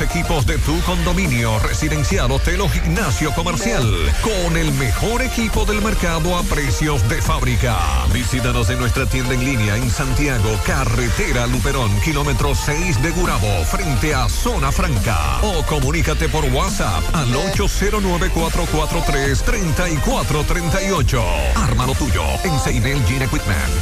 equipos de tu condominio, residencial, hotel o gimnasio comercial. Con el mejor equipo del mercado a precios de fábrica. Visítanos en nuestra tienda en línea en Santiago, carretera Luperón, kilómetro 6 de Gurabo, frente a Zona Franca. O comunícate por WhatsApp al 809-443-3438. Ármalo tuyo en Seinel Gene Equipment.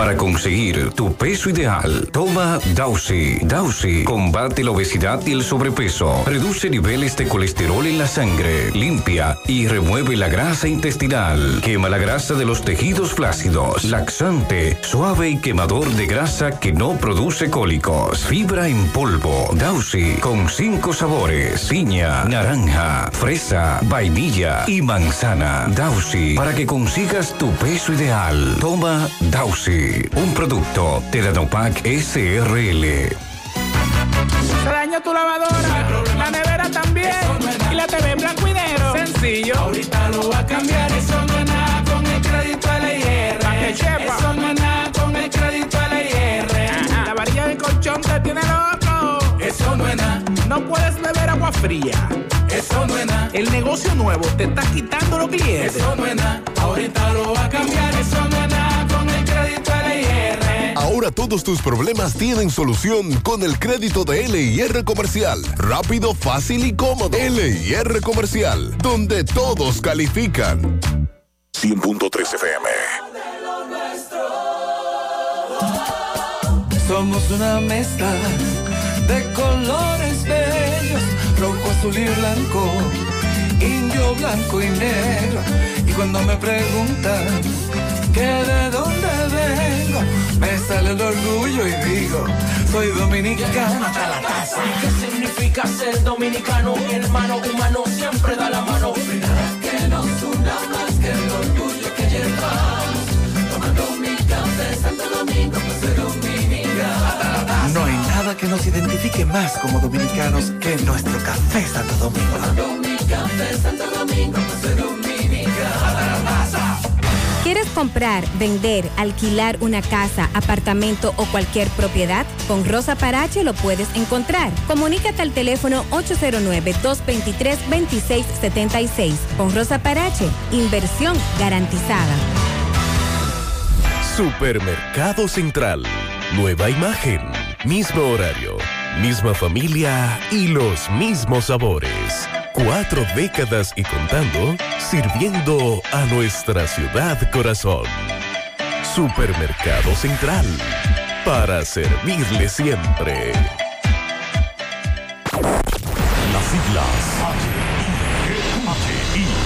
Para conseguir tu peso ideal, toma Dausi. Dausi combate la obesidad y el sobrepeso, reduce niveles de colesterol en la sangre, limpia y remueve la grasa intestinal, quema la grasa de los tejidos flácidos, laxante, suave y quemador de grasa que no produce cólicos, fibra en polvo. Dausi con cinco sabores: piña, naranja, fresa, vainilla y manzana. Dausi para que consigas tu peso ideal. Toma Dausi un producto de Danopac SRL. Se dañó tu lavadora, la nevera también, y la TV en blanco y negro. Sencillo. Ahorita lo va a cambiar, eso no es nada con el crédito LIR. Eso no es nada con el crédito LIR. La varilla del colchón te tiene loco. Eso no es nada. No puedes beber agua fría. Eso no es nada. El negocio nuevo te está quitando los clientes. Eso no es nada. Ahorita lo va a cambiar, eso no es nada Ahora todos tus problemas tienen solución con el crédito de LIR Comercial. Rápido, fácil y cómodo. LIR Comercial, donde todos califican. 100.3 FM. Somos una mezcla de colores bellos, rojo, azul y blanco, indio, blanco y negro. Y cuando me preguntan que de dónde vengo, me sale el orgullo y digo, soy dominicano hasta la casa. ¿Qué significa ser dominicano? Mi hermano humano siempre da la mano. Que nos una más que el orgullo que llevamos, tomando mi café Santo Domingo, pues soy dominicano. No hay nada que nos identifique más como dominicanos que nuestro café Santo Domingo. Tomando mi café Santo Domingo, pues soy dominicano. ¿Quieres comprar, vender, alquilar una casa, apartamento o cualquier propiedad? Con Rosa Parache lo puedes encontrar. Comunícate al teléfono 809-223-2676. Con Rosa Parache, inversión garantizada. Supermercado Central. Nueva imagen, mismo horario, misma familia y los mismos sabores. Cuatro décadas y contando, sirviendo a nuestra ciudad corazón. Supermercado Central. Para servirle siempre. Las siglas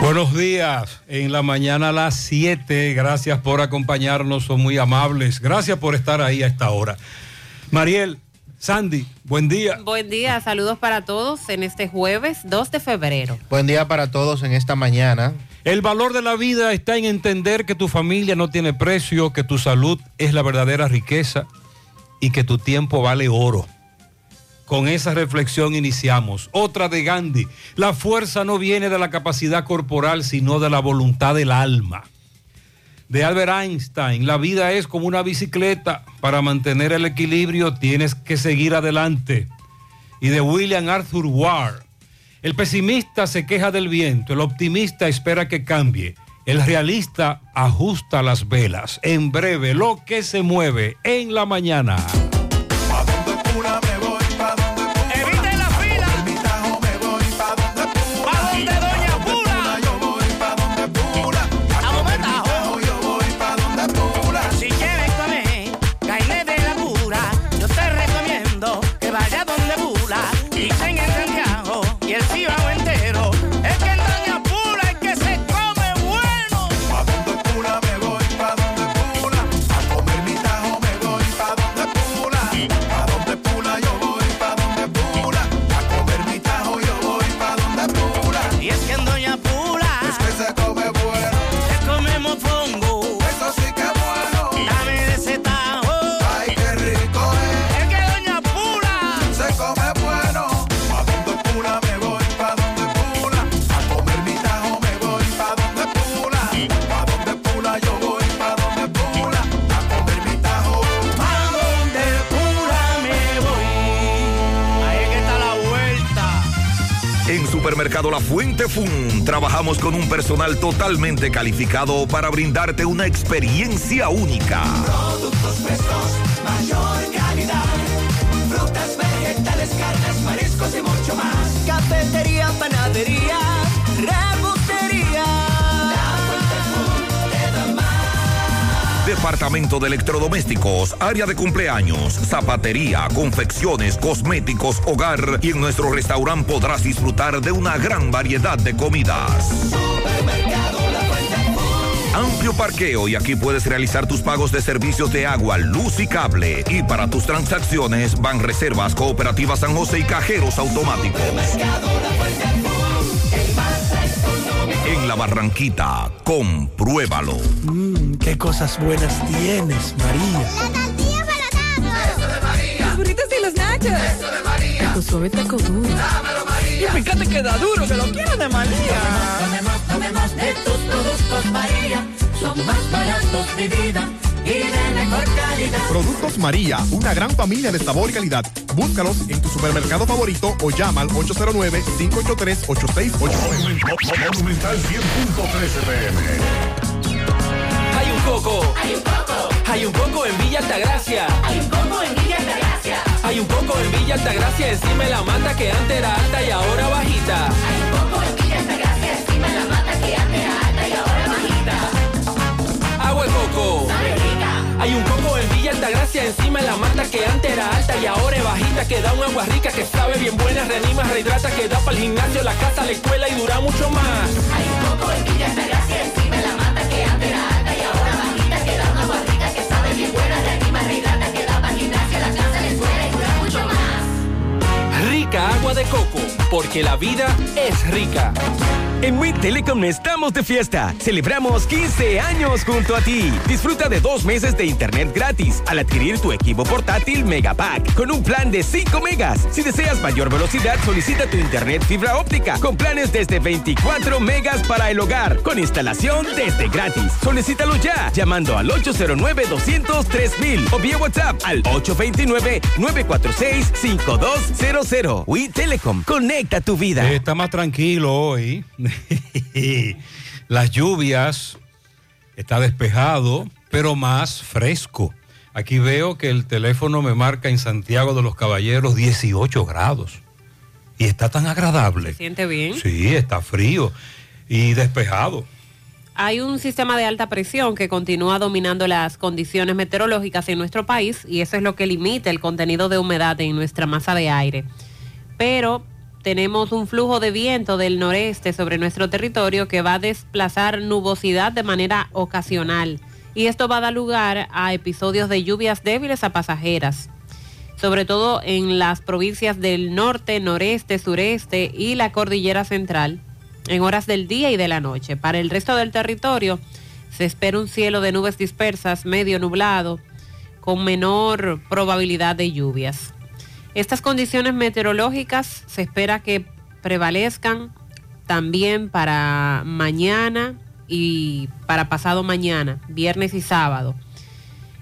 Buenos días, en la mañana a las 7, gracias por acompañarnos, son muy amables, gracias por estar ahí a esta hora. Mariel, Sandy, buen día. Buen día, saludos para todos en este jueves 2 de febrero. Buen día para todos en esta mañana. El valor de la vida está en entender que tu familia no tiene precio, que tu salud es la verdadera riqueza y que tu tiempo vale oro. Con esa reflexión iniciamos. Otra de Gandhi. La fuerza no viene de la capacidad corporal, sino de la voluntad del alma. De Albert Einstein. La vida es como una bicicleta. Para mantener el equilibrio tienes que seguir adelante. Y de William Arthur Ward. El pesimista se queja del viento. El optimista espera que cambie. El realista ajusta las velas. En breve, lo que se mueve en la mañana. La Fuente Fun trabajamos con un personal totalmente calificado para brindarte una experiencia única. Productos frescos, mayor Departamento de Electrodomésticos, área de cumpleaños, zapatería, confecciones, cosméticos, hogar y en nuestro restaurante podrás disfrutar de una gran variedad de comidas. Amplio parqueo y aquí puedes realizar tus pagos de servicios de agua, luz y cable. Y para tus transacciones, van reservas, cooperativas San José y cajeros automáticos. En la Barranquita, compruébalo. Mmm, qué cosas buenas tienes, María. La tortilla para Eso de María. Los burritos y los nachos. Eso de María. Tu suave taco duro. Dámelo, María. Y fíjate que da duro, que lo quiero de María. Tomemos, tomemos de tus productos, María. Son más baratos de vida y de mejor calidad. Productos María, una gran familia de sabor y calidad. Búscalos en tu supermercado favorito o llama al 809-583-8689. Monumental 100.13 pm. Hay un coco. Hay un coco. Hay un coco en Villa Altagracia. Hay un coco en Villa Altagracia. Hay un coco en Villa Altagracia encima de la mata que antes era alta y ahora bajita. Hay un coco en Villa Altagracia. Encima de la mata que antes era alta y ahora bajita. Agua de coco. Hay un coco en Villa Altagracia encima de la mata que antes era alta y ahora es bajita que da un agua rica que sabe bien buena, reanima, rehidrata, que da para el gimnasio, la casa, la escuela y dura mucho más. Hay un coco en Villa Altagracia. Encima de la mata que antes era alta y ahora bajita que da una agua rica que sabe bien buena, reanima, rehidrata, que da para el gimnasio, la casa, la escuela y dura mucho más. Rica agua de coco, porque la vida es rica. En Win Telecom estamos de fiesta. Celebramos 15 años junto a ti. Disfruta de dos meses de internet gratis al adquirir tu equipo portátil Megapack con un plan de 5 megas. Si deseas mayor velocidad, solicita tu internet fibra óptica con planes desde 24 megas para el hogar con instalación desde gratis. Solicítalo ya llamando al 809-203 o vía WhatsApp al 829-946-5200. Win Telecom, conecta tu vida. Está más tranquilo hoy. Las lluvias, está despejado, pero más fresco. Aquí veo que el teléfono me marca en Santiago de los Caballeros 18 grados. Y está tan agradable. ¿Se siente bien? Sí, está frío y despejado. Hay un sistema de alta presión que continúa dominando las condiciones meteorológicas en nuestro país y eso es lo que limita el contenido de humedad en nuestra masa de aire. Pero tenemos un flujo de viento del noreste sobre nuestro territorio que va a desplazar nubosidad de manera ocasional y esto va a dar lugar a episodios de lluvias débiles a pasajeras, sobre todo en las provincias del norte, noreste, sureste y la cordillera central en horas del día y de la noche. Para el resto del territorio se espera un cielo de nubes dispersas, medio nublado, con menor probabilidad de lluvias. Estas condiciones meteorológicas se espera que prevalezcan también para mañana y para pasado mañana, viernes y sábado.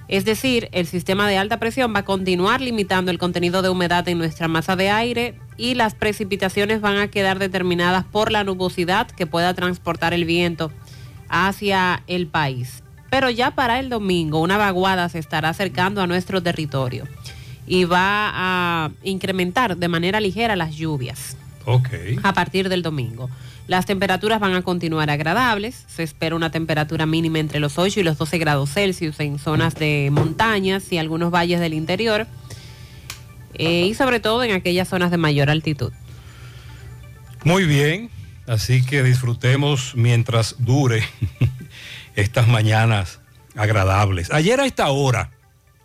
Es decir, el sistema de alta presión va a continuar limitando el contenido de humedad en nuestra masa de aire y las precipitaciones van a quedar determinadas por la nubosidad que pueda transportar el viento hacia el país. Pero ya para el domingo una vaguada se estará acercando a nuestro territorio y va a incrementar de manera ligera las lluvias Ok. a partir del domingo. Las temperaturas van a continuar agradables. Se espera una temperatura mínima entre los 8 y los 12 grados Celsius en zonas de montañas y algunos valles del interior. eh, y sobre todo en aquellas zonas de mayor altitud. Muy bien, así que disfrutemos mientras dure estas mañanas agradables. Ayer a esta hora,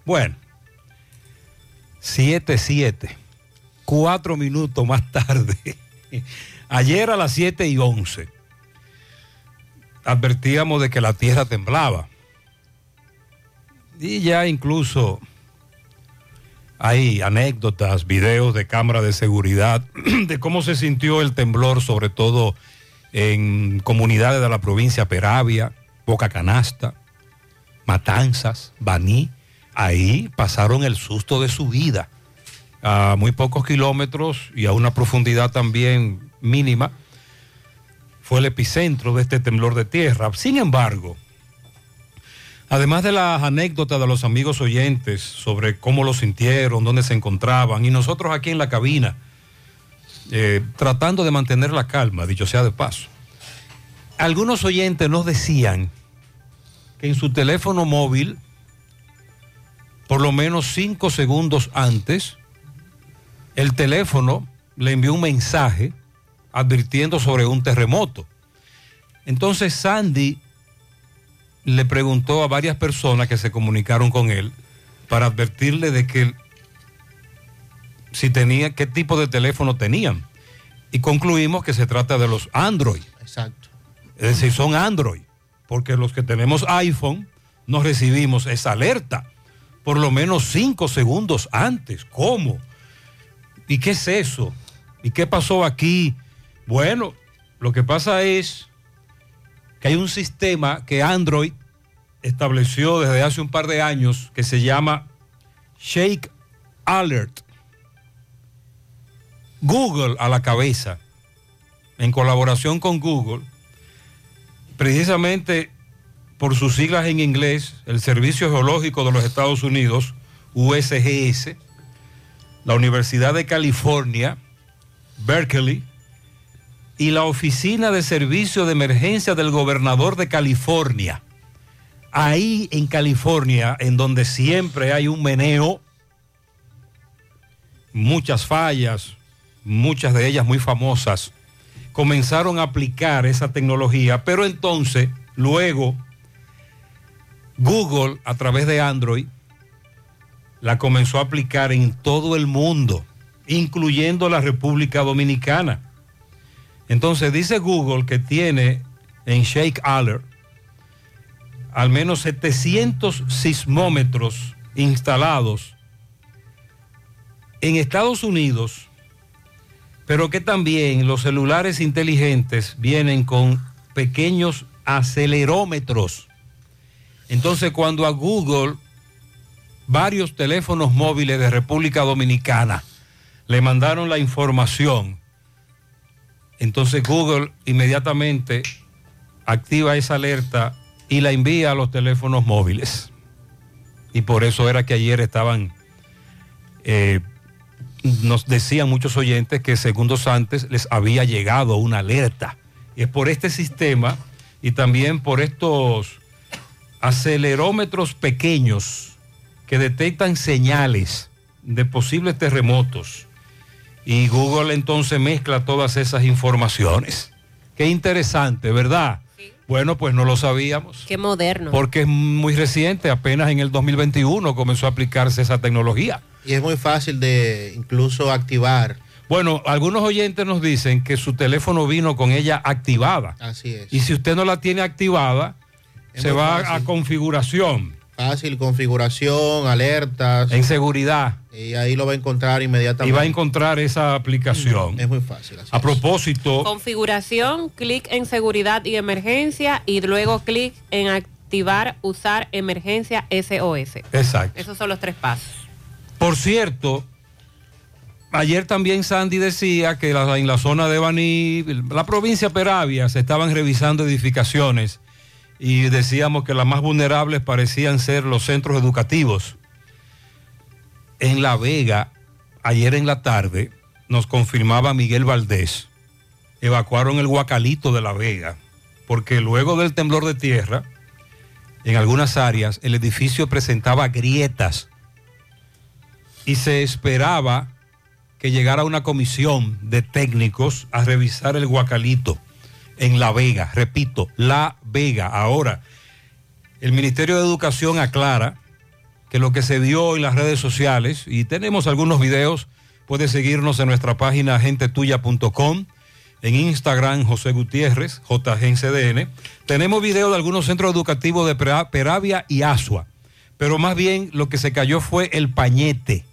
bueno, 7, 7, cuatro minutos más tarde, ayer a las 7 y 11, advertíamos de que la tierra temblaba. Y ya incluso hay anécdotas, videos de cámara de seguridad de cómo se sintió el temblor, sobre todo en comunidades de la provincia Peravia, Boca Canasta, Matanzas, Baní. Ahí pasaron el susto de su vida. A muy pocos kilómetros y a una profundidad también mínima, fue el epicentro de este temblor de tierra. Sin embargo, además de las anécdotas de los amigos oyentes sobre cómo lo sintieron, dónde se encontraban, y nosotros aquí en la cabina, eh, tratando de mantener la calma, dicho sea de paso, algunos oyentes nos decían que en su teléfono móvil, por lo menos cinco segundos antes, el teléfono le envió un mensaje advirtiendo sobre un terremoto. Entonces Sandy le preguntó a varias personas que se comunicaron con él para advertirle de que si tenía, qué tipo de teléfono tenían. Y concluimos que se trata de los Android. Exacto. Es decir, son Android, porque los que tenemos iPhone no recibimos esa alerta por lo menos cinco segundos antes. ¿Cómo? ¿Y qué es eso? ¿Y qué pasó aquí? Bueno, lo que pasa es que hay un sistema que Android estableció desde hace un par de años que se llama Shake Alert. Google a la cabeza, en colaboración con Google, precisamente por sus siglas en inglés, el Servicio Geológico de los Estados Unidos, USGS, la Universidad de California, Berkeley, y la Oficina de Servicio de Emergencia del Gobernador de California. Ahí en California, en donde siempre hay un meneo, muchas fallas, muchas de ellas muy famosas, comenzaron a aplicar esa tecnología, pero entonces, luego, Google, a través de Android, la comenzó a aplicar en todo el mundo, incluyendo la República Dominicana. Entonces dice Google que tiene en Shake Alert al menos 700 sismómetros instalados en Estados Unidos, pero que también los celulares inteligentes vienen con pequeños acelerómetros. Entonces cuando a Google varios teléfonos móviles de República Dominicana le mandaron la información, entonces Google inmediatamente activa esa alerta y la envía a los teléfonos móviles. Y por eso era que ayer estaban, eh, nos decían muchos oyentes que segundos antes les había llegado una alerta. Y es por este sistema y también por estos acelerómetros pequeños que detectan señales de posibles terremotos. Y Google entonces mezcla todas esas informaciones. Qué interesante, ¿verdad? Bueno, pues no lo sabíamos. Qué moderno. Porque es muy reciente, apenas en el 2021 comenzó a aplicarse esa tecnología. Y es muy fácil de incluso activar. Bueno, algunos oyentes nos dicen que su teléfono vino con ella activada. Así es. Y si usted no la tiene activada, se va a configuración. Fácil, configuración, alertas. En seguridad. Y ahí lo va a encontrar inmediatamente. Y va a encontrar esa aplicación. Es muy fácil. así A propósito, Configuración, clic en seguridad y emergencia y luego clic en activar, usar emergencia SOS. exacto. Esos son los tres pasos. Por cierto, ayer también Sandy decía que la- en la zona de Baní, la provincia Peravia, se estaban revisando edificaciones y decíamos que las más vulnerables parecían ser los centros educativos. En La Vega, ayer en la tarde, nos confirmaba Miguel Valdés, evacuaron el Guacalito de La Vega, porque luego del temblor de tierra, en algunas áreas, el edificio presentaba grietas y se esperaba que llegara una comisión de técnicos a revisar el guacalito en La Vega. Repito, La Vega. Ahora, el Ministerio de Educación aclara que lo que se vio en las redes sociales, y tenemos algunos videos, puede seguirnos en nuestra página gentetuya.com, en Instagram José Gutiérrez, JGNCDN. Tenemos videos de algunos centros educativos de Pera- Peravia y Asua, pero más bien lo que se cayó fue el pañete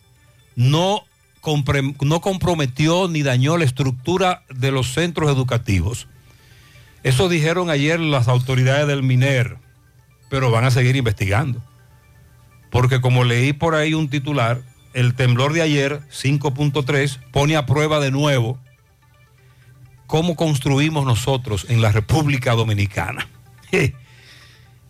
no, compre- no comprometió ni dañó la estructura de los centros educativos. Eso dijeron ayer las autoridades del MINER, pero van a seguir investigando. Porque como leí por ahí un titular, el temblor de ayer, 5.3, pone a prueba de nuevo cómo construimos nosotros en la República Dominicana.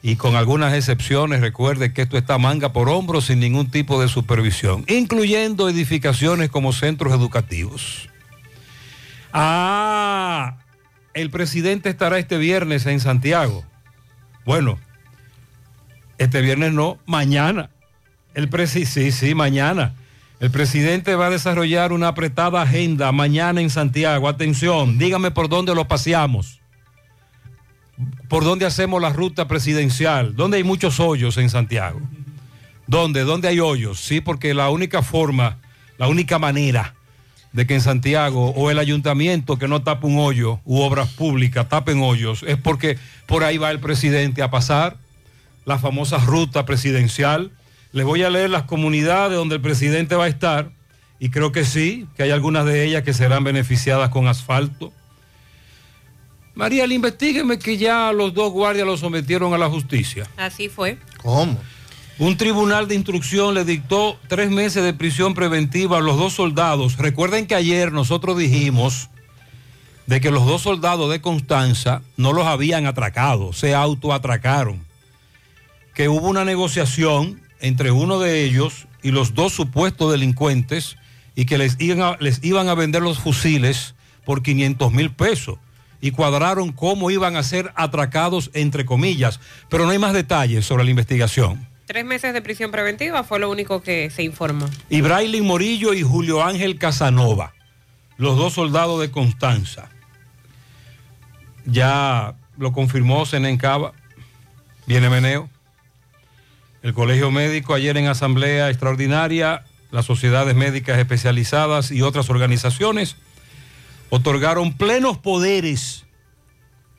Y con algunas excepciones, recuerde que esto está manga por hombro sin ningún tipo de supervisión, incluyendo edificaciones como centros educativos. Ah, el presidente estará este viernes en Santiago. Bueno, este viernes no, mañana. El presi sí, sí, mañana. El presidente va a desarrollar una apretada agenda mañana en Santiago. Atención, dígame por dónde lo paseamos. Por dónde hacemos la ruta presidencial. ¿Dónde hay muchos hoyos en Santiago? ¿Dónde? ¿Dónde hay hoyos? Sí, porque la única forma, la única manera de que en Santiago o el ayuntamiento que no tapa un hoyo u obras públicas tapen hoyos es porque por ahí va el presidente a pasar la famosa ruta presidencial. Les voy a leer las comunidades donde el presidente va a estar y creo que sí, que hay algunas de ellas que serán beneficiadas con asfalto. María, investigueme que ya los dos guardias los sometieron a la justicia. Así fue. ¿Cómo? Un tribunal de instrucción le dictó tres meses de prisión preventiva a los dos soldados. Recuerden que ayer nosotros dijimos de que los dos soldados de Constanza no los habían atracado, se autoatracaron. Que hubo una negociación entre uno de ellos y los dos supuestos delincuentes y que les iban a, les iban a vender los fusiles por 500 mil pesos y cuadraron cómo iban a ser atracados entre comillas, pero no hay más detalles sobre la investigación. Tres meses de prisión preventiva fue lo único que se informó. y Braylin Morillo y Julio Ángel Casanova, los dos soldados de Constanza. Ya lo confirmó Senencaba, viene Meneo. El Colegio Médico ayer en asamblea extraordinaria, las sociedades médicas especializadas y otras organizaciones otorgaron plenos poderes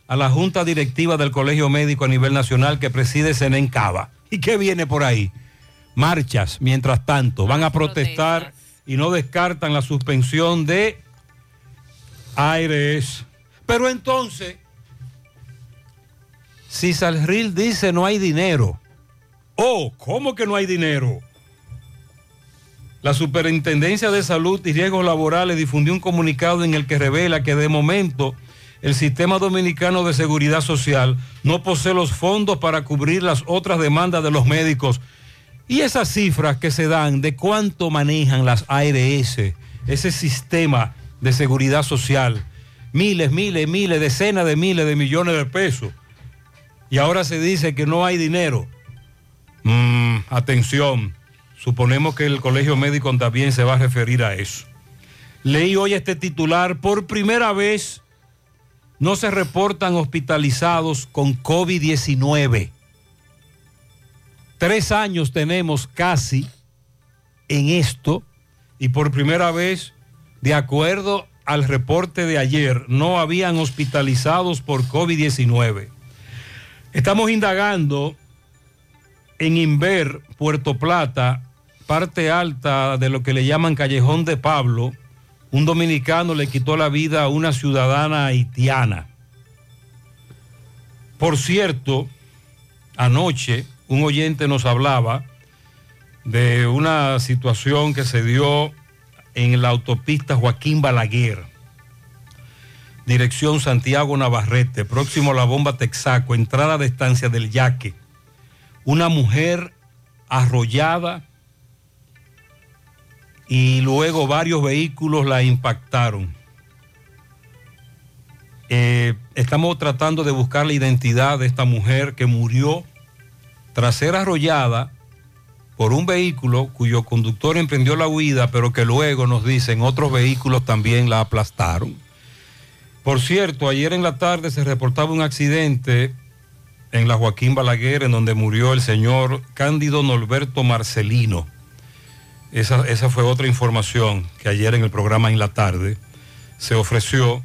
a la Junta Directiva del Colegio Médico a nivel nacional que preside Senencaba. ¿Y qué viene por ahí? Marchas, mientras tanto, van a protestar y no descartan la suspensión de ARS. Pero entonces, si Salril dice no hay dinero, oh, ¿cómo que no hay dinero? La Superintendencia de Salud y Riesgos Laborales difundió un comunicado en el que revela que de momento el Sistema Dominicano de Seguridad Social no posee los fondos para cubrir las otras demandas de los médicos. Y esas cifras que se dan de cuánto manejan las ARS, ese sistema de seguridad social, miles, miles, miles, decenas de miles de millones de pesos. Y ahora se dice que no hay dinero. Mm, atención, suponemos que el Colegio Médico también se va a referir a eso. Leí hoy este titular, por primera vez no se reportan hospitalizados con COVID-19. Tres años tenemos casi en esto y por primera vez, de acuerdo al reporte de ayer, no habían hospitalizados por COVID-19. Estamos indagando en Inver, Puerto Plata, parte alta de lo que le llaman Callejón de Pablo, un dominicano le quitó la vida a una ciudadana haitiana. Por cierto, anoche un oyente nos hablaba de una situación que se dio en la autopista Joaquín Balaguer, dirección Santiago Navarrete, próximo a la bomba Texaco, entrada de estancia del Yaque. Una mujer arrollada y luego varios vehículos la impactaron. Eh, estamos tratando de buscar la identidad de esta mujer que murió tras ser arrollada por un vehículo cuyo conductor emprendió la huida, pero que luego nos dicen otros vehículos también la aplastaron. Por cierto, ayer en la tarde se reportaba un accidente en la Joaquín Balaguer, en donde murió el señor Cándido Norberto Marcelino. Esa, esa fue otra información que ayer en el programa en la tarde se ofreció.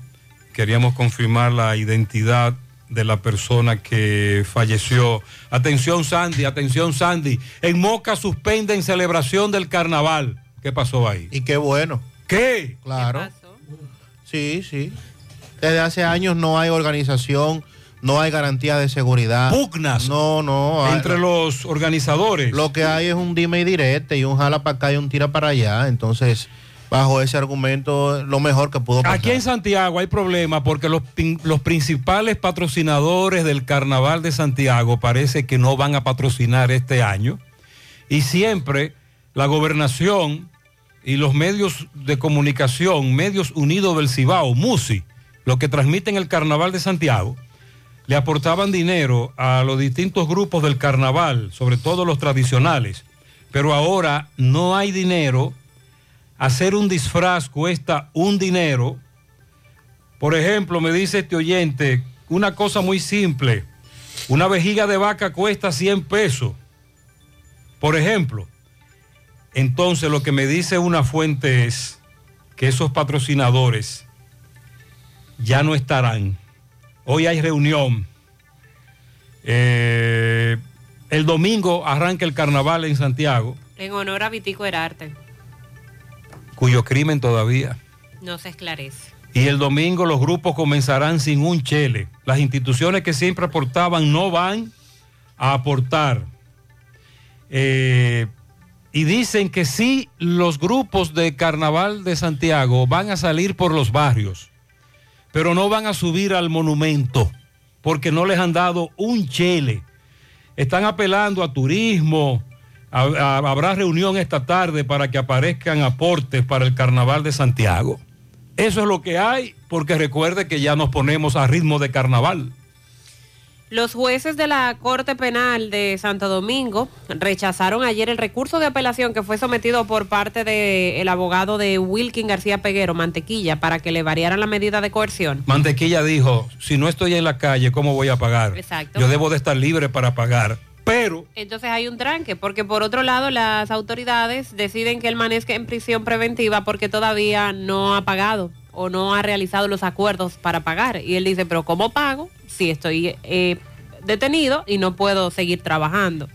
Queríamos confirmar la identidad de la persona que falleció. Atención Sandy, atención Sandy. En Moca suspenden celebración del carnaval. ¿Qué pasó ahí? Y qué bueno. ¿Qué? Claro. Sí, sí. Desde hace años no hay organización, no hay garantía de seguridad. Pugnas. No, no. hay- Entre los organizadores. Lo que hay es un dime y direte y un jala para acá y un tira para allá. Entonces, bajo ese argumento, lo mejor que pudo pasar. Aquí en Santiago hay problema porque los, los principales patrocinadores del Carnaval de Santiago parece que no van a patrocinar este año. Y siempre la gobernación y los medios de comunicación, Medios Unidos del Cibao, MUSI, los que transmiten el Carnaval de Santiago, le aportaban dinero a los distintos grupos del carnaval, sobre todo los tradicionales. Pero ahora no hay dinero hacer un disfraz cuesta un dinero. Por ejemplo, me dice este oyente, una cosa muy simple, una vejiga de vaca cuesta 100 pesos. Por ejemplo, entonces lo que me dice una fuente es que esos patrocinadores ya no estarán. Hoy hay reunión. Eh, el domingo arranca el carnaval en Santiago, En honor a Vitico Herarte. cuyo crimen todavía. No se esclarece. Y el domingo los grupos comenzarán sin un chele. Las instituciones que siempre aportaban no van a aportar. Eh, y dicen que sí, los grupos de Carnaval de Santiago van a salir por los barrios, pero no van a subir al monumento, porque no les han dado un chele. Están apelando a turismo. habrá reunión esta tarde para que aparezcan aportes para el Carnaval de Santiago. Eso es lo que hay, porque recuerde que ya nos ponemos a ritmo de carnaval. Los jueces de la Corte Penal de Santo Domingo rechazaron ayer el recurso de apelación que fue sometido por parte del abogado de Wilkin García Peguero, Mantequilla, para que le variaran la medida de coerción. Mantequilla dijo, si no estoy en la calle, ¿cómo voy a pagar? Exacto. Yo debo de estar libre para pagar. Pero Entonces hay un tranque, porque por otro lado las autoridades deciden que él manezca en prisión preventiva porque todavía no ha pagado o no ha realizado los acuerdos para pagar. Y él dice, pero ¿cómo pago si estoy eh, detenido y no puedo seguir trabajando?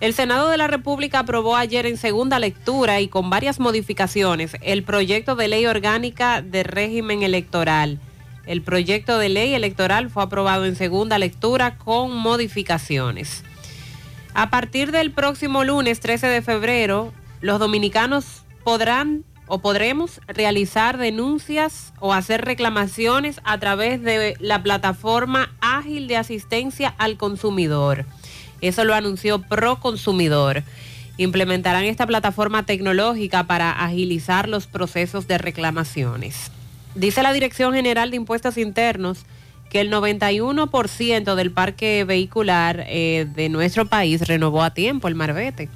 El Senado de la República aprobó ayer en segunda lectura y con varias modificaciones el proyecto de ley orgánica de régimen electoral. El proyecto de ley electoral fue aprobado en segunda lectura con modificaciones. A partir del próximo lunes 13 de febrero, los dominicanos podrán o podremos realizar denuncias o hacer reclamaciones a través de la plataforma ágil de asistencia al consumidor. Eso lo anunció Proconsumidor. Implementarán esta plataforma tecnológica para agilizar los procesos de reclamaciones. Dice la Dirección General de Impuestos Internos que el 91% del parque vehicular eh, de nuestro país renovó a tiempo el marbete.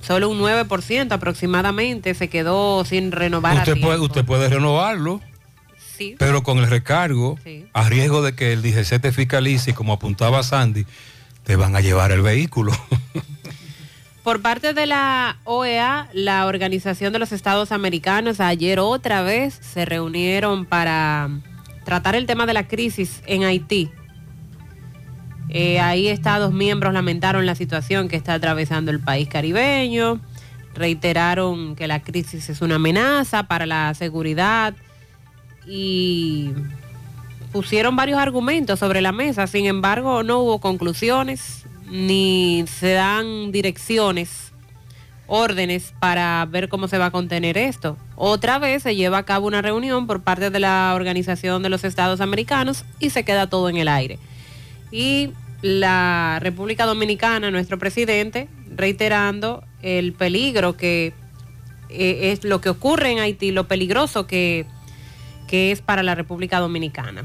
Solo un 9% aproximadamente se quedó sin renovar usted puede, usted puede renovarlo, Sí. pero con el recargo, a riesgo de que el DGC te fiscalice, y como apuntaba Sandy, te van a llevar el vehículo. Por parte de la OEA, la Organización de los Estados Americanos, ayer otra vez se reunieron para tratar el tema de la crisis en Haití. Eh, ahí Estados miembros lamentaron la situación que está atravesando el país caribeño, reiteraron que la crisis es una amenaza para la seguridad y pusieron varios argumentos sobre la mesa. Sin embargo, no hubo conclusiones ni se dan direcciones, órdenes para ver cómo se va a contener esto. Otra vez se lleva a cabo una reunión por parte de la Organización de los Estados Americanos y se queda todo en el aire. Y la República Dominicana, nuestro presidente, reiterando el peligro que eh, es lo que ocurre en Haití, lo peligroso que, que es para la República Dominicana.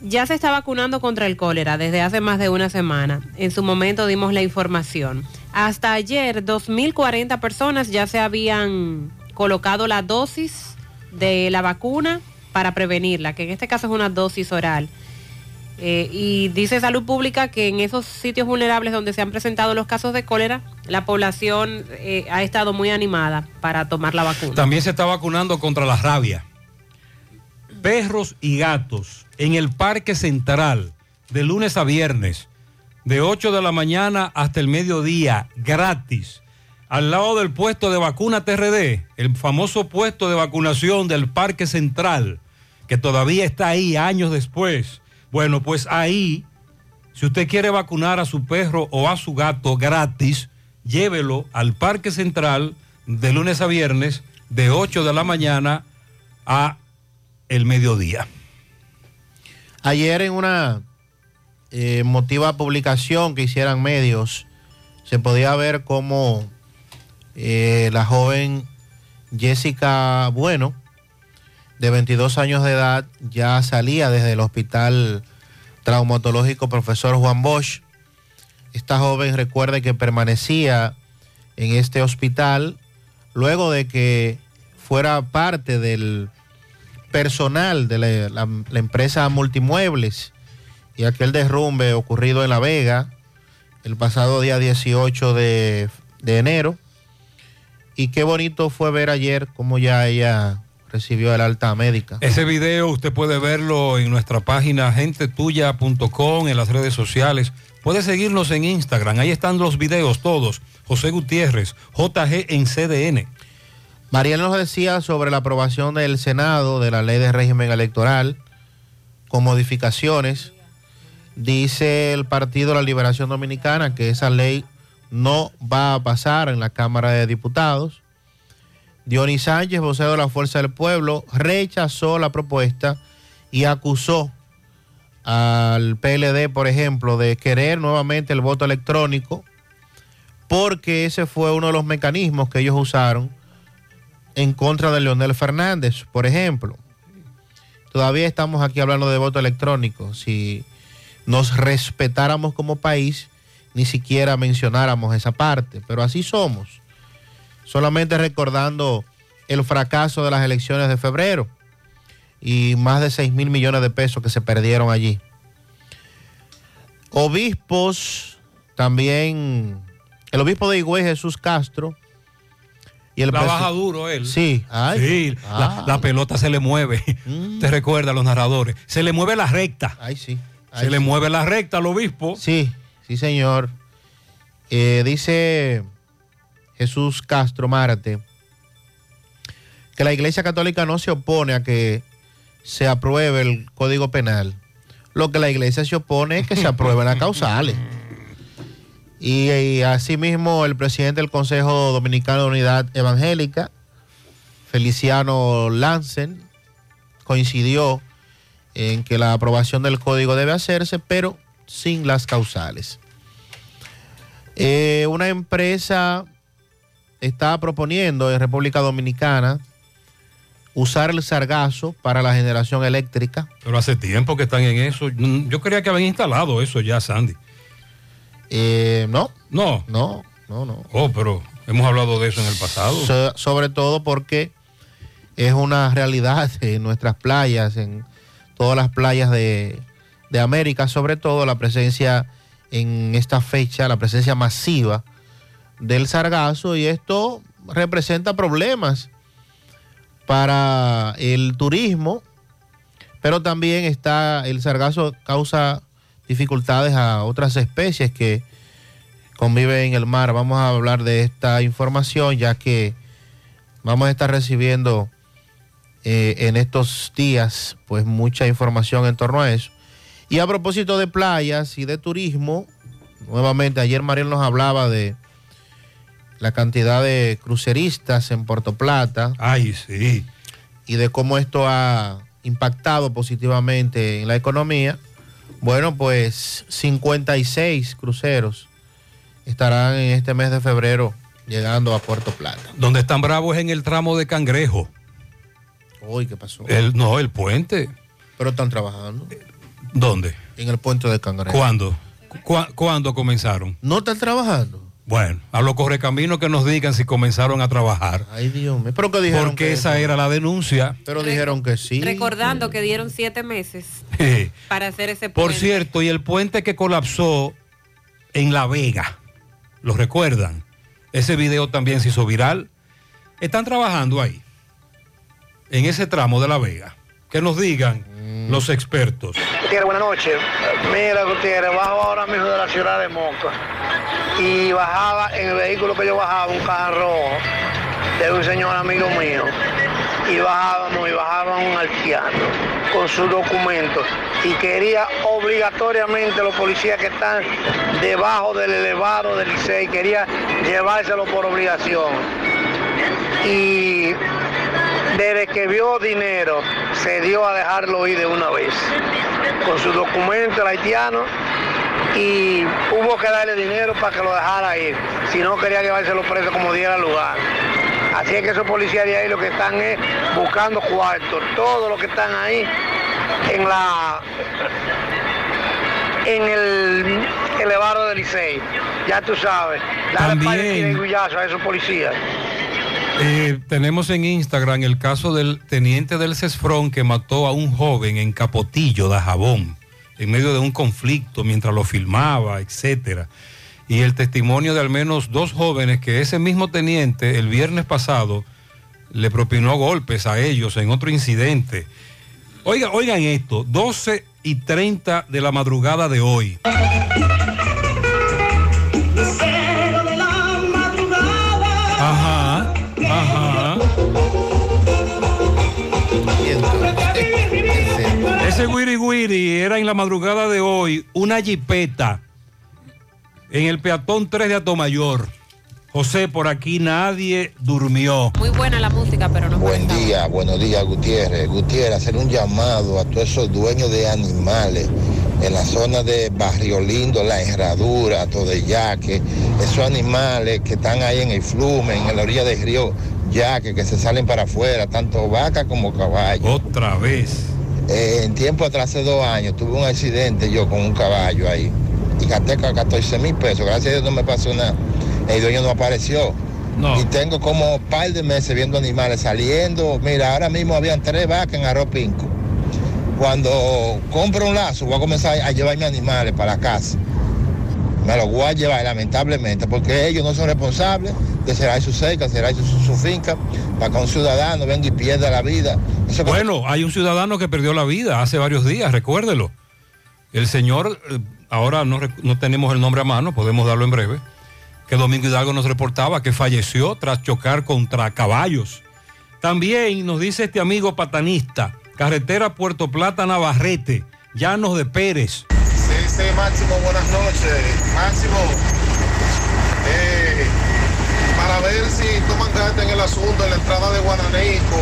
Ya se está vacunando contra el cólera desde hace más de una semana. En su momento dimos la información. Hasta ayer, 2.040 personas ya se habían colocado la dosis de la vacuna para prevenirla, que en este caso es una dosis oral. Eh, y dice Salud Pública que en esos sitios vulnerables donde se han presentado los casos de cólera, la población eh, ha estado muy animada para tomar la vacuna. También se está vacunando contra la rabia. Perros y gatos en el Parque Central, de lunes a viernes, de 8 de la mañana hasta el mediodía, gratis. Al lado del puesto de vacuna TRD, el famoso puesto de vacunación del Parque Central, que todavía está ahí años después. Bueno, pues ahí, si usted quiere vacunar a su perro o a su gato gratis, llévelo al Parque Central de lunes a viernes de 8 de la mañana a el mediodía. Ayer en una eh, emotiva publicación que hicieran medios, se podía ver cómo eh, la joven Jessica Bueno, de 22 años de edad, ya salía desde el hospital traumatológico profesor Juan Bosch. Esta joven recuerde que permanecía en este hospital luego de que fuera parte del personal de la, la- empresa Multimuebles y aquel derrumbe ocurrido en La Vega el pasado día 18 de, de enero. Y qué bonito fue ver ayer cómo ya ella recibió el alta médica. Ese video usted puede verlo en nuestra página gentetuya.com, en las redes sociales. Puede seguirnos en Instagram, ahí están los videos todos. José Gutiérrez, JG en CDN. Mariel nos decía sobre la aprobación del Senado de la ley de régimen electoral con modificaciones. Dice el Partido La Liberación Dominicana que esa ley no va a pasar en la Cámara de Diputados. Dionis Sánchez, vocero de la Fuerza del Pueblo, rechazó la propuesta y acusó al PLD, por ejemplo, de querer nuevamente el voto electrónico, porque ese fue uno de los mecanismos que ellos usaron en contra de Leonel Fernández, por ejemplo. Todavía estamos aquí hablando de voto electrónico. Si nos respetáramos como país, ni siquiera mencionáramos esa parte, pero así somos. Solamente recordando el fracaso de las elecciones de febrero y más de 6 mil millones de pesos que se perdieron allí. Obispos, también el obispo de Higüey, Jesús Castro, y el La presi- baja duro él. Sí, ay, Sí, la, ay. la pelota se le mueve. Te recuerda a los narradores. Se le mueve la recta. Ay, sí. se le mueve la recta al obispo. Sí, sí, señor. Eh, dice Jesús Castro Marte que la Iglesia Católica no se opone a que se apruebe el Código Penal. Lo que la Iglesia se opone es que se aprueben las causales. Y, y asimismo el presidente del Consejo Dominicano de Unidad Evangélica, Feliciano Lansen, coincidió en que la aprobación del código debe hacerse, pero sin las causales. Eh, una empresa está proponiendo en República Dominicana usar el sargazo para la generación eléctrica. Pero hace tiempo que están en eso. Mm, Yo creía que habían instalado eso ya, Sandy. Eh, no. No. No, no, no. Oh, pero hemos hablado de eso en el pasado. So- sobre todo porque es una realidad en nuestras playas, en todas las playas de, de América, sobre todo la presencia en esta fecha, la presencia masiva del sargazo y esto representa problemas para el turismo, pero también está el sargazo causa dificultades a otras especies que conviven en el mar. Vamos a hablar de esta información ya que vamos a estar recibiendo eh, en estos días pues mucha información en torno a eso. Y a propósito de playas y de turismo, nuevamente ayer Mariel nos hablaba de la cantidad de cruceristas en Puerto Plata. Ay, sí. Y de cómo esto ha impactado positivamente en la economía. Bueno, pues 56 cruceros estarán en este mes de febrero llegando a Puerto Plata. Donde están bravos es en el tramo de Cangrejo. Uy, ¿qué pasó? El, no, el puente. Pero están trabajando. ¿Dónde? En el puente de Cangrejo. ¿Cuándo? ¿Cuá- ¿Cuándo comenzaron? ¿No están trabajando? Bueno, a los correcaminos que nos digan si comenzaron a trabajar. Ay, Dios mío. ¿Pero qué dijeron? Porque que esa eso? era la denuncia. Pero dijeron que sí. Recordando que dieron siete meses para hacer ese Por puente. cierto, y el puente que colapsó en La Vega, ¿lo recuerdan? Ese video también se hizo viral. Están trabajando ahí, en ese tramo de La Vega. Que nos digan los expertos. Gutiérrez, buenas noches. Mira, Gutiérrez, bajo ahora mismo de la ciudad de Moca. Y bajaba en el vehículo que yo bajaba, un carro de un señor amigo mío. Y bajábamos y bajaban un haitiano con sus documentos. Y quería obligatoriamente los policías que están debajo del elevado del Licey, quería llevárselo por obligación. Y Desde que vio dinero, se dio a dejarlo ir de una vez. Con su documento el haitiano y hubo que darle dinero para que lo dejara ir. Si no quería llevárselo preso como diera lugar. Así es que esos policías de ahí lo que están es buscando cuartos. Todos los que están ahí en la en el elevado del Licey. Ya tú sabes. Dale También. tirigullazos a esos policías. Eh, tenemos en Instagram el caso del teniente del CESFRON que mató a un joven en Capotillo de Jabón, en medio de un conflicto mientras lo filmaba, etcétera. Y el testimonio de al menos dos jóvenes que ese mismo teniente el viernes pasado le propinó golpes a ellos en otro incidente. Oiga, oigan esto, 12 y 30 de la madrugada de hoy. Era en la madrugada de hoy una jipeta en el peatón 3 de Atomayor. José, por aquí nadie durmió. Muy buena la música, pero no Buen día, buenos días Gutiérrez. Gutiérrez, hacer un llamado a todos esos dueños de animales en la zona de Barrio Lindo, La Herradura, Todeyaque, esos animales que están ahí en el flumen, en la orilla del río Yaque, que se salen para afuera, tanto vaca como caballo. Otra vez. En tiempo atrás, hace dos años, tuve un accidente yo con un caballo ahí y gasté ca- 14 mil pesos. Gracias a Dios no me pasó nada. El dueño no apareció. Y tengo como un par de meses viendo animales saliendo. Mira, ahora mismo habían tres vacas en Arroz Pinco. Cuando compro un lazo, voy a comenzar a llevarme animales para la casa. Me los voy a llevar, lamentablemente, porque ellos no son responsables de cerrar su cerca, cerrar su, su finca, para que un ciudadano venga y pierda la vida. Bueno, hay un ciudadano que perdió la vida hace varios días, recuérdelo. El señor, eh, ahora no, no tenemos el nombre a mano, podemos darlo en breve, que Domingo Hidalgo nos reportaba que falleció tras chocar contra caballos. También nos dice este amigo patanista, carretera Puerto Plata Navarrete, Llanos de Pérez. Sí, Máximo, buenas noches. Máximo, eh, para ver si toman carta en el asunto en la entrada de Guananico,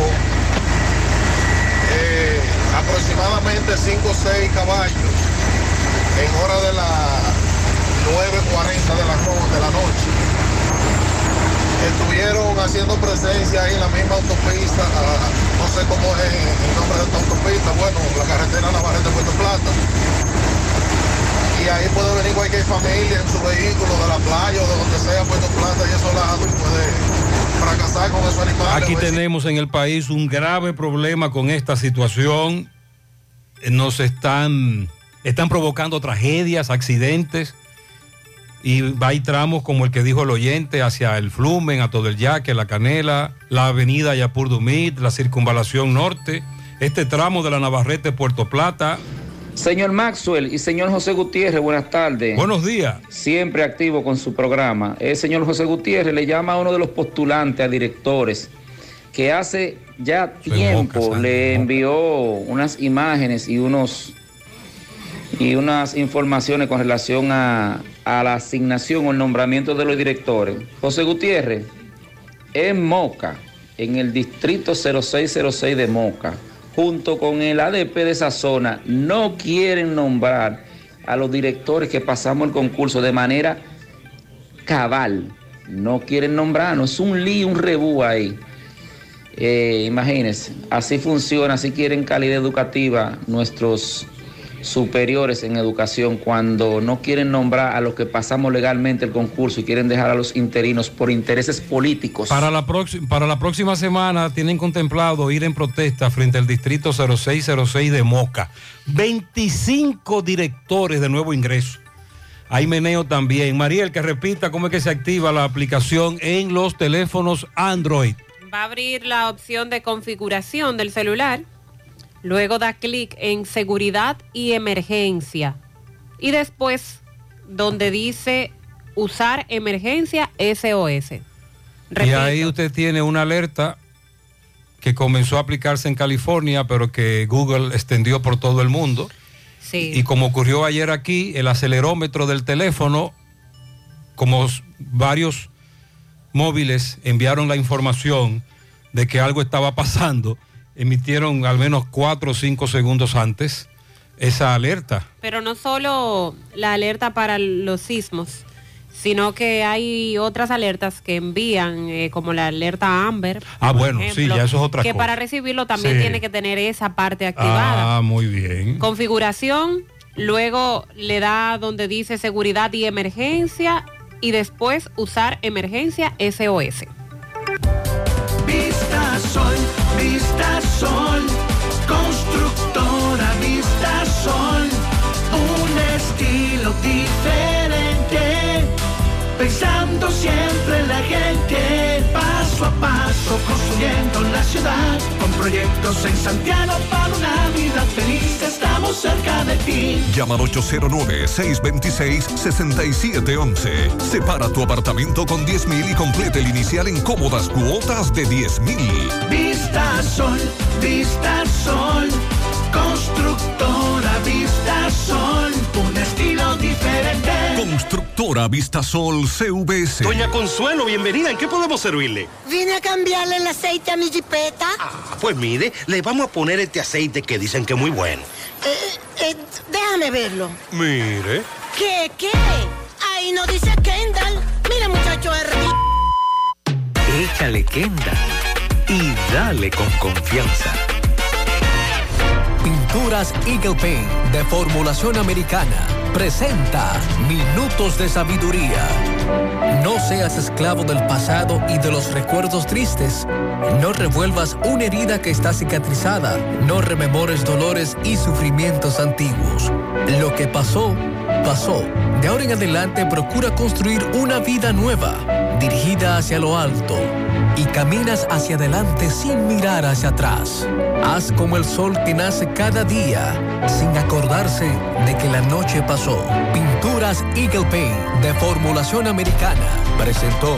eh, aproximadamente 5 o 6 caballos en hora de las 9.40 de la, de la noche. Estuvieron haciendo presencia ahí en la misma autopista, ah, no sé cómo es el nombre de esta autopista, bueno, la carretera Navarrete Puerto Plata y ahí puede venir cualquier familia en su vehículo de la playa o de donde sea, Puerto Plata y esos lados, y puede fracasar con esos animales. Aquí tenemos en el país un grave problema con esta situación. Nos están, están provocando tragedias, accidentes. Y hay tramos como el que dijo el oyente hacia el Flumen, a todo el Yaque, la Canela, la avenida Yapur Dumit, la circunvalación norte, este tramo de la Navarrete Puerto Plata. Señor Maxwell y señor José Gutiérrez, buenas tardes. Buenos días. Siempre activo con su programa. El señor José Gutiérrez le llama a uno de los postulantes a directores que hace ya tiempo le envió unas imágenes y unos y unas informaciones con relación a, a la asignación o el nombramiento de los directores. José Gutiérrez, en Moca, en el distrito 0606 de Moca, junto con el ADP de esa zona, no quieren nombrar a los directores que pasamos el concurso de manera cabal. No quieren nombrarnos. Es un lío, un rebú ahí. Eh, imagínense, así funciona, así quieren calidad educativa nuestros superiores en educación cuando no quieren nombrar a los que pasamos legalmente el concurso y quieren dejar a los interinos por intereses políticos. Para la, próxima para la próxima semana tienen contemplado ir en protesta frente al distrito 0606 de Moca. 25 directores de nuevo ingreso. Hay meneo también. Mariel, que repita cómo es que se activa la aplicación en los teléfonos Android. Va a abrir la opción de configuración del celular. Luego da clic en seguridad y emergencia. Y después, donde dice usar emergencia SOS. Y ahí usted tiene una alerta que comenzó a aplicarse en California, pero que Google extendió por todo el mundo. Sí. Y como ocurrió ayer aquí, el acelerómetro del teléfono, como varios móviles enviaron la información, de que algo estaba pasando, emitieron al menos cuatro o cinco segundos antes esa alerta. Pero no solo la alerta para los sismos, sino que hay otras alertas que envían, eh, como la alerta Amber. Ah, bueno, sí, ya eso es otra Que cosa. para recibirlo también Sí. tiene que tener esa parte activada. Ah, muy bien. Configuración, luego le da donde dice seguridad y emergencia y después usar emergencia SOS. Vista Sol, constructora Vista Sol, un estilo diferente, pensando siempre en la gente, paso a paso construyendo la ciudad, con proyectos en Santiago para una vida feliz, estamos cerca de ti. Llama al 809-626-6711. Separa tu apartamento con 10 mil y complete el inicial en cómodas cuotas de 10 mil. Vista Sol, Vista Sol, constructora Vista Sol, un estilo diferente. Constructora Vistasol CVS. Doña Consuelo, bienvenida. ¿En qué podemos servirle? Vine a cambiarle el aceite a mi jipeta. Ah, Pues mire, le vamos a poner este aceite que dicen que es muy bueno. Eh, eh, déjame verlo. Mire. ¿Qué, qué? Ahí no dice Kendall. Mira, muchacho R. Échale Kenda y dale con confianza. Pinturas Eagle Paint de formulación americana presenta Minutos de Sabiduría. No seas esclavo del pasado y de los recuerdos tristes. No revuelvas una herida que está cicatrizada. No rememores dolores y sufrimientos antiguos. Lo que pasó, pasó. De ahora en adelante procura construir una vida nueva, dirigida hacia lo alto. Y caminas hacia adelante sin mirar hacia atrás. Haz como el sol que nace cada día, sin acordarse de que la noche pasó. Pinturas Eagle Paint de formulación americana presentó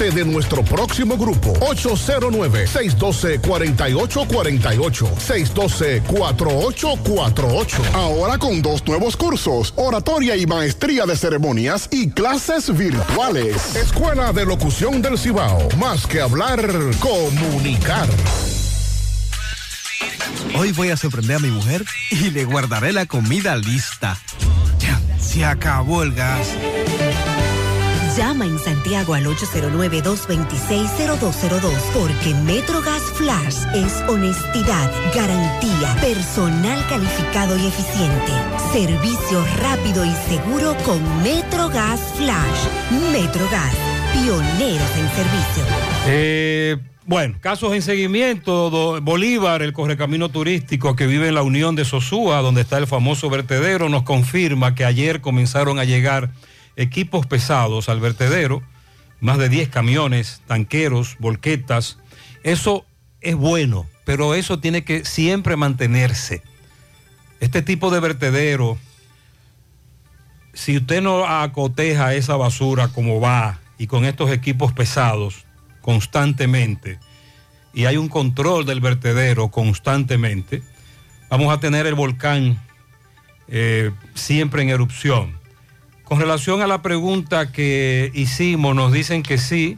de nuestro próximo grupo 809-612-4848, 612-4848. Ahora con dos nuevos cursos, oratoria y maestría de ceremonias y clases virtuales. Escuela de Locución del Cibao. Más que hablar, comunicar. Hoy voy a sorprender a mi mujer y le guardaré la comida lista. Ya, se acabó el gas. Llama en Santiago al 809-226-0202 porque Metrogas Flash es honestidad, garantía, personal calificado y eficiente, servicio rápido y seguro con Metrogas Flash. Metrogas, pioneros en servicio. Eh, bueno, casos en seguimiento. Bolívar, el correcamino turístico que vive en la Unión de Sosúa, donde está el famoso vertedero, nos confirma que ayer comenzaron a llegar equipos pesados al vertedero, más de 10 camiones, tanqueros, volquetas. Eso es bueno, pero eso tiene que siempre mantenerse. Este tipo de vertedero, si usted no acoteja esa basura como va y con estos equipos pesados constantemente, y hay un control del vertedero constantemente, vamos a tener el volcán eh, siempre en erupción. Con relación a la pregunta que hicimos, nos dicen que sí.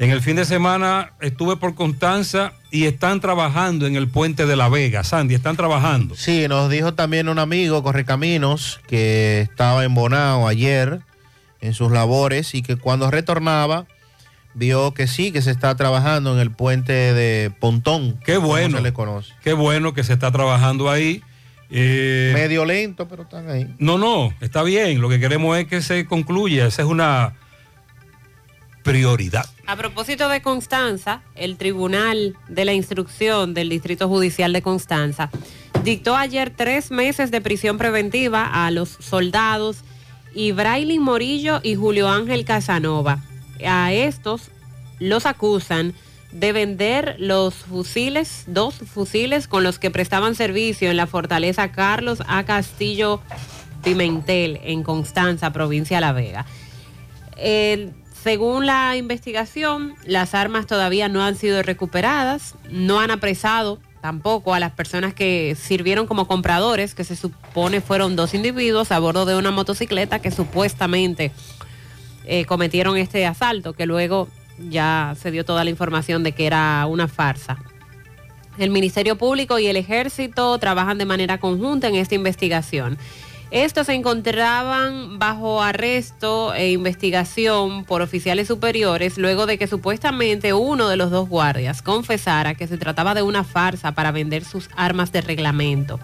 En el fin de semana estuve por Constanza y están trabajando en el puente de La Vega. Sandy, están trabajando. Sí, nos dijo también un amigo, Correcaminos, que estaba en Bonao ayer en sus labores y que cuando retornaba vio que sí, que se está trabajando en el puente de Pontón. Qué bueno. se le conoce. Qué bueno que se está trabajando ahí. Eh, Medio lento, pero están ahí. No, no, está bien. Lo que queremos es que se concluya. Esa es una prioridad. A propósito de Constanza, el Tribunal de la Instrucción del Distrito Judicial de Constanza dictó ayer tres meses de prisión preventiva a los soldados Ibrailin Morillo y Julio Ángel Casanova. A estos los acusan de vender los fusiles, dos fusiles con los que prestaban servicio en la fortaleza Carlos A. Castillo Pimentel, en Constanza, provincia de La Vega. Según la investigación, las armas todavía no han sido recuperadas, no han apresado tampoco a las personas que sirvieron como compradores, que se supone fueron dos individuos a bordo de una motocicleta que supuestamente eh, cometieron este asalto, que luego ya se dio toda la información de que era una farsa. El Ministerio Público y el Ejército trabajan de manera conjunta en esta investigación. Estos se encontraban bajo arresto e investigación por oficiales superiores luego de que supuestamente uno de los dos guardias confesara que se trataba de una farsa para vender sus armas de reglamento.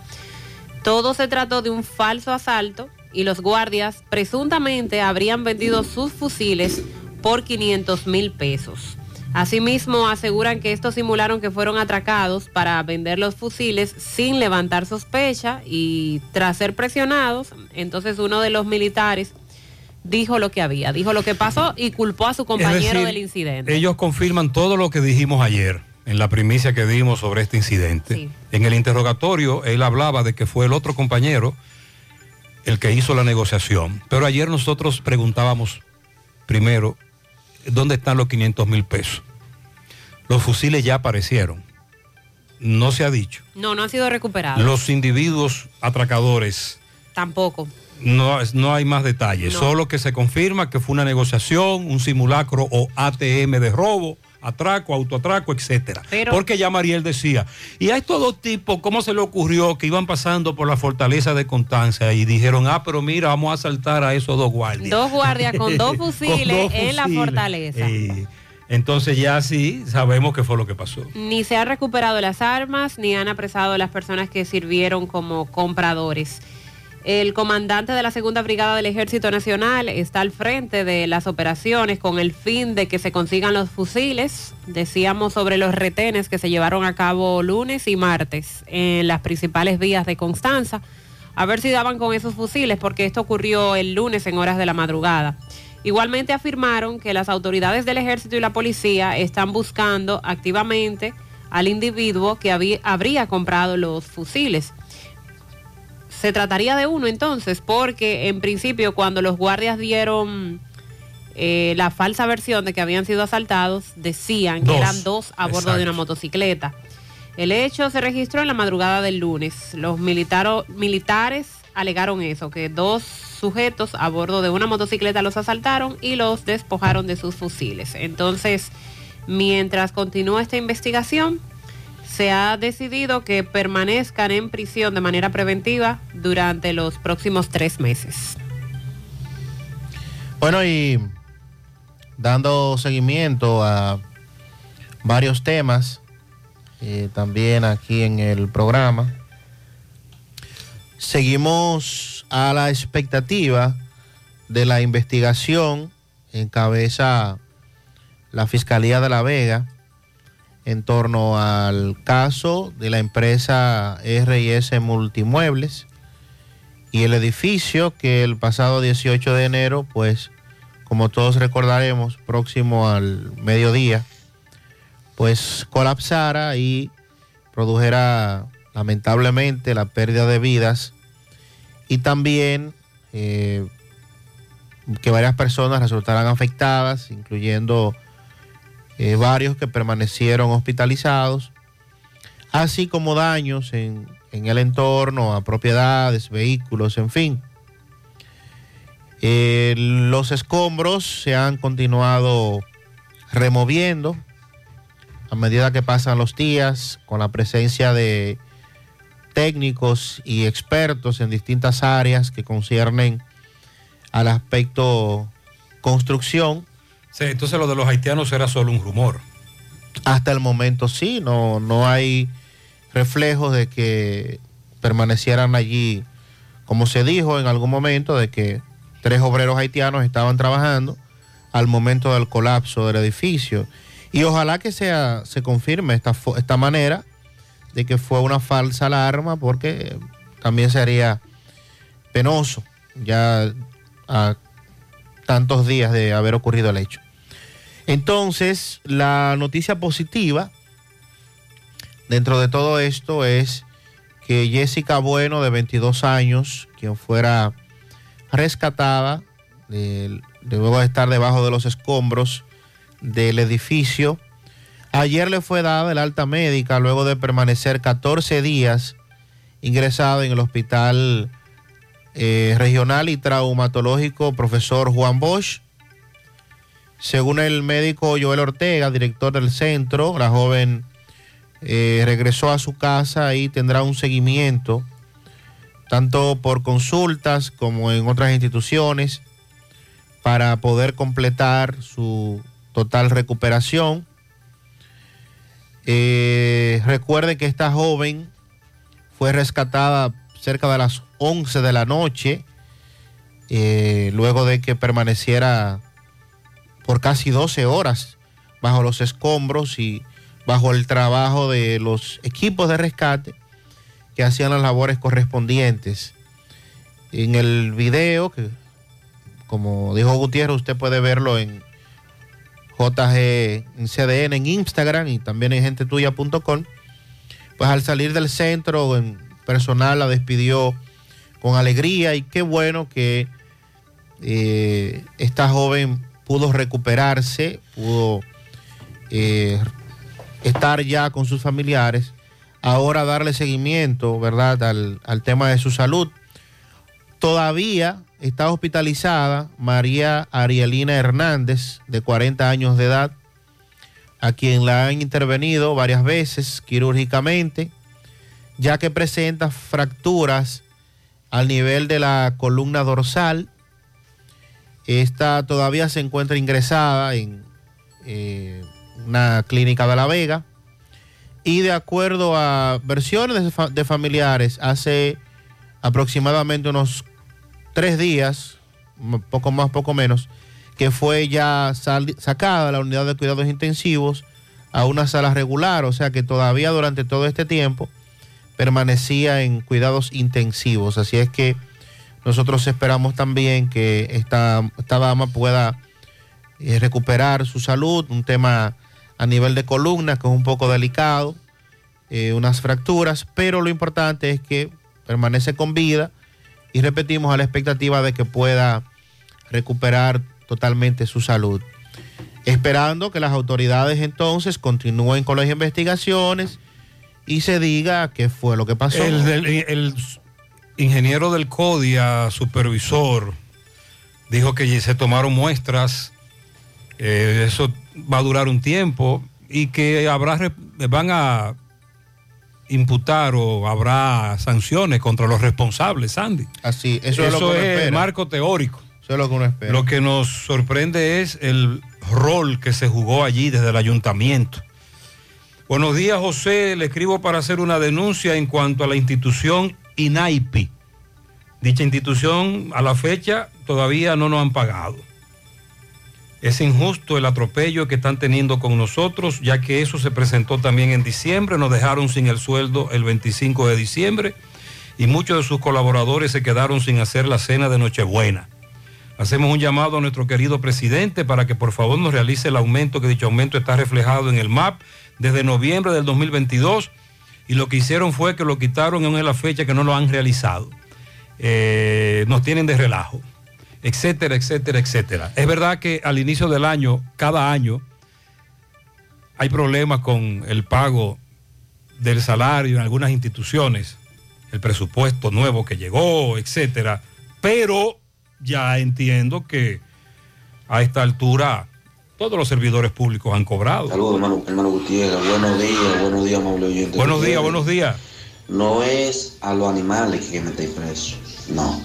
Todo se trató de un falso asalto y los guardias presuntamente habrían vendido sus fusiles por 500 mil pesos. Asimismo, aseguran que estos simularon que fueron atracados para vender los fusiles sin levantar sospecha y tras ser presionados, entonces uno de los militares dijo lo que había, dijo lo que pasó y culpó a su compañero decir, del incidente. Ellos confirman todo lo que dijimos ayer en la primicia que dimos sobre este incidente. En el interrogatorio él hablaba de que fue el otro compañero el que hizo la negociación. Pero ayer nosotros preguntábamos primero, ¿dónde están los 500 mil pesos? Los fusiles ya aparecieron. No se ha dicho. No, no han sido recuperados. Los individuos atracadores, Tampoco. no, no hay más detalles. No. Solo que se confirma que fue una negociación, un simulacro o ATM de robo, atraco, autoatraco, etcétera. Pero- Porque ya Mariel decía, y a estos dos tipos, ¿cómo se le ocurrió que iban pasando por la fortaleza de Constanza y dijeron, ah, pero mira, vamos a asaltar a esos dos guardias? Dos guardias con dos fusiles dos en la fortaleza. Eh, entonces ya sí sabemos qué fue lo que pasó. Ni se han recuperado las armas, ni han apresado a las personas que sirvieron como compradores. El comandante de la Segunda Brigada del Ejército Nacional está al frente de las operaciones con el fin de que se consigan los fusiles. Decíamos sobre los retenes que se llevaron a cabo lunes y martes en las principales vías de Constanza. A ver si daban con esos fusiles, porque esto ocurrió el lunes en horas de la madrugada. Igualmente afirmaron que las autoridades del ejército y la policía están buscando activamente al individuo que habría comprado los fusiles. Se trataría de uno entonces, porque en principio cuando los guardias dieron eh, la falsa versión de que habían sido asaltados, decían que eran dos a bordo de una motocicleta. El hecho se registró en la madrugada del lunes. Los militares alegaron eso, que dos sujetos a bordo de una motocicleta los asaltaron y los despojaron de sus fusiles. Entonces, mientras continúa esta investigación, se ha decidido que permanezcan en prisión de manera preventiva durante los próximos tres meses. Bueno, y dando seguimiento a varios temas, eh, también aquí en el programa, seguimos a la expectativa de la investigación en cabeza la Fiscalía de La Vega en torno al caso de la empresa RS Multimuebles y el edificio que el pasado 18 de enero, pues como todos recordaremos, próximo al mediodía, pues colapsara y produjera lamentablemente la pérdida de vidas y también eh, que varias personas resultaran afectadas, incluyendo eh, varios que permanecieron hospitalizados, así como daños en, el entorno, a propiedades, vehículos, en fin. Eh, los escombros se han continuado removiendo a medida que pasan los días, con la presencia de técnicos y expertos en distintas áreas que conciernen al aspecto construcción. Entonces lo de los haitianos era solo un rumor. Hasta el momento sí, no, no hay reflejos de que permanecieran allí, como se dijo en algún momento, de que tres obreros haitianos estaban trabajando al momento del colapso del edificio. Y ojalá que sea, se confirme esta, esta manera de que fue una falsa alarma, porque también sería penoso ya a tantos días de haber ocurrido el hecho. Entonces, la noticia positiva dentro de todo esto es que Jessica Bueno, de 22 años, quien fuera rescatada de- luego de estar debajo de los escombros del edificio, ayer le fue dada el alta médica luego de permanecer 14 días ingresado en el hospital eh, regional y traumatológico profesor Juan Bosch. Según el médico Joel Ortega, director del centro, la joven eh, regresó a su casa y tendrá un seguimiento tanto por consultas como en otras instituciones para poder completar su total recuperación. Eh, recuerde que esta joven fue rescatada cerca de las 11 de la noche, eh, luego de que permaneciera por casi 12 horas bajo los escombros y bajo el trabajo de los equipos de rescate que hacían las labores correspondientes. En el video, que como dijo Gutiérrez, usted puede verlo en JG, en CDN, en Instagram y también en gentetuya.com. Pues al salir del centro, en personal la despidió con alegría y qué bueno que eh, esta joven pudo recuperarse, pudo eh, estar ya con sus familiares, ahora darle seguimiento, ¿verdad?, al, al tema de su salud. Todavía está hospitalizada María Arielina Hernández, de 40 años de edad, a quien la han intervenido varias veces quirúrgicamente, ya que presenta fracturas al nivel de la columna dorsal. Esta todavía se encuentra ingresada en eh, una clínica de La Vega. Y de acuerdo a versiones de, de familiares, hace aproximadamente unos tres días, poco más, poco menos, que fue ya sacada de la unidad de cuidados intensivos a una sala regular, o sea que todavía durante todo este tiempo permanecía en cuidados intensivos. Así es que nosotros esperamos también que esta, esta dama pueda eh, recuperar su salud, un tema a nivel de columna que es un poco delicado, eh, unas fracturas, pero lo importante es que permanece con vida y repetimos a la expectativa de que pueda recuperar totalmente su salud. Esperando que las autoridades entonces continúen con las investigaciones y se diga qué fue lo que pasó. El, ingeniero del CODIA, supervisor, dijo que se tomaron muestras, eh, eso va a durar un tiempo y que habrá van a imputar o habrá sanciones contra los responsables, Sandy. Así, eso, es lo que uno el marco teórico. Eso es lo que uno espera. Lo que nos sorprende es el rol que se jugó allí desde el ayuntamiento. Buenos días, José. Le escribo para hacer una denuncia en cuanto a la institución INAIPI. Dicha institución a la fecha todavía no nos han pagado. Es injusto el atropello que están teniendo con nosotros, ya que eso se presentó también en diciembre, nos dejaron sin el sueldo el 25 de diciembre y muchos de sus colaboradores se quedaron sin hacer la cena de Nochebuena. Hacemos un llamado a nuestro querido presidente para que por favor nos realice el aumento, que dicho aumento está reflejado en el MAP desde noviembre del 2022 y lo que hicieron fue que lo quitaron en la fecha que no lo han realizado. Eh, nos tienen de relajo, etcétera, etcétera, etcétera. Es verdad que al inicio del año, cada año, hay problemas con el pago del salario en algunas instituciones, el presupuesto nuevo que llegó, etcétera, pero ya entiendo que a esta altura todos los servidores públicos han cobrado. Saludos, hermano, hermano Gutiérrez. Buenos días, buenos días, amable oyente. Buenos días, buenos días. No es a los animales que que meter preso, no.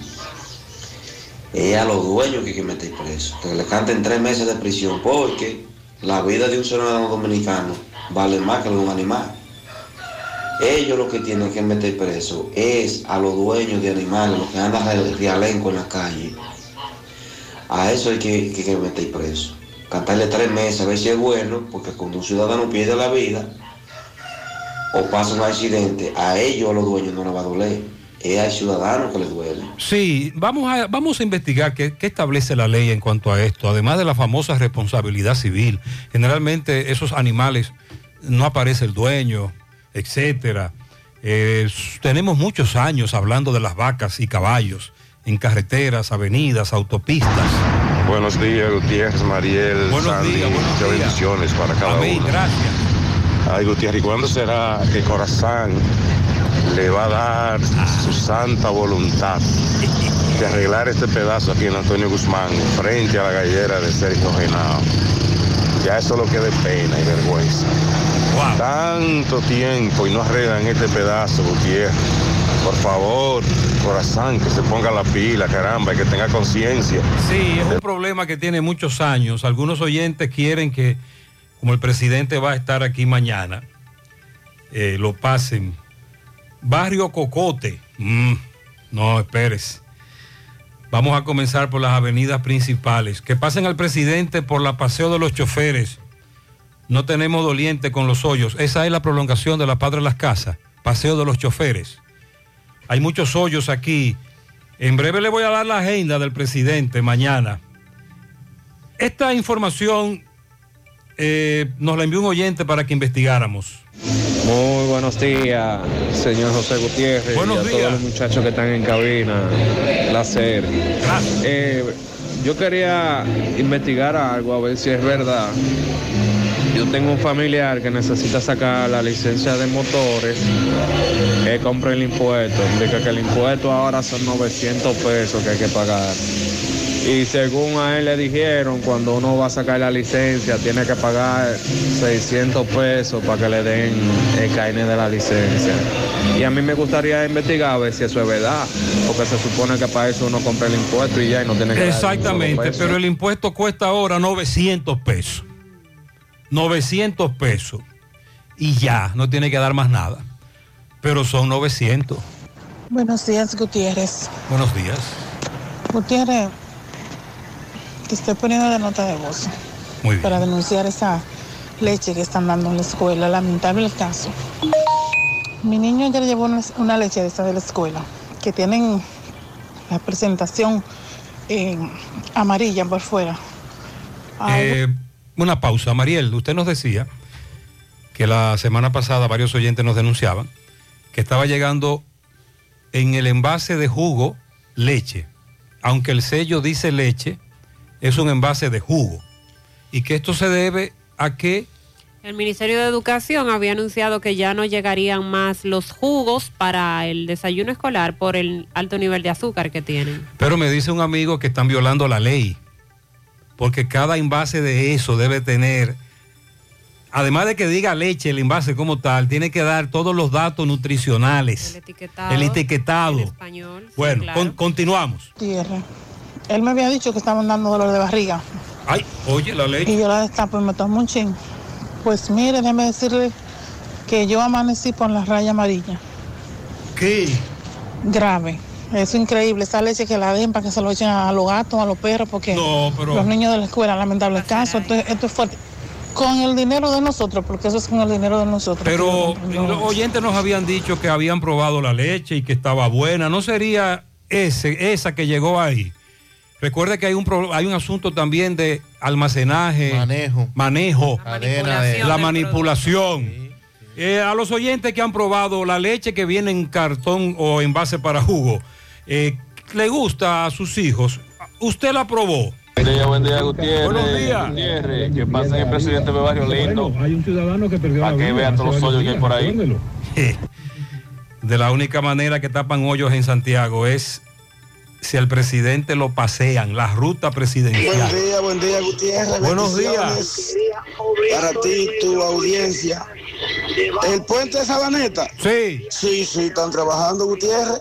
Es a los dueños que que meter preso. Que le canten tres meses de prisión porque la vida de un ciudadano dominicano vale más que la de un animal. Ellos lo que tienen que meter preso es a los dueños de animales, los que andan de rialenco en la calle. A eso hay que, que, que meter preso. Cantarle tres meses a ver si es bueno, porque cuando un ciudadano pierde la vida o pasa un accidente, a ellos, a los dueños, no les va a doler. es al ciudadano que le duele. Sí, vamos a, vamos a investigar qué, qué establece la ley en cuanto a esto, además de la famosa responsabilidad civil. Generalmente esos animales no aparece el dueño, etcétera. Eh, tenemos muchos años hablando de las vacas y caballos en carreteras, avenidas, autopistas. Buenos días, Gutiérrez, Mariel, Buenos Sandy. días, buenos Muchas días. bendiciones para cada Amén, uno. gracias. Ay, Gutiérrez, ¿y cuándo será que Corazán le va a dar su santa voluntad de arreglar este pedazo aquí en Antonio Guzmán, frente a la gallera de Sergio Genao? Ya eso lo que de pena y vergüenza. Tanto tiempo y no arreglan este pedazo, Gutiérrez. Por favor, Corazán, que se ponga la pila, caramba, y que tenga conciencia. Sí, es un problema que tiene muchos años. Algunos oyentes quieren que, como el presidente va a estar aquí mañana, eh, lo pasen. Barrio Cocote. Mm, no, espérese. Vamos a comenzar por las avenidas principales. Que pasen al presidente por la Paseo de los Choferes. No tenemos doliente con los hoyos. Esa es la prolongación de la Padre Las Casas. Paseo de los Choferes. Hay muchos hoyos aquí. En breve le voy a dar la agenda del presidente mañana. Esta información eh, nos la envió un oyente para que investigáramos. Muy buenos días, señor José Gutiérrez Buenos y a días. todos los muchachos que están en cabina. Placer. Eh, yo quería investigar algo, a ver si es verdad. Yo tengo un familiar que necesita sacar la licencia de motores, que compra el impuesto. Indica que el impuesto ahora son 900 pesos que hay que pagar. Y según a él le dijeron, cuando uno va a sacar la licencia, tiene que pagar 600 pesos para que le den el carnet de la licencia. Y a mí me gustaría investigar a ver si eso es verdad, porque se supone que para eso uno compra el impuesto y ya y no tiene que solo Exactamente, pero el impuesto cuesta ahora 900 pesos. 900 pesos. Y ya, no tiene que dar más nada. Pero son 900. Buenos días, Gutiérrez. Buenos días. Gutiérrez, te estoy poniendo de nota de voz Muy bien. para denunciar esa leche que están dando en la escuela. Lamentable el caso. Mi niño ayer llevó una, leche de esa de la escuela, que tienen la presentación eh, amarilla por fuera. Eh, una pausa. Mariel, usted nos decía que la semana pasada varios oyentes nos denunciaban que estaba llegando en el envase de jugo leche. Aunque el sello dice leche, es un envase de jugo. Y que esto se debe a que El Ministerio de Educación había anunciado que ya no llegarían más los jugos para el desayuno escolar por el alto nivel de azúcar que tienen. Pero me dice un amigo que están violando la ley, porque cada envase de eso debe tener, además de que diga leche, el envase como tal, tiene que dar todos los datos nutricionales, Etiquetado. el etiquetado. español. sí, Bueno, claro. con- continuamos. tierra. Él me había dicho que estaban dando dolor de barriga. Ay, oye, la Y leche. yo la destapo y me tomo un chin. Pues mire, déjeme decirle que yo amanecí con la raya amarilla. ¿Qué? Grave. Es increíble esa leche que la den para que se lo echen a los gatos, a los perros, porque No, pero- los niños de la escuela, lamentable caso. Esto, esto es fuerte. Con el dinero de nosotros, porque eso es con el dinero de nosotros. Pero yo- los oyentes nos habían dicho que habían probado la leche y que estaba buena. ¿No sería ese, esa que llegó ahí? Recuerde que hay un, pro- hay un asunto también de almacenaje, Manejo. manejo, la manipulación. Eh, a los oyentes que han probado la leche que viene en cartón o envase para jugo, eh, ¿le gusta a sus hijos? ¿Usted la probó? Buen día, buen día, Gutiérrez. Buenos días. Gutiérrez, que pase el presidente de Barrio Lindo. Hay un ciudadano que perdió Para que vea todos los hoyos que hay por ahí. De la única manera que tapan hoyos en Santiago es si al presidente lo pasean, la ruta presidencial. Buen día, buen día, Gutiérrez. Buenos Bendiciones Para ti, tu audiencia. ¿El puente de Sabaneta? Sí. Sí, sí, están trabajando, Gutiérrez,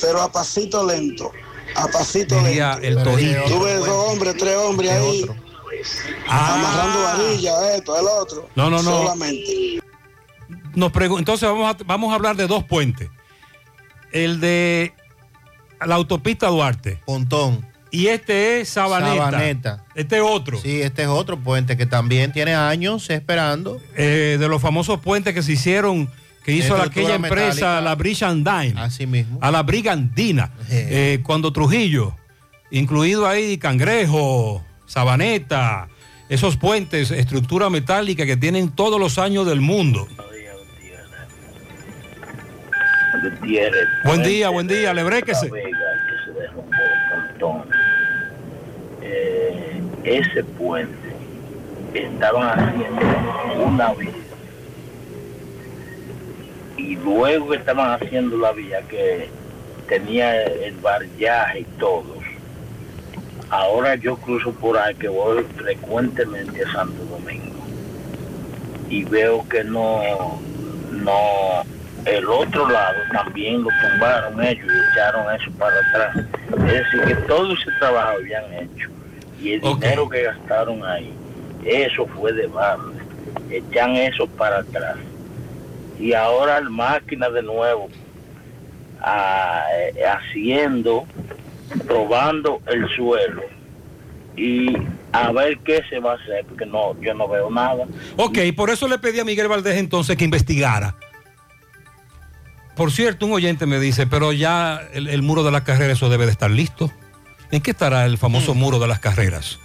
pero a pasito lento. A pasito Diría lento. el torito. Tú ves dos hombres, tres hombres ahí. Amarrando varilla, esto, el otro. Ah. No, no, no. Solamente. Nos Entonces vamos a, vamos a hablar de dos puentes. El de la autopista Duarte. Pontón. Y este es Sabaneta. Sabaneta. Este es otro. Sí, este es otro puente que también tiene años esperando. Eh, de los famosos puentes que se hicieron que hizo aquella empresa, metálica. la Brigandine. Así mismo. A la Brigandina. Eh, cuando Trujillo, incluido ahí Cangrejo, Sabaneta, esos puentes, estructura metálica que tienen todos los años del mundo. Gutiérrez. Buen día, buen día, lebréquese. La Vega, que se derrumbó un montón. Eh, ese puente estaban haciendo una vía y luego que estaban haciendo la vía que tenía el barriaje y todo. Ahora yo cruzo por ahí que voy frecuentemente a Santo Domingo y veo que no no el otro lado también lo tumbaron ellos y echaron eso para atrás. Es decir que todo ese trabajo habían hecho y el dinero que gastaron ahí eso fue de balde. Echan eso para atrás y ahora la máquina de nuevo eh, haciendo probando el suelo y a ver qué se va a hacer porque no yo no veo nada Ok, por eso le pedí a Miguel Valdés entonces que investigara. Por cierto, un oyente me dice, pero ya el, el muro de la carrera, eso debe de estar listo. ¿En qué estará el famoso muro de las carreras?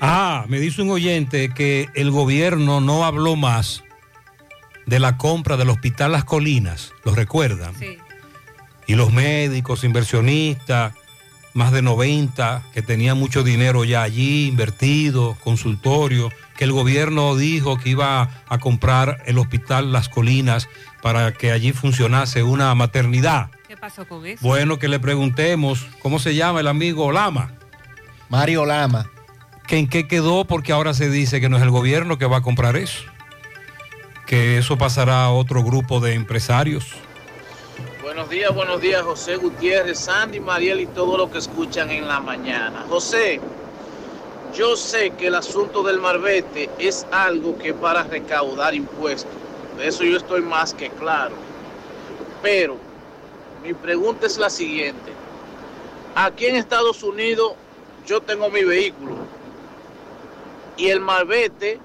Ah, me dice un oyente que el gobierno no habló más de la compra del Hospital Las Colinas, ¿lo recuerdan? Sí. Y los médicos, inversionistas, más de 90, que tenían mucho dinero ya allí invertido, consultorio, que el gobierno dijo que iba a comprar el Hospital Las Colinas para que allí funcionase una maternidad. ¿Qué pasó con eso? Bueno, que le preguntemos cómo se llama el amigo Lama. Mario Lama. Que en qué quedó porque ahora se dice que no es el gobierno que va a comprar eso. Que eso pasará a otro grupo de empresarios. Buenos días, buenos días, José Gutiérrez, Sandy, Mariel y todo lo que escuchan en la mañana. José, yo sé que el asunto del marbete es algo que para recaudar impuestos. De eso yo estoy más que claro. Pero mi pregunta es la siguiente. Aquí en Estados Unidos yo tengo mi vehículo y el marbete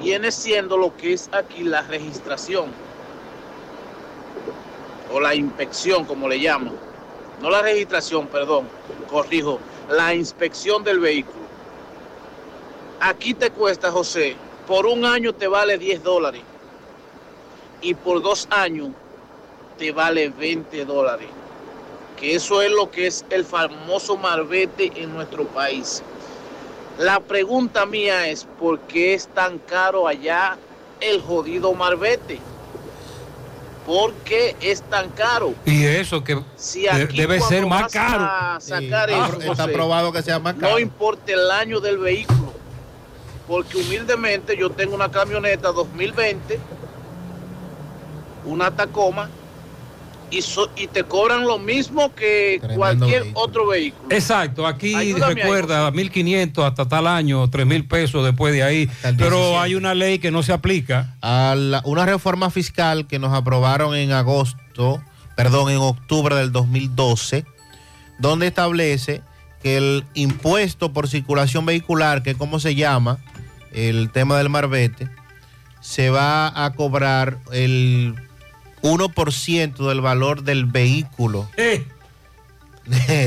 viene siendo lo que es aquí la registración o la inspección, como le llaman. No la registración, perdón, corrijo, la inspección del vehículo. Aquí te cuesta, José, por un año te vale 10 dólares y por dos años te vale 20 dólares. Que eso es lo que es el famoso marbete en nuestro país. La pregunta mía es, ¿por qué es tan caro allá el jodido marbete? ¿Por qué es tan caro? Y eso que Si de- aquí debe ser más caro. sacar Sí. eso, Ah, está probado que sea más No caro. importa el año del vehículo, porque humildemente yo tengo una camioneta 2020, una Tacoma, y, so- y te cobran lo mismo que cualquier otro vehículo. Exacto, aquí Ayúdame ahí, recuerda 1.500 hasta tal año, 3.000 pesos después de ahí. Pero hay una ley que no se aplica. a la- una reforma fiscal que nos aprobaron en agosto, perdón, en octubre del 2012, donde establece que el impuesto por circulación vehicular, que es como se llama el tema del marbete, se va a cobrar el 1% del valor del vehículo.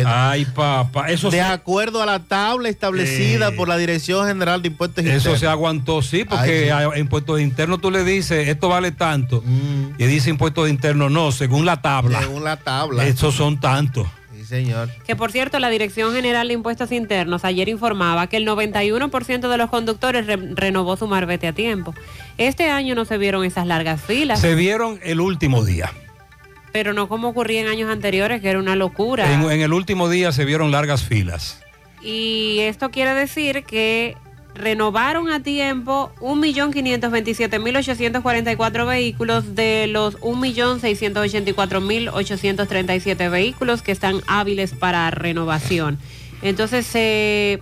Ay, papá, eso de se- acuerdo a la tabla establecida Eh. por la Dirección General de Impuestos Eso Internos. se aguantó, sí, porque Ay, sí. a impuestos internos tú le dices, esto vale tanto, y dice impuestos internos, no, según la tabla. Mm. Según la tabla. Estos son tantos. Señor. Que por cierto, la Dirección General de Impuestos Internos ayer informaba que el 91% de los conductores re- renovó su marbete a tiempo. Este año no se vieron esas largas filas, Se vieron el último día. pero no como ocurría en años anteriores, que era una locura. En, en el último día se vieron largas filas. Y esto quiere decir que renovaron a tiempo 1.527.844 vehículos de los 1.684.837 vehículos que están hábiles para renovación. Entonces se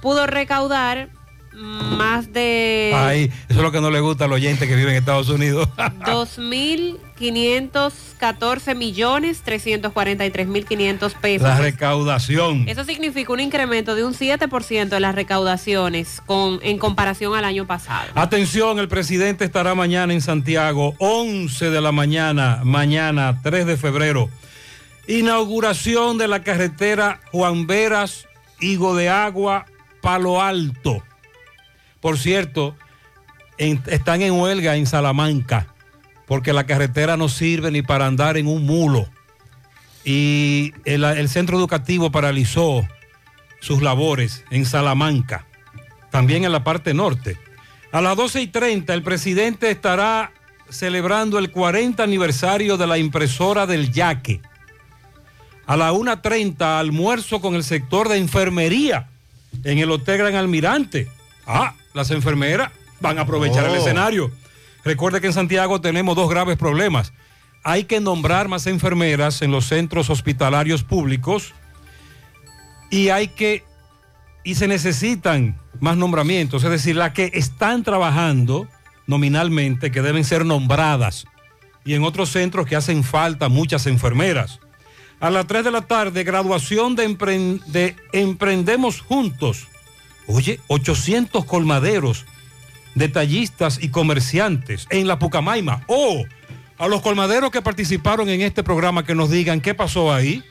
pudo recaudar más de Ay, eso es lo que no le gusta al oyente que vive en Estados Unidos. 2.000 514 millones 343 mil 500 pesos. La recaudación. Eso significa un incremento de un 7% de las recaudaciones con, en comparación al año pasado. Atención, el presidente estará mañana en Santiago, 11 de la mañana, mañana 3 de febrero. Inauguración de la carretera Juan Veras, Higo de Agua, Palo Alto. Por cierto, están en huelga en Salamanca, porque la carretera no sirve ni para andar en un mulo. Y el, centro educativo paralizó sus labores en Salamanca, también en la parte norte. A las 12 y 30 el presidente estará celebrando el 40 aniversario de la impresora del Yaque. A la 1.30 almuerzo con el sector de enfermería en el Hotel Gran Almirante. Ah, las enfermeras van a aprovechar el Oh. escenario. Recuerde que en Santiago tenemos dos graves problemas. Hay que nombrar más enfermeras en los centros hospitalarios públicos y hay que y se necesitan más nombramientos, es decir, las que están trabajando nominalmente, que deben ser nombradas, y en otros centros que hacen falta muchas enfermeras. A las 3 de la tarde, graduación de, de Emprendemos Juntos. Oye, 800 colmaderos, detallistas y comerciantes en la Pucamaima. Oh, a los colmaderos que participaron en este programa que nos digan qué pasó ahí.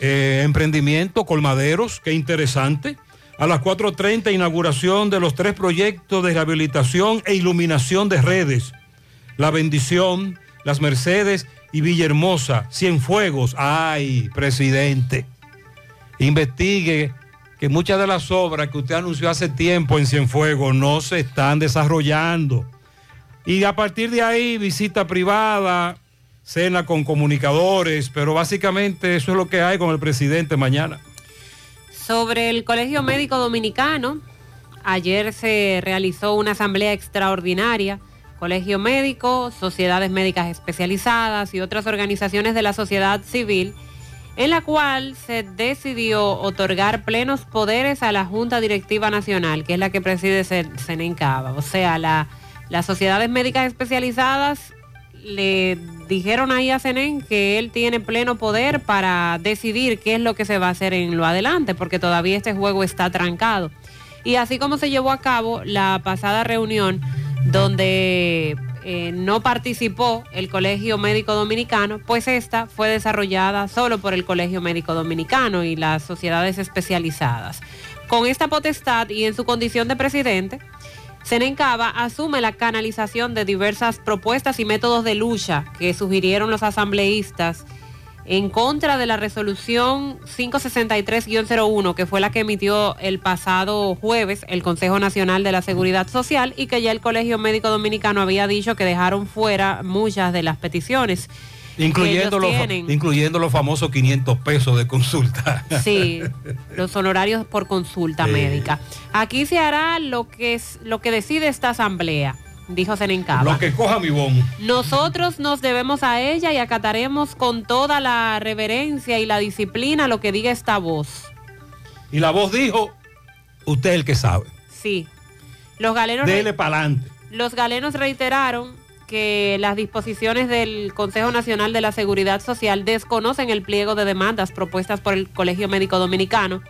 Eh, emprendimiento, colmaderos, qué interesante. A las 4.30, inauguración de los tres proyectos de rehabilitación e iluminación de redes. La Bendición, Las Mercedes y Villahermosa, Cienfuegos. Ay, presidente, investigue que muchas de las obras que usted anunció hace tiempo en Cienfuegos no se están desarrollando. Y a partir de ahí, visita privada, cena con comunicadores, pero básicamente eso es lo que hay con el presidente mañana. Sobre el Colegio Médico Dominicano, ayer se realizó una asamblea extraordinaria. Colegio Médico, sociedades médicas especializadas y otras organizaciones de la sociedad civil, en la cual se decidió otorgar plenos poderes a la Junta Directiva Nacional, que es la que preside Sen- Senencaba. O sea, la- las sociedades médicas especializadas le dijeron ahí a Senen que él tiene pleno poder para decidir qué es lo que se va a hacer en lo adelante, porque todavía este juego está trancado. Y así como se llevó a cabo la pasada reunión donde eh, no participó el Colegio Médico Dominicano, pues esta fue desarrollada solo por el Colegio Médico Dominicano y las sociedades especializadas. Con esta potestad y en su condición de presidente, Senencaba asume la canalización de diversas propuestas y métodos de lucha que sugirieron los asambleístas en contra de la resolución 563-01, que fue la que emitió el pasado jueves el Consejo Nacional de la Seguridad Social y que ya el Colegio Médico Dominicano había dicho que dejaron fuera muchas de las peticiones. Incluyendo los, incluyendo los famosos 500 pesos de consulta. Sí, los honorarios por consulta médica. Aquí se hará lo que es lo que decide esta asamblea, dijo Senencaba. Lo que coja mi bon. Nosotros nos debemos a ella y acataremos con toda la reverencia y la disciplina lo que diga esta voz. Y la voz dijo, usted es el que sabe. Sí. Los galenos, Dele para adelante. los galenos reiteraron que las disposiciones del Consejo Nacional de la Seguridad Social desconocen el pliego de demandas propuestas por el Colegio Médico Dominicano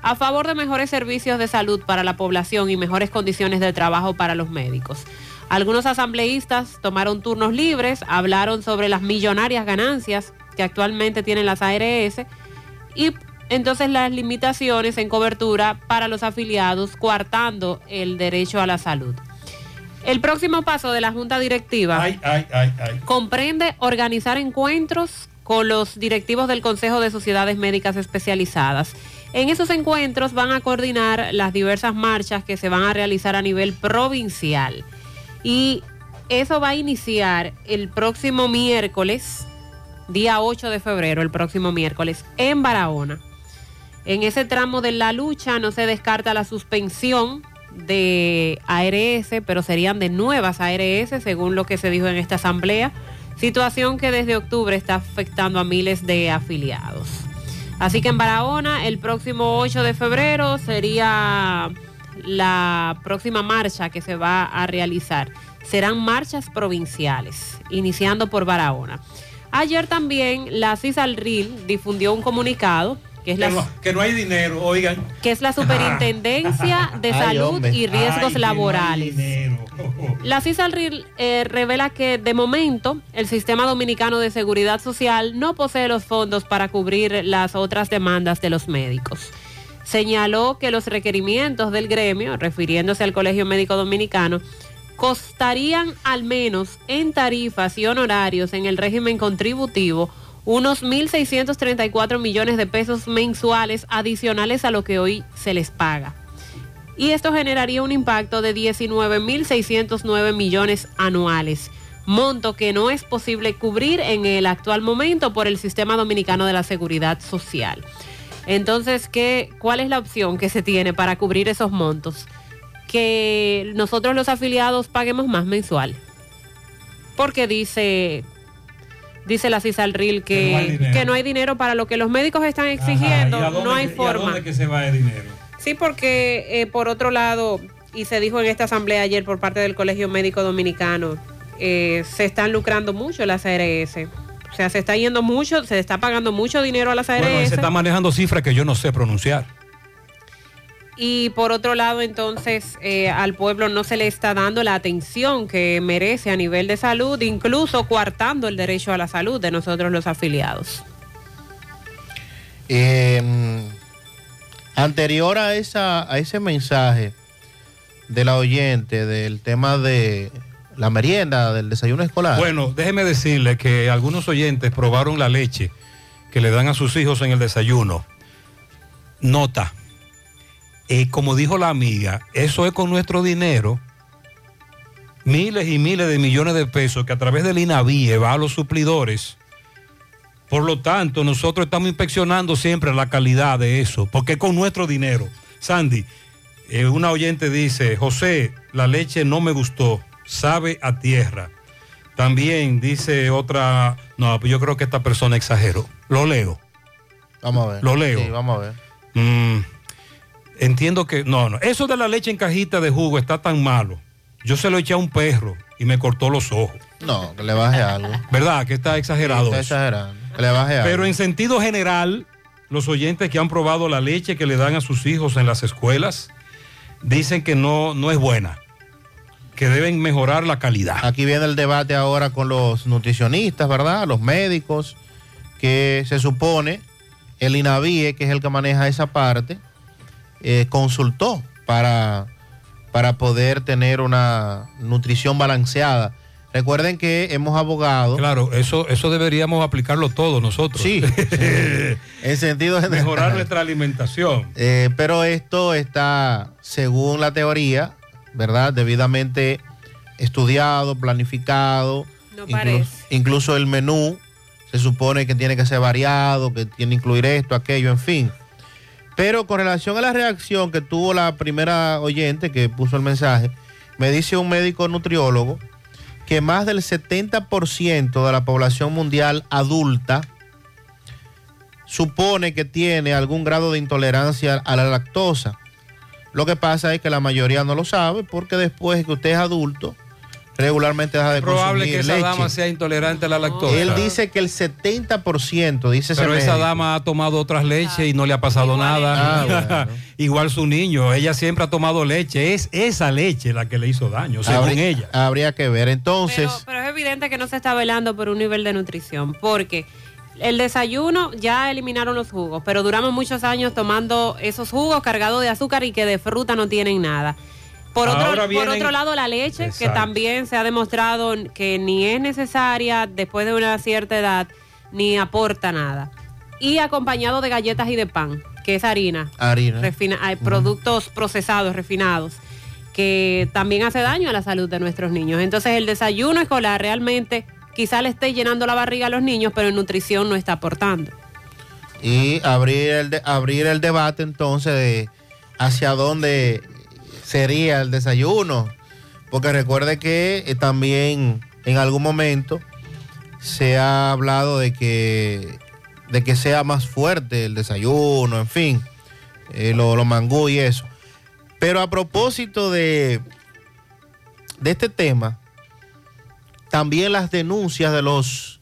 a favor de mejores servicios de salud para la población y mejores condiciones de trabajo para los médicos. Algunos asambleístas tomaron turnos libres, hablaron sobre las millonarias ganancias que actualmente tienen las ARS y entonces las limitaciones en cobertura para los afiliados, coartando el derecho a la salud. El próximo paso de la Junta Directiva Ay, ay, ay, ay. comprende organizar encuentros con los directivos del Consejo de Sociedades Médicas Especializadas. En esos encuentros van a coordinar las diversas marchas que se van a realizar a nivel provincial. Y eso va a iniciar el próximo miércoles, día 8 de febrero, el próximo miércoles, en Barahona. En ese tramo de la lucha no se descarta la suspensión de ARS, pero serían de nuevas ARS, según lo que se dijo en esta asamblea, situación que desde octubre está afectando a miles de afiliados. Así que en Barahona, el próximo 8 de febrero sería la próxima marcha que se va a realizar. Serán marchas provinciales, iniciando por Barahona. Ayer también la CISALRIL difundió un comunicado, que es la, Que no, que no hay dinero, oigan. que es la Superintendencia de Salud y Riesgos Ay, no Laborales. La CISALRIL eh, revela que de momento el Sistema Dominicano de Seguridad Social no posee los fondos para cubrir las otras demandas de los médicos. Señaló que los requerimientos del gremio, refiriéndose al Colegio Médico Dominicano, costarían al menos en tarifas y honorarios en el régimen contributivo unos 1.634 millones de pesos mensuales adicionales a lo que hoy se les paga. Y esto generaría un impacto de 19.609 millones anuales, monto que no es posible cubrir en el actual momento por el Sistema Dominicano de la Seguridad Social. Entonces, ¿qué, ¿cuál es la opción que se tiene para cubrir esos montos? Que nosotros los afiliados paguemos más mensual. Porque dice, dice la CISALRIL que, Que no hay dinero. que no hay dinero para lo que los médicos están exigiendo. Ajá, ¿y a dónde- no hay y a forma. dónde que se va el dinero? Sí, porque eh, por otro lado, y se dijo en esta asamblea ayer por parte del Colegio Médico Dominicano, eh, se están lucrando mucho las ARS. O sea, se está yendo mucho, se está pagando mucho dinero a las ARS. Bueno, se está manejando cifras que yo no sé pronunciar. Y por otro lado, entonces, eh, al pueblo no se le está dando la atención que merece a nivel de salud, incluso coartando el derecho a la salud de nosotros los afiliados. Eh, anterior a, esa, a ese mensaje de la oyente del tema de la merienda, del desayuno escolar. Bueno, déjeme decirle que algunos oyentes probaron la leche que le dan a sus hijos en el desayuno. Nota, eh, como dijo la amiga, eso es con nuestro dinero, miles y miles de millones de pesos que a través del INAVIE va a los suplidores. Por lo tanto, nosotros estamos inspeccionando siempre la calidad de eso, porque es con nuestro dinero. Sandy, eh, una oyente dice, José, la leche no me gustó, sabe a tierra. También dice otra, no, yo creo que esta persona exageró. Lo leo. Vamos a ver. Lo leo. Sí, vamos a ver. Mm, entiendo que, no, no, eso de la leche en cajita de jugo está tan malo. Yo se lo eché a un perro y me cortó los ojos. No, que le baje algo. ¿Verdad? Que está exagerado. Está exagerando. Que le baje algo. Pero en sentido general, los oyentes que han probado la leche que le dan a sus hijos en las escuelas dicen que no, no es buena, que deben mejorar la calidad. Aquí viene el debate ahora con los nutricionistas, ¿verdad? Los médicos, que se supone el INAVIE, que es el que maneja esa parte, eh, consultó para, para poder tener una nutrición balanceada. Recuerden que hemos abogado. Claro, eso, eso deberíamos aplicarlo todos nosotros. Sí, en sentido general. Mejorar nuestra alimentación. Eh, pero esto está, según la teoría, ¿verdad? Debidamente estudiado, planificado. No Inclu- parece. incluso el menú se supone que tiene que ser variado, que tiene que incluir esto, aquello, en fin. Pero con relación a la reacción que tuvo la primera oyente que puso el mensaje, me dice un médico nutriólogo que más del 70% de la población mundial adulta supone que tiene algún grado de intolerancia a la lactosa. Lo que pasa es que la mayoría no lo sabe porque después que usted es adulto, regularmente deja de Es probable consumir que esa leche. dama sea intolerante a la lactosa. Él dice que el 70%, dice ese Pero esa médico. dama ha tomado otras leches y no le ha pasado nada. Ah, Igual su niño, ella siempre ha tomado leche. Es esa leche la que le hizo daño, según habría, ella. habría que ver. Entonces, Pero es evidente que no se está velando por un nivel de nutrición, porque el desayuno ya eliminaron los jugos, pero duramos muchos años tomando esos jugos cargados de azúcar y que de fruta no tienen nada. Por otro, por otro lado, la leche, que también se ha demostrado que ni es necesaria después de una cierta edad, ni aporta nada. Y acompañado de galletas y de pan, que es harina. harina. refina- hay productos procesados, refinados, que también hace daño a la salud de nuestros niños. Entonces el desayuno escolar realmente quizá le esté llenando la barriga a los niños, pero en nutrición no está aportando. y abrir el, abrir el debate entonces de hacia dónde sería el desayuno. Porque recuerde que eh, también en algún momento se ha hablado de que, de que sea más fuerte el desayuno, en fin, eh, lo, lo mangú y eso. Pero a propósito de, de este tema, también las denuncias de los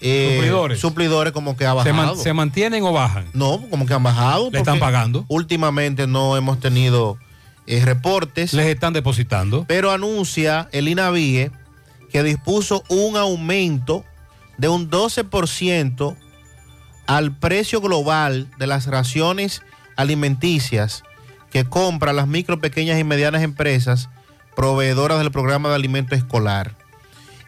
eh, Suplidores. suplidores como que ha ¿Se, bajado. man- se mantienen o bajan? No, como que han bajado. ¿Le están pagando? Últimamente no hemos tenido eh, reportes. Les están depositando. Pero anuncia el INAVIE que dispuso un aumento de un 12% al precio global de las raciones alimenticias que compran las micro, pequeñas y medianas empresas proveedoras del programa de alimento escolar.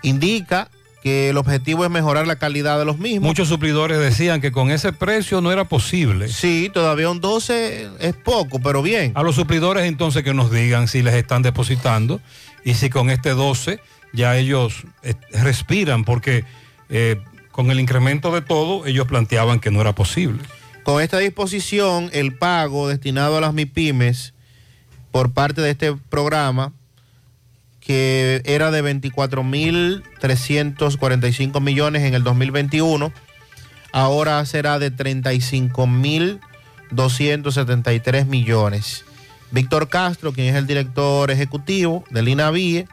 Indica que el objetivo es mejorar la calidad de los mismos. Muchos suplidores decían que con ese precio no era posible. Sí, todavía un 12 es poco, pero bien. A los suplidores entonces que nos digan si les están depositando y si con este 12 ya ellos eh, respiran, porque eh, con el incremento de todo ellos planteaban que no era posible. Con esta disposición, el pago destinado a las MIPIMES por parte de este programa, que era de 24.345 millones en el 2021, ahora será de 35.273 millones. Víctor Castro, quien es el director ejecutivo del INAVIE,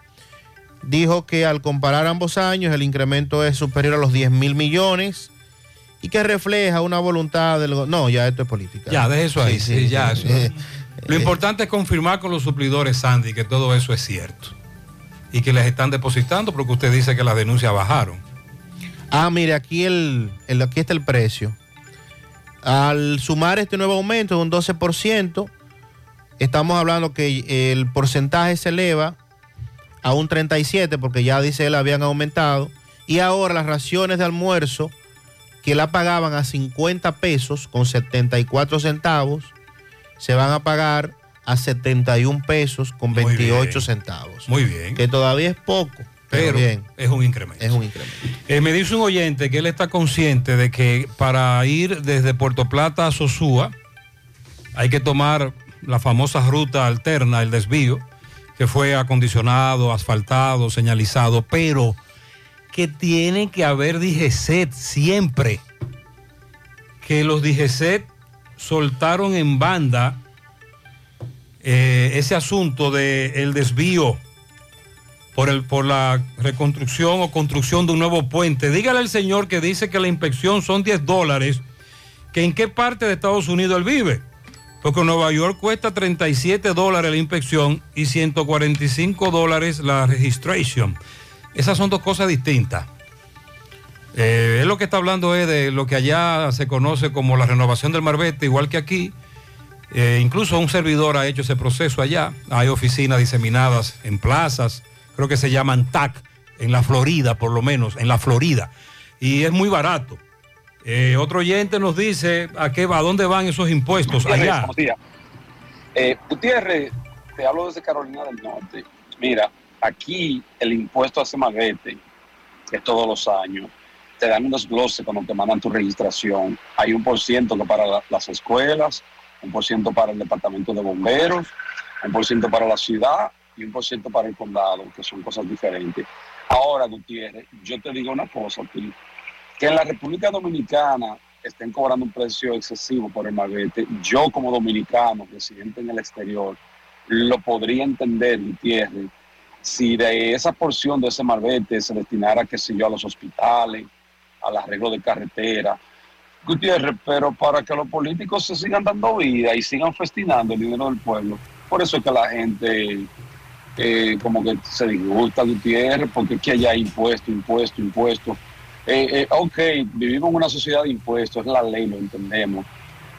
dijo que al comparar ambos años el incremento es superior a los 10 mil millones y que refleja una voluntad del... No, ya esto es política. Ya, deje eso ahí, Sí, sí, sí, ya, sí. eso. Eh, Lo importante es confirmar con los suplidores, Sandy, que todo eso es cierto. Y que les están depositando porque usted dice que las denuncias bajaron. Ah, mire, aquí, el, aquí está el precio. Al sumar este nuevo aumento de un 12%, estamos hablando que el porcentaje se eleva a un 37%, porque ya dice él habían aumentado. Y ahora las raciones de almuerzo que la pagaban a 50 pesos con 74 centavos, se van a pagar a 71 pesos con 28 centavos. Muy bien. Que todavía es poco, pero, Pero bien. es un incremento. Es un incremento. Eh, me dice un oyente que él está consciente de que para ir desde Puerto Plata a Sosúa hay que tomar la famosa ruta alterna, el desvío, que fue acondicionado, asfaltado, señalizado, pero que tiene que haber DGCET siempre. Que los DGCET soltaron en banda eh, ese asunto del desvío por, el, por la reconstrucción o construcción de un nuevo puente. Dígale al señor que dice que la inspección son 10 dólares, que en qué parte de Estados Unidos él vive. Porque en Nueva York cuesta 37 dólares la inspección y 145 dólares la registration. Esas son dos cosas distintas. Eh, él lo que está hablando es de lo que allá se conoce como la renovación del marbete, igual que aquí. Eh, incluso un servidor ha hecho ese proceso allá. Hay oficinas diseminadas en plazas, creo que se llaman TAC, en la Florida, por lo menos, en la Florida. Y es muy barato. Eh, otro oyente nos dice a qué va, a dónde van esos impuestos Gutiérrez, allá. buenos días. Eh, Gutiérrez, te hablo desde Carolina del Norte. Mira, aquí el impuesto a Semagete, que es todos los años, te dan un desglose cuando te mandan tu registración. Hay un por ciento que para la- las escuelas, un por ciento para el departamento de bomberos, un por ciento para la ciudad y un por ciento para el condado, que son cosas diferentes. Ahora, Gutiérrez, yo te digo una cosa, tío, que en la República Dominicana estén cobrando un precio excesivo por el malvete, yo como dominicano, residente en el exterior, lo podría entender, Gutiérrez, si de esa porción de ese malvete se destinara, qué sé yo, a los hospitales, al arreglo de carretera. Gutiérrez, pero para que los políticos se sigan dando vida y sigan festinando el dinero del pueblo, por eso es que la gente eh, como que se disgusta, Gutiérrez, porque es que allá hay impuesto, impuesto, impuesto. Eh, eh, ok, vivimos en una sociedad de impuestos, es la ley, lo entendemos.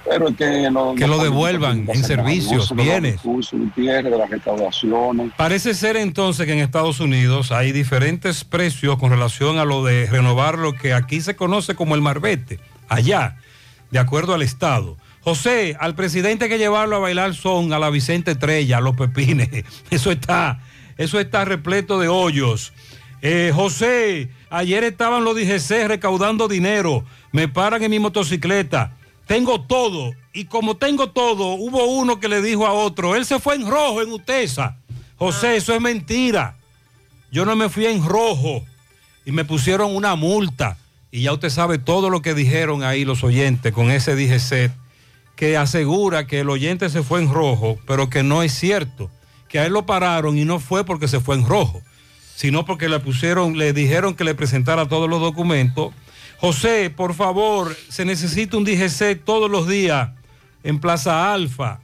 Pero es que, lo, Que lo devuelvan en servicios, los bienes. recursos, Gutiérrez, de las recaudaciones. Parece ser entonces que en Estados Unidos hay diferentes precios con relación a lo de renovar lo que aquí se conoce como el marbete, allá, de acuerdo al Estado. José, al presidente hay que llevarlo a bailar son a la Vicente Trella, a los pepines. Eso está, eso está repleto de hoyos. Eh, José, ayer estaban los DGC recaudando dinero. Me paran en mi motocicleta. Tengo todo. Y como tengo todo, hubo uno que le dijo a otro, él se fue en rojo en Utesa. José, eso es mentira. Yo no me fui en rojo y me pusieron una multa. Y ya usted sabe todo lo que dijeron ahí los oyentes con ese DGC que asegura que el oyente se fue en rojo, pero que no es cierto. Que a él lo pararon y no fue porque se fue en rojo, sino porque le pusieron, le dijeron que le presentara todos los documentos. José, por favor, se necesita un DGC todos los días en Plaza Alfa.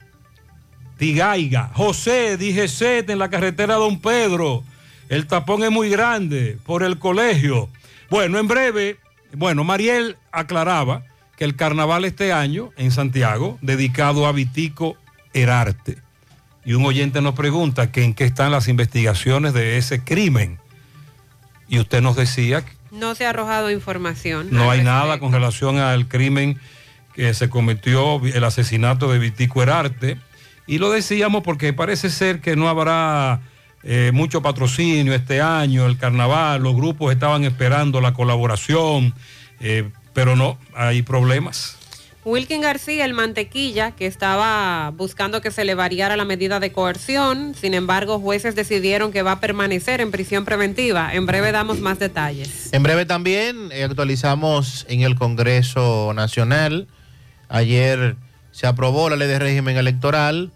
Tigaiga. José, DGC en la carretera Don Pedro. El tapón es muy grande por el colegio. Bueno, en breve, bueno, Mariel aclaraba que el carnaval este año en Santiago, dedicado a Vitico Herarte. Y un oyente nos pregunta que en qué están las investigaciones de ese crimen. Y usted nos decía que No se ha arrojado información. no hay nada con relación al crimen que se cometió, el asesinato de Vitico Herarte. Y lo decíamos porque parece ser que no habrá eh, mucho patrocinio este año, el carnaval, los grupos estaban esperando la colaboración, eh, pero no, hay problemas. Wilkin García, el mantequilla, que estaba buscando que se le variara la medida de coerción, sin embargo, jueces decidieron que va a permanecer en prisión preventiva. En breve damos más detalles. En breve también eh, actualizamos en el Congreso Nacional. Ayer se aprobó la ley de régimen electoral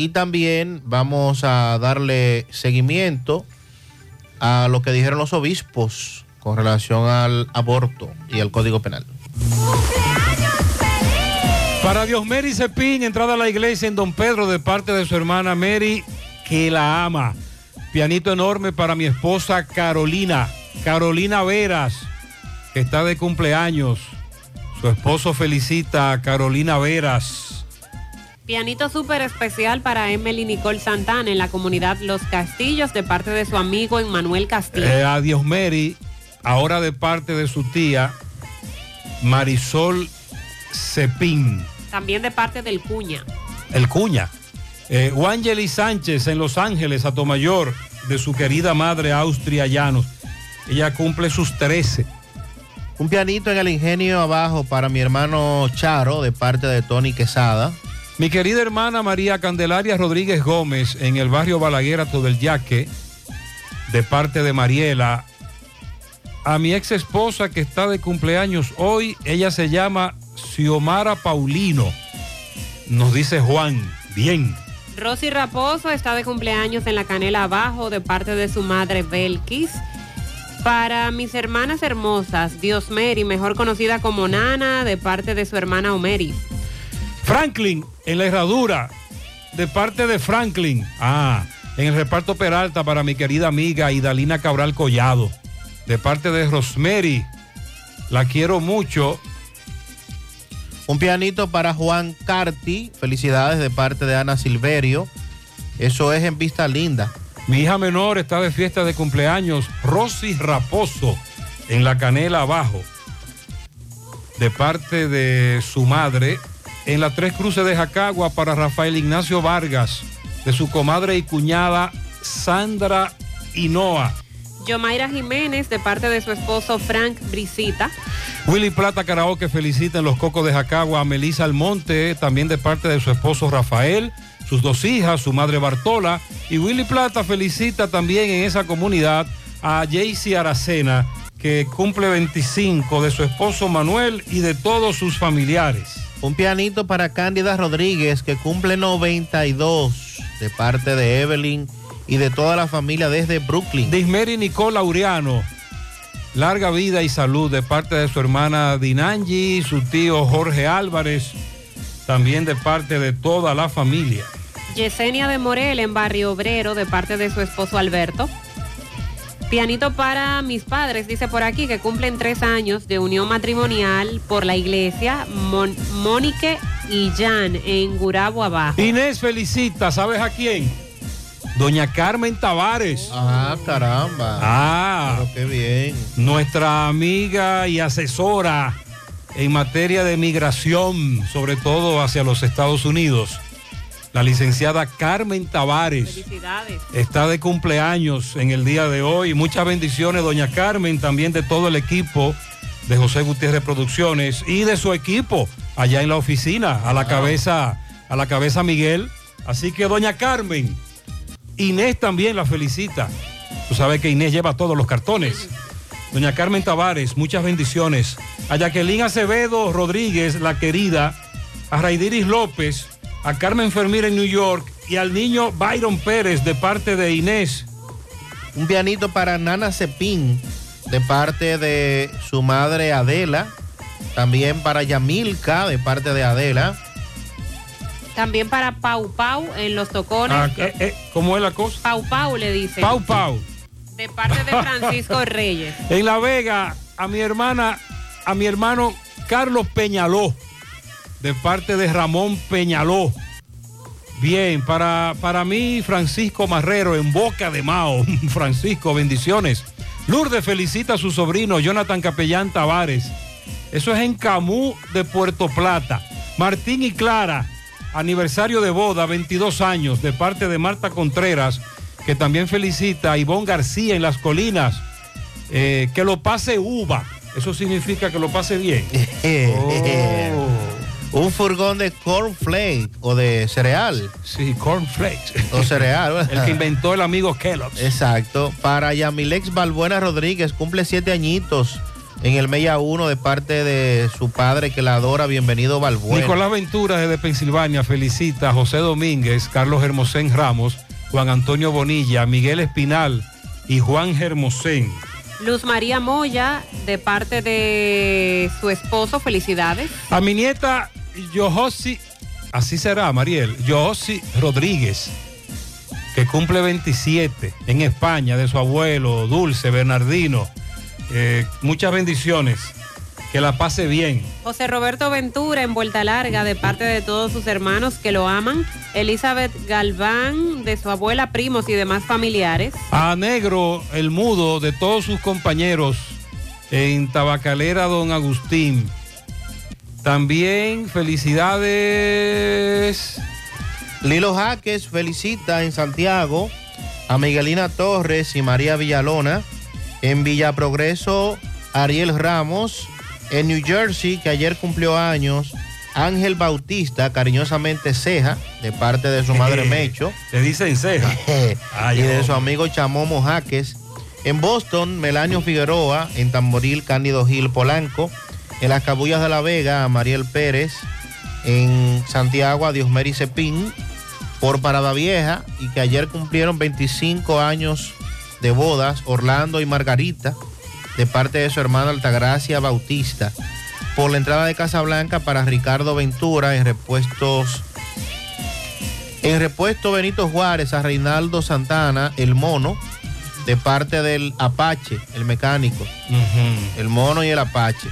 y también vamos a darle seguimiento a lo que dijeron los obispos con relación al aborto y al Código Penal. Para Dios Mary Cepín, entrada a la iglesia en Don Pedro de parte de su hermana Mary, que la ama. Pianito enorme para mi esposa Carolina, Carolina Veras, que está de cumpleaños. Su esposo felicita a Carolina Veras. Pianito súper especial para Emily Nicole Santana en la comunidad Los Castillos de parte de su amigo Emmanuel Castillo. Eh, a Dios Mary, ahora de parte de su tía Marisol Cepín. También de parte del Cuña. El Cuña. Eh, Wangeli Sánchez en Los Ángeles, Atomayor, de su querida madre Austria Llanos. Ella cumple sus 13. Un pianito en el ingenio abajo para mi hermano Charo de parte de Tony Quesada. Mi querida hermana María Candelaria Rodríguez Gómez en el barrio Balaguer, Ato del Yaque, de parte de Mariela. A mi ex esposa que está de cumpleaños hoy, ella se llama Xiomara Paulino. Nos dice Juan, bien. Rosy Raposo está de cumpleaños en la Canela Abajo de parte de su madre Belkis. Para mis hermanas hermosas, Dios Mary, mejor conocida como Nana, de parte de su hermana Omeri. Franklin en la herradura, de parte de Franklin. Ah, en el reparto Peralta para mi querida amiga Idalina Cabral Collado, de parte de Rosemary. La quiero mucho. Un pianito para Juan Carti. Felicidades de parte de Ana Silverio. Eso es en Vista Linda. Mi hija menor está de fiesta de cumpleaños, Rosy Raposo, en la canela abajo, de parte de su madre, en la Tres Cruces de Jacagua para Rafael Ignacio Vargas, de su comadre y cuñada Sandra Hinoa. Yomaira Jiménez de parte de su esposo Frank Brisita. Willy Plata Karaoke felicita en los Cocos de Jacagua a Melisa Almonte, también de parte de su esposo Rafael, sus dos hijas, su madre Bartola. Y Willy Plata felicita también en esa comunidad a Jaycee Aracena, que cumple 25 de su esposo Manuel y de todos sus familiares. Un pianito para Cándida Rodríguez, que cumple 92, de parte de Evelyn y de toda la familia desde Brooklyn. Dismeri Nicole Laureano, larga vida y salud de parte de su hermana Dinangi, su tío Jorge Álvarez, también de parte de toda la familia. Yesenia de Morel en Barrio Obrero de parte de su esposo Alberto. Pianito para mis padres, dice por aquí, que cumplen tres años de unión matrimonial por la iglesia Mon Mónique y Jan en Gurabo Abajo. Inés felicita, ¿sabes a quién? Doña Carmen Tavares. Ah, caramba. Ah, Pero qué bien. nuestra amiga y asesora en materia de migración, sobre todo hacia los Estados Unidos. La licenciada Carmen Tavares Felicidades. está de cumpleaños en el día de hoy. Muchas bendiciones, doña Carmen, también de todo el equipo de José Gutiérrez Producciones y de su equipo allá en la oficina, a la cabeza, a la cabeza Miguel. Así que doña Carmen, Inés también la felicita. Tú sabes que Inés lleva todos los cartones. Doña Carmen Tavares, muchas bendiciones. A Jacqueline Acevedo Rodríguez, la querida, a Raidiris López, a Carmen Fermín en New York y al niño Byron Pérez de parte de Inés. Un pianito para Nana Cepín de parte de su madre Adela. También para Yamilka de parte de Adela. También para Pau Pau en los tocones. Ah, eh, eh, ¿Cómo es la cosa? Pau Pau le dice. Pau Pau. De parte de Francisco Reyes. En La Vega, a mi hermana, a mi hermano Carlos Peñaló, de parte de Ramón Peñaló. Bien, para, para mí, Francisco Marrero, en Boca de Mao. Francisco, bendiciones. Lourdes felicita a su sobrino Jonathan Capellán Tavares. Eso es en Camú de Puerto Plata. Martín y Clara, aniversario de boda, 22 años, de parte de Marta Contreras, que también felicita a Ivonne García en las colinas. Eh, que lo pase uva. Eso significa que lo pase bien. Oh. Un furgón de cornflake o de cereal. Sí, cornflakes. O cereal. El que inventó el amigo Kellogg's. Exacto. Para Yamilex Balbuena Rodríguez, cumple siete añitos en el Mella 1 de parte de su padre que la adora. Bienvenido Balbuena. Nicolás Ventura desde Pensilvania felicita a José Domínguez, Carlos Hermosén Ramos, Juan Antonio Bonilla, Miguel Espinal y Juan Hermosén. Luz María Moya, de parte de su esposo, felicidades. A mi nieta Yohosi, así será, Mariel, Yohosi Rodríguez, que cumple 27 en España, de su abuelo Dulce Bernardino. Eh, muchas bendiciones. Que la pase bien. José Roberto Ventura en Vuelta Larga, de parte de todos sus hermanos que lo aman. Elizabeth Galván, de su abuela, primos y demás familiares. A Negro, el mudo de todos sus compañeros en Tabacalera Don Agustín. También felicidades. Lilo Jaques felicita en Santiago a Miguelina Torres y María Villalona. En Villa Progreso, Ariel Ramos. En New Jersey, que ayer cumplió años, Ángel Bautista, cariñosamente Ceja, de parte de su madre Mecho. Le dicen ceja. y de su amigo Chamomo Jaques. En Boston, Melanio Figueroa. En Tamboril, Cándido Gil Polanco. En las Cabullas de la Vega, a Mariel Pérez. En Santiago, a Diosmeri Cepín. Por Parada Vieja. Y que ayer cumplieron 25 años de bodas, Orlando y Margarita. De parte de su hermana Altagracia Bautista. Por la entrada de Casa Blanca para Ricardo Ventura en repuestos en repuesto Benito Juárez a Reinaldo Santana, el mono, de parte del Apache, el mecánico. El mono y el Apache.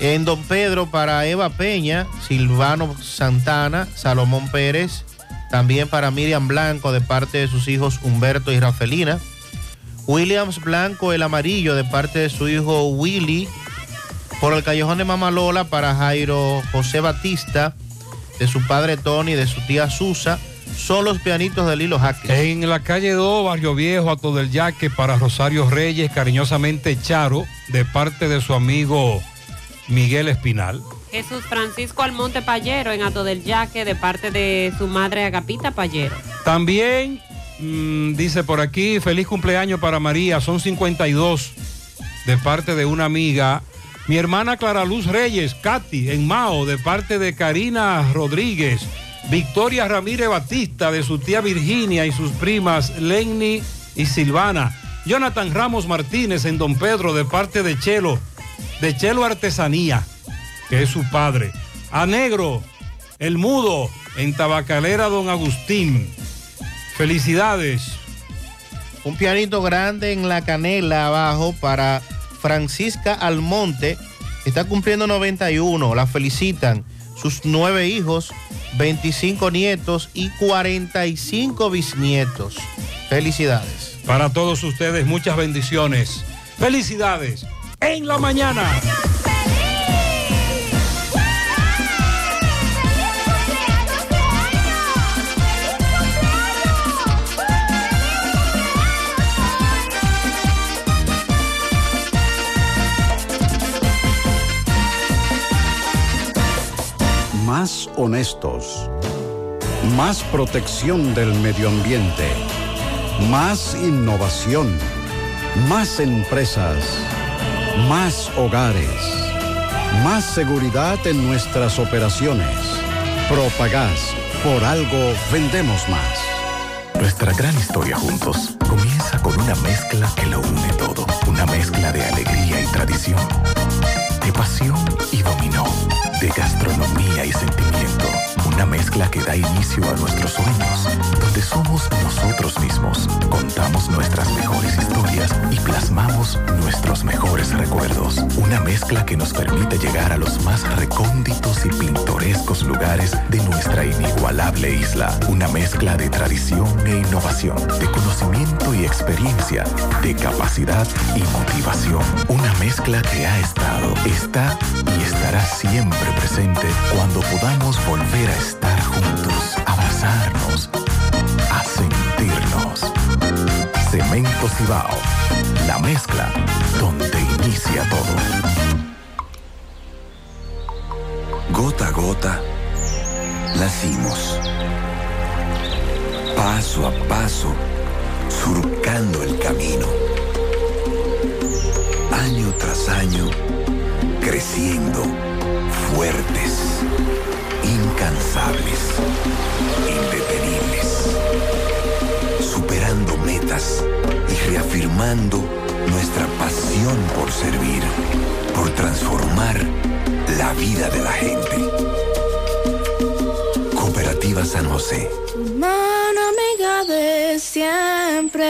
En Don Pedro para Eva Peña, Silvano Santana, Salomón Pérez. También para Miriam Blanco de parte de sus hijos Humberto y Rafelina. Williams Blanco, el amarillo, de parte de su hijo Willy. Por el callejón de Mama Lola para Jairo José Batista, de su padre Tony, de su tía Susa. Son los pianitos de Lilo Jaque. En la calle 2, Barrio Viejo, a todo el yaque para Rosario Reyes, cariñosamente Charo, de parte de su amigo Miguel Espinal. Jesús Francisco Almonte Payero en Ato del Yaque, de parte de su madre Agapita Payero. También mm, dice por aquí, feliz cumpleaños para María, son 52, de parte de una amiga. Mi hermana Clara Luz Reyes, Katy, en Mao, de parte de Karina Rodríguez. Victoria Ramírez Batista, de su tía Virginia y sus primas Lenny y Silvana. Jonathan Ramos Martínez en Don Pedro, de parte de Chelo, de Chelo Artesanía, que es su padre. A Negro, el mudo, en Tabacalera Don Agustín. Felicidades. Un pianito grande en la canela abajo para Francisca Almonte. Está cumpliendo 91. La felicitan sus nueve hijos, 25 nietos y 45 bisnietos. Felicidades. Para todos ustedes, muchas bendiciones. Felicidades. En la mañana. Más honestos. Más protección del medio ambiente. Más innovación. Más empresas. Más hogares. Más seguridad en nuestras operaciones. Propagás, por algo vendemos más. Nuestra gran historia juntos comienza con una mezcla que lo une todo. Una mezcla de alegría y tradición, de pasión y dominó, de gastronomía y sentimiento. Una mezcla que da inicio a nuestros sueños, donde somos nosotros mismos, contamos nuestras mejores historias y plasmamos nuestros mejores recuerdos. Una mezcla que nos permite llegar a los más recónditos y pintorescos lugares de nuestra inigualable isla. Una mezcla de tradición e innovación, de conocimiento y experiencia, de capacidad y motivación. Una mezcla que ha estado, está y estará siempre presente cuando podamos volver a estar juntos, abrazarnos, a sentirnos. Cemento Cibao, la mezcla donde inicia todo. Gota a gota, nacimos. Paso a paso, surcando el camino. Año tras año, creciendo, fuertes, incansables, indetenibles. Superando metas y reafirmando nuestra pasión por servir, por transformar la vida de la gente. Cooperativa San José. Mano amiga de siempre.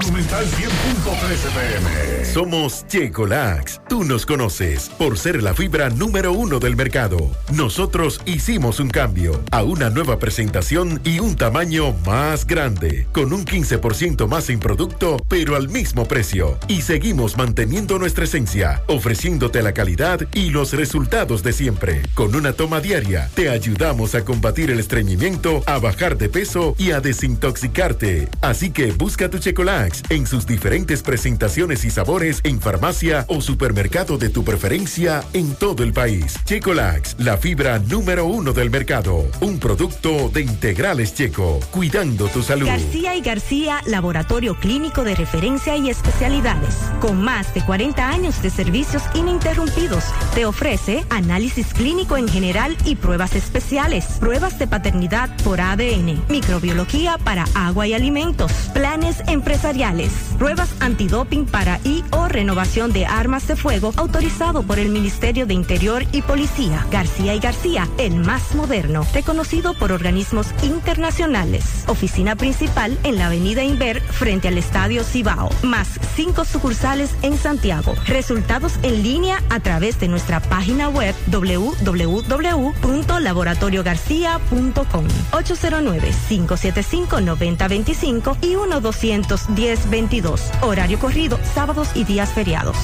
Monumental 100.13 pm. Somos Checolax. Tú nos conoces por ser la fibra número uno del mercado. Nosotros hicimos un cambio a una nueva presentación y un tamaño más grande, con un 15% más en producto, pero al mismo precio. Y seguimos manteniendo nuestra esencia, ofreciéndote la calidad y los resultados de siempre. Con una toma diaria, te ayudamos a combatir el estreñimiento, a bajar de peso y a desintoxicarte. Así que busca tu Checolax en sus diferentes presentaciones y sabores en farmacia o supermercado de tu preferencia en todo el país. Checolax, la fibra número uno del mercado. Un producto de integrales checo, cuidando tu salud. García y García, laboratorio clínico de referencia y especialidades. Con más de 40 años de servicios ininterrumpidos, te ofrece análisis clínico en general y pruebas especiales, pruebas de paternidad por ADN, microbiología para agua y alimentos, planes empresariales, pruebas antidoping para y o renovación de armas de fuego autorizado por el Ministerio de Interior y Policía. García y García, el más moderno, reconocido por organismos internacionales. Oficina principal en la Avenida Inver frente al Estadio Cibao, más cinco sucursales en Santiago. Resultados en línea a través de nuestra página web www.laboratoriogarcia.com 809-575-9025 y 1-210-22. Horario corrido, sábados y días feriados.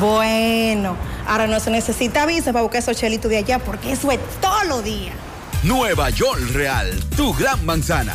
Bueno, ahora no se necesita visa para buscar esos chelitos de allá porque eso es todo lo día. Nueva York Real, tu gran manzana.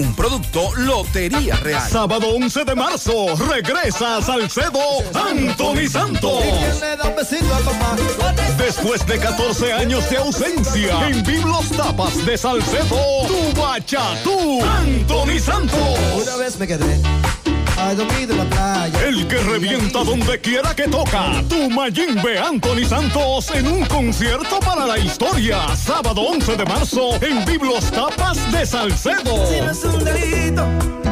Un producto Lotería Real. Sábado 11 de marzo, regresa a Salcedo Anthony Santos. Después de 14 años de ausencia, en Biblos Tapas de Salcedo, tu bachatú, Anthony Santos. Una vez me quedé a dormir en la playa. El que revienta donde quiera que toca. Tu Mayimbe Anthony Santos en un concierto para la historia. Sábado 11 de marzo en Biblos Tapas de Salcedo. Si no es un delito, déjame que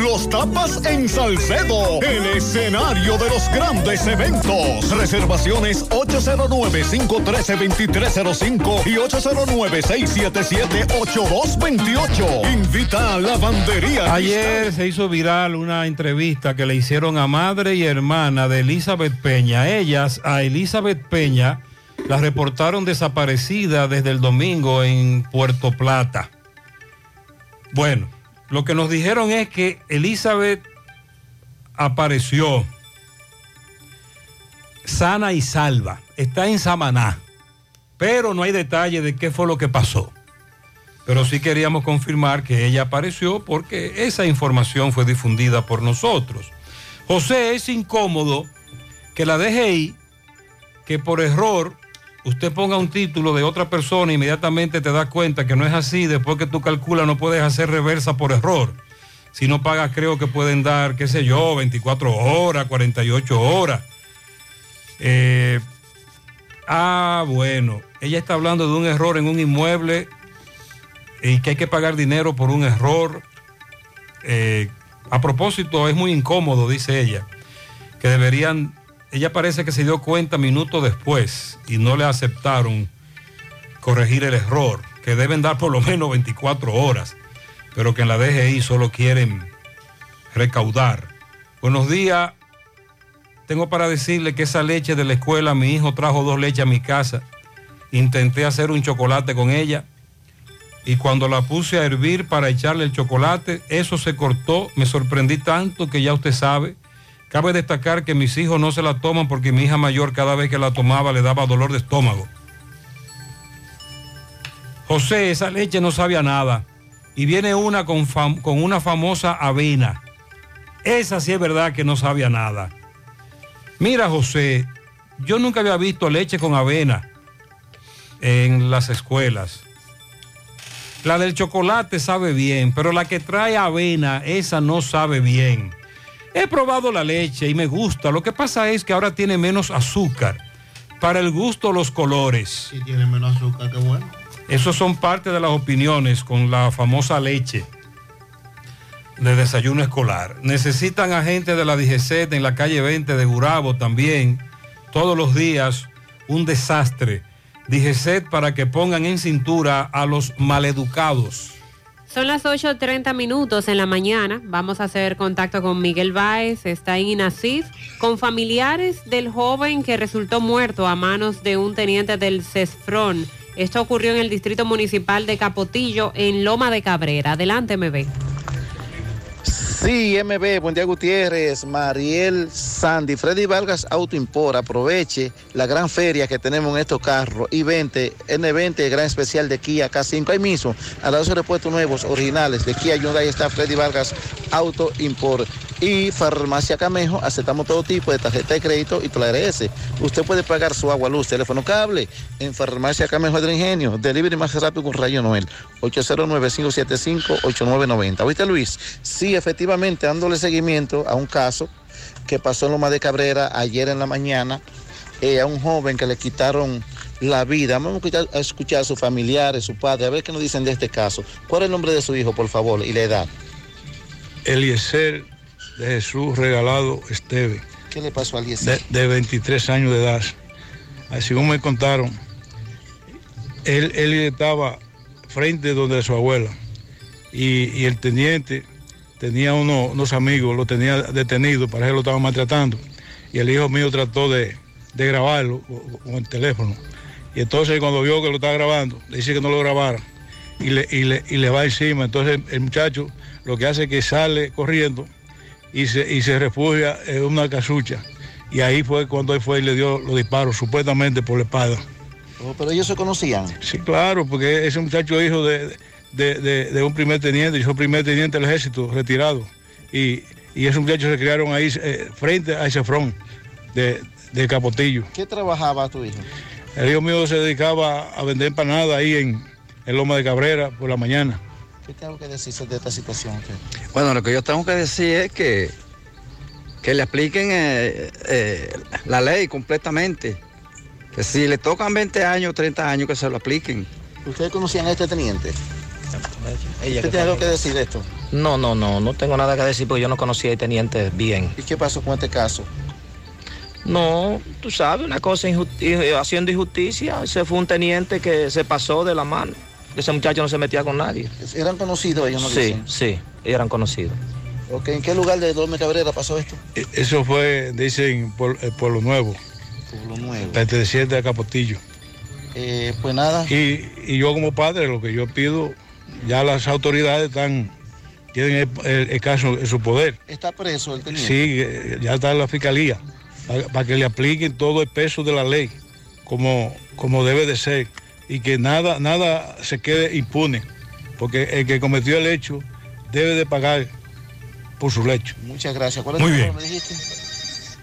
Biblos Tapas en Salcedo. El escenario de los grandes eventos. Reservaciones 809-513-2305 y 809-677-8228. Invita a Lavandería. Ayer se hizo viral una entrevista que le hicieron a madre y hermana de Elizabeth Peña. Ellas, a Elizabeth Peña, la reportaron desaparecida desde el domingo en Puerto Plata. Bueno, lo que nos dijeron es que Elizabeth apareció. sana y salva. Está en Samaná. Pero no hay detalle de qué fue lo que pasó. Pero sí queríamos confirmar que ella apareció porque esa información fue difundida por nosotros. José, es incómodo que la DGI, que por error usted ponga un título de otra persona, inmediatamente te das cuenta que no es así, después que tú calculas no puedes hacer reversa por error. Si no pagas, creo que pueden dar, qué sé yo, 24 horas, 48 horas. Eh, ah, bueno, ella está hablando de un error en un inmueble y que hay que pagar dinero por un error. Eh, a propósito, es muy incómodo, dice ella, que deberían, ella parece que se dio cuenta minutos después y no le aceptaron corregir el error, que deben dar por lo menos 24 horas, pero que en la DGI solo quieren recaudar. Buenos días, tengo para decirle que esa leche de la escuela, mi hijo trajo dos leches a mi casa, intenté hacer un chocolate con ella y cuando la puse a hervir para echarle el chocolate, eso se cortó, me sorprendí tanto que ya usted sabe. Cabe destacar que mis hijos no se la toman porque mi hija mayor cada vez que la tomaba le daba dolor de estómago. José, esa leche no sabía nada. Y viene una con, con una famosa avena. Esa sí es verdad que no sabía nada. Mira, José, yo nunca había visto leche con avena en las escuelas. La del chocolate sabe bien, pero la que trae avena, esa no sabe bien. He probado la leche y me gusta. Lo que pasa es que ahora tiene menos azúcar. Para el gusto, los colores. Si tiene menos azúcar, qué bueno. Esos son parte de las opiniones con la famosa leche de desayuno escolar. Necesitan agentes de la DGC en la calle 20 de Gurabo también, todos los días, un desastre. DGC para que pongan en cintura a los maleducados. Son las 8.30 minutos en la mañana. Vamos a hacer contacto con Miguel Báez, está en Inasif, con familiares del joven que resultó muerto a manos de un teniente del CESFRON. Esto ocurrió en el distrito municipal de Capotillo, en Loma de Cabrera. Adelante, MB. Sí, MB, buen día Gutiérrez, Mariel Sandy, Freddy Vargas Auto Import, aproveche la gran feria que tenemos en estos carros y 20, N20, gran especial de Kia K5, ahí mismo, a los repuestos nuevos, originales de Kia Hyundai está Freddy Vargas Auto Import. Y Farmacia Camejo, aceptamos todo tipo de tarjeta de crédito y tu ARS. Usted puede pagar su agua, luz, teléfono, cable en Farmacia Camejo del Ingenio. Delivery más rápido con Rayo Noel. 809-575-8990. ¿Oíste, Luis? Sí, efectivamente, dándole seguimiento a un caso que pasó en Loma de Cabrera ayer en la mañana eh, a un joven que le quitaron la vida. Vamos a escuchar, a escuchar a sus familiares, su padre, a ver qué nos dicen de este caso. ¿Cuál es el nombre de su hijo, por favor, y la edad? Eliezer de Jesús Regalado Esteve, ¿Qué le pasó a de, Eliezer? de 23 años de edad. Así como me contaron, él, él estaba frente donde su abuela y, y el teniente tenía uno- unos amigos, lo tenía detenido, para que lo estaban maltratando. Y el hijo mío trató de, de grabarlo con- el teléfono. Y entonces cuando vio que lo estaba grabando, le dice que no lo grabara y le, y le, y le va encima. Entonces el muchacho lo que hace es que sale corriendo y se, y se refugia en una casucha. Y ahí fue cuando él fue y le dio los disparos, supuestamente por la espalda. Oh, pero ellos se conocían. Sí, claro, porque ese muchacho es hijo de, de- de- de un primer teniente, yo soy primer teniente del ejército, retirado. Y, y esos muchachos se criaron ahí eh, frente a ese front de, de Capotillo. ¿Qué trabajaba tu hijo? El hijo mío se dedicaba a vender empanadas ahí en, en Loma de Cabrera por la mañana. ¿Qué tengo que decir de esta situación? Bueno, lo que yo tengo que decir es que, que le apliquen eh, eh, la ley completamente. Que si le tocan 20 años, 30 años, que se lo apliquen. ¿Ustedes conocían a este teniente? Ella ¿Usted tiene algo que decir de esto? No, no, no, no tengo nada que decir porque yo no conocía al teniente bien. ¿Y qué pasó con este caso? No, tú sabes, una cosa eh, haciendo injusticia. Ese fue un teniente que se pasó de la mano. Ese muchacho no se metía con nadie. ¿Eran conocidos ellos, no Sí, dicen? sí, eran conocidos. Ok, ¿En qué lugar de Dolme Cabrera pasó esto? E- Eso fue, dicen, por el Pueblo Nuevo, Pueblo Nuevo. perteneciente a Capotillo. Eh, pues nada. Y, y yo como padre lo que yo pido, ya las autoridades están, tienen el, el- el caso en su poder. ¿Está preso el teniente? Sí, eh, ya está en la fiscalía. para que le apliquen todo el peso de la ley, como, como debe de ser, y que nada, nada se quede impune, porque el que cometió el hecho debe de pagar por su hecho. Muchas gracias. ¿Cuál es Muy tu bien. me dijiste?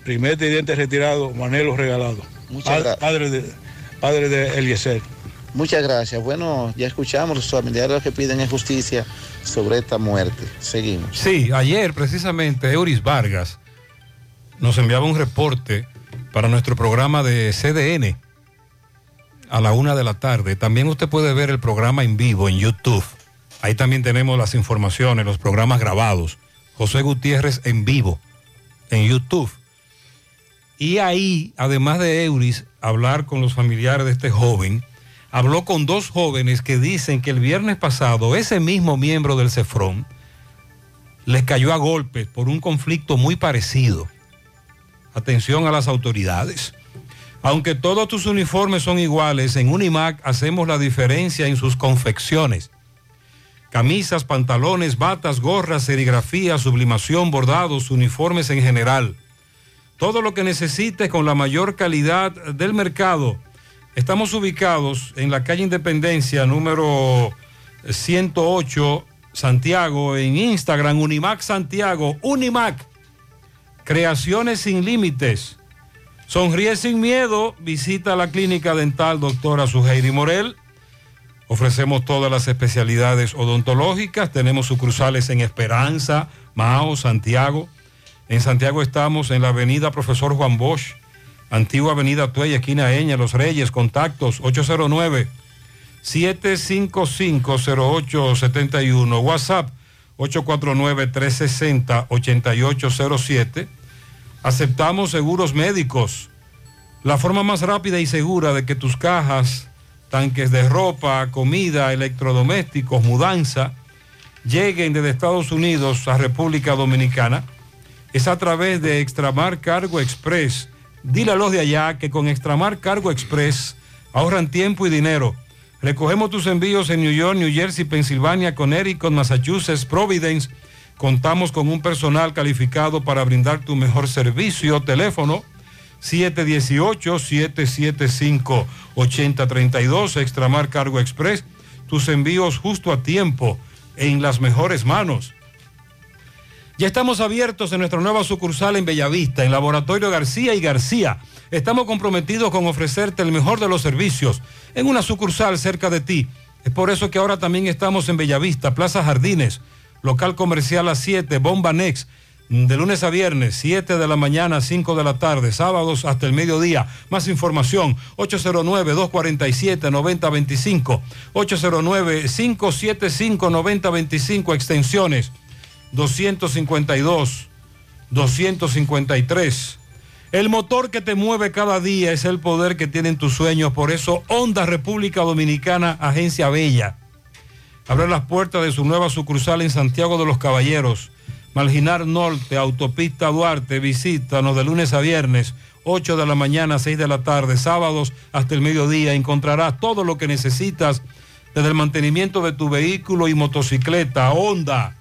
Primer teniente retirado, Manelo Regalado. Muchas Pa- gracias. Padre de, padre de Eliezer. Muchas gracias. Bueno, ya escuchamos, los familiares lo que piden es justicia sobre esta muerte. Seguimos. Sí, ayer precisamente Euris Vargas nos enviaba un reporte para nuestro programa de CDN a la una de la tarde. También usted puede ver el programa en vivo en YouTube. Ahí también tenemos las informaciones, los programas grabados. José Gutiérrez en vivo en YouTube. Y ahí, además de Euris, hablar con los familiares de este joven, habló con dos jóvenes que dicen que el viernes pasado ese mismo miembro del CEFRON les cayó a golpes por un conflicto muy parecido. Atención a las autoridades. Aunque todos tus uniformes son iguales, en Unimac hacemos la diferencia en sus confecciones. Camisas, pantalones, batas, gorras, serigrafía, sublimación, bordados, uniformes en general. Todo lo que necesites con la mayor calidad del mercado. Estamos ubicados en la calle Independencia número 108 Santiago, en Instagram Unimac Santiago, Unimac. Creaciones sin límites. Sonríe sin miedo, visita la clínica dental doctora Suheiri Morel. Ofrecemos todas las especialidades odontológicas, tenemos sucursales en Esperanza, Mao, Santiago. En Santiago estamos en la avenida Profesor Juan Bosch, antigua avenida Tuey, esquina Eña, Los Reyes, contactos 809 755-0871, WhatsApp 849-360-8807. Aceptamos seguros médicos. La forma más rápida y segura de que tus cajas, tanques de ropa, comida, electrodomésticos, mudanza, lleguen desde Estados Unidos a República Dominicana es a través de Extramar Cargo Express. Dile a los de allá que con Extramar Cargo Express ahorran tiempo y dinero. Recogemos tus envíos en New York, New Jersey, Pensilvania, Connecticut, Massachusetts, Providence. Contamos con un personal calificado para brindar tu mejor servicio. Teléfono 718-775-8032, Extramar Cargo Express. Tus envíos justo a tiempo, en las mejores manos. Ya estamos abiertos en nuestra nueva sucursal en Bellavista, en Laboratorio García y García. Estamos comprometidos con ofrecerte el mejor de los servicios en una sucursal cerca de ti. Es por eso que ahora también estamos en Bellavista, Plaza Jardines, local comercial a 7, Bomba Next, de lunes a viernes, 7 de la mañana, 5 de la tarde, sábados hasta el mediodía. Más información, 809-247-9025, 809-575-9025, extensiones 252, 253. El motor que te mueve cada día es el poder que tienen tus sueños. Por eso, Honda República Dominicana, Agencia Bella. Abre las puertas de su nueva sucursal en Santiago de los Caballeros. Malginar Norte, Autopista Duarte. Visítanos de lunes a viernes, 8 de la mañana, 6 de la tarde, sábados hasta el mediodía. Encontrarás todo lo que necesitas desde el mantenimiento de tu vehículo y motocicleta. Honda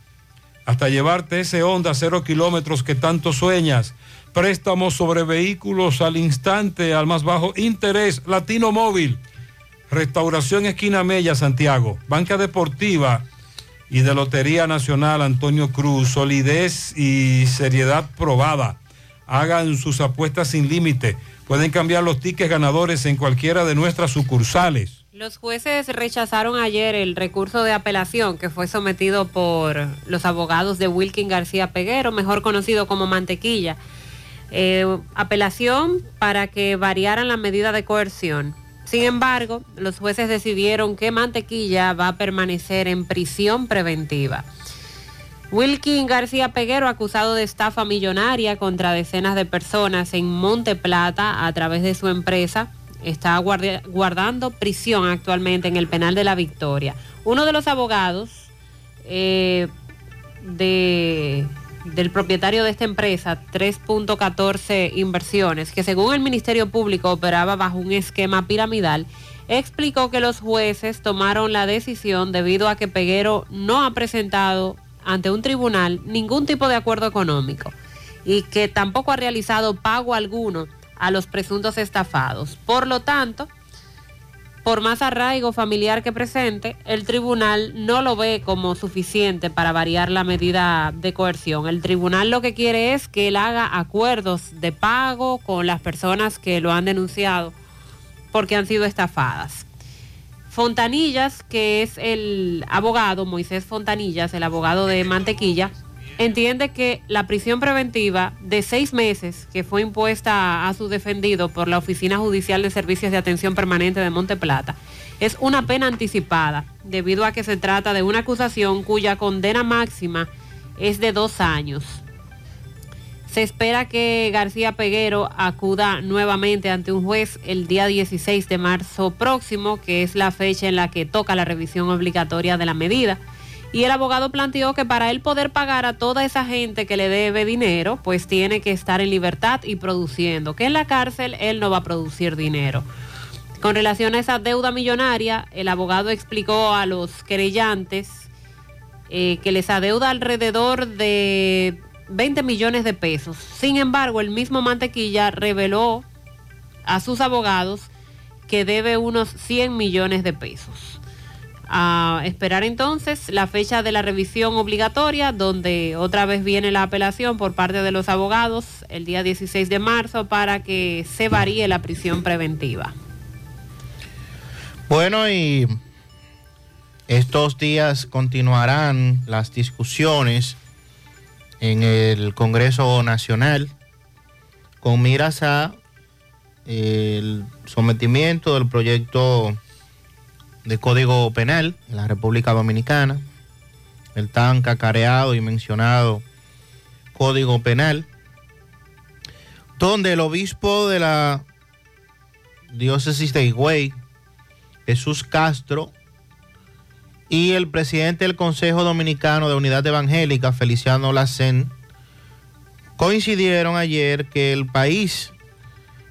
hasta llevarte ese Honda cero kilómetros que tanto sueñas. Préstamos sobre vehículos al instante, al más bajo interés. Latino Móvil. Restauración Esquina Mella, Santiago. Banca Deportiva y de Lotería Nacional Antonio Cruz. Solidez y seriedad probada. Hagan sus apuestas sin límite. Pueden cambiar los tickets ganadores en cualquiera de nuestras sucursales. Los jueces rechazaron ayer el recurso de apelación que fue sometido por los abogados de Wilkin García Peguero, mejor conocido como Mantequilla. Eh, apelación para que variaran la medida de coerción. Sin embargo, los jueces decidieron que Mantequilla va a permanecer en prisión preventiva. Wilkin García Peguero, acusado de estafa millonaria contra decenas de personas en Monte Plata a través de su empresa, está guardando prisión actualmente en el penal de la Victoria. Uno de los abogados eh, de, del propietario de esta empresa, 3.14 Inversiones, que según el Ministerio Público operaba bajo un esquema piramidal, explicó que los jueces tomaron la decisión debido a que Peguero no ha presentado ante un tribunal ningún tipo de acuerdo económico y que tampoco ha realizado pago alguno a los presuntos estafados. Por lo tanto, por más arraigo familiar que presente, el tribunal no lo ve como suficiente para variar la medida de coerción. El tribunal lo que quiere es que él haga acuerdos de pago con las personas que lo han denunciado porque han sido estafadas. Fontanillas, que es el abogado, Moisés Fontanillas, el abogado de Mantequilla, entiende que la prisión preventiva de seis meses que fue impuesta a su defendido por la Oficina Judicial de Servicios de Atención Permanente de Monte Plata es una pena anticipada, debido a que se trata de una acusación cuya condena máxima es de dos años. Se espera que García Peguero acuda nuevamente ante un juez el día 16 de marzo próximo, que es la fecha en la que toca la revisión obligatoria de la medida. Y el abogado planteó que para él poder pagar a toda esa gente que le debe dinero, pues tiene que estar en libertad y produciendo, que en la cárcel él no va a producir dinero. Con relación a esa deuda millonaria, el abogado explicó a los querellantes eh, que les adeuda alrededor de 20 millones de pesos. Sin embargo, el mismo Mantequilla reveló a sus abogados que debe unos 100 millones de pesos. A esperar entonces la fecha de la revisión obligatoria, donde otra vez viene la apelación por parte de los abogados el día 16 de marzo para que se varíe la prisión preventiva. Bueno, y estos días continuarán las discusiones en el Congreso Nacional con miras a el sometimiento del proyecto de Código Penal en la República Dominicana, el tan cacareado y mencionado Código Penal, donde el obispo de la diócesis de Higüey, Jesús Castro, y el presidente del Consejo Dominicano de Unidad Evangélica, Feliciano Lacen, coincidieron ayer que el país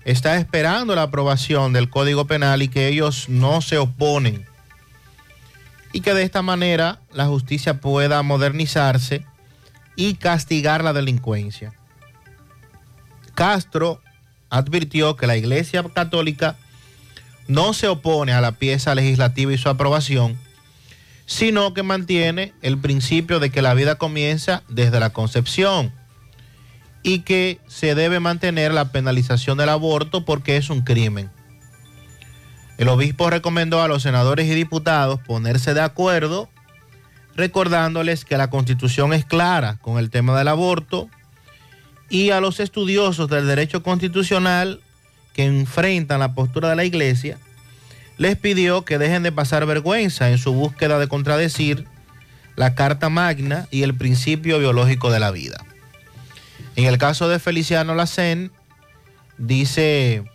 está esperando la aprobación del Código Penal y que ellos no se oponen. Y que de esta manera la justicia pueda modernizarse y castigar la delincuencia. Castro advirtió que la Iglesia Católica no se opone a la pieza legislativa y su aprobación, sino que mantiene el principio de que la vida comienza desde la concepción y que se debe mantener la penalización del aborto porque es un crimen. El obispo recomendó a los senadores y diputados ponerse de acuerdo, recordándoles que la constitución es clara con el tema del aborto y a los estudiosos del derecho constitucional que enfrentan la postura de la iglesia, les pidió que dejen de pasar vergüenza en su búsqueda de contradecir la Carta Magna y el principio biológico de la vida. En el caso de Feliciano Lacen, dice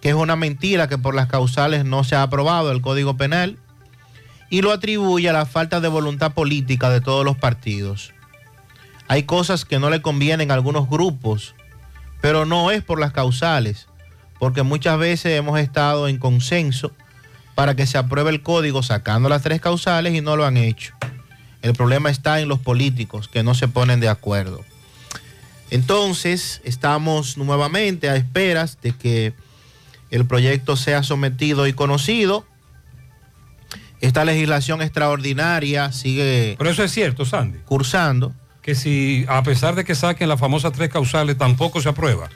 que es una mentira que por las causales no se ha aprobado el Código Penal y lo atribuye a la falta de voluntad política de todos los partidos. Hay cosas que no le convienen a algunos grupos, pero no es por las causales, porque muchas veces hemos estado en consenso para que se apruebe el código sacando las tres causales y no lo han hecho. El problema está en los políticos que no se ponen de acuerdo. Entonces, estamos nuevamente a esperas de que el proyecto sea sometido y conocido. Esta legislación extraordinaria sigue... Pero eso es cierto, Sandy. Cursando. Que si, a pesar de que saquen las famosas tres causales, tampoco se aprueba.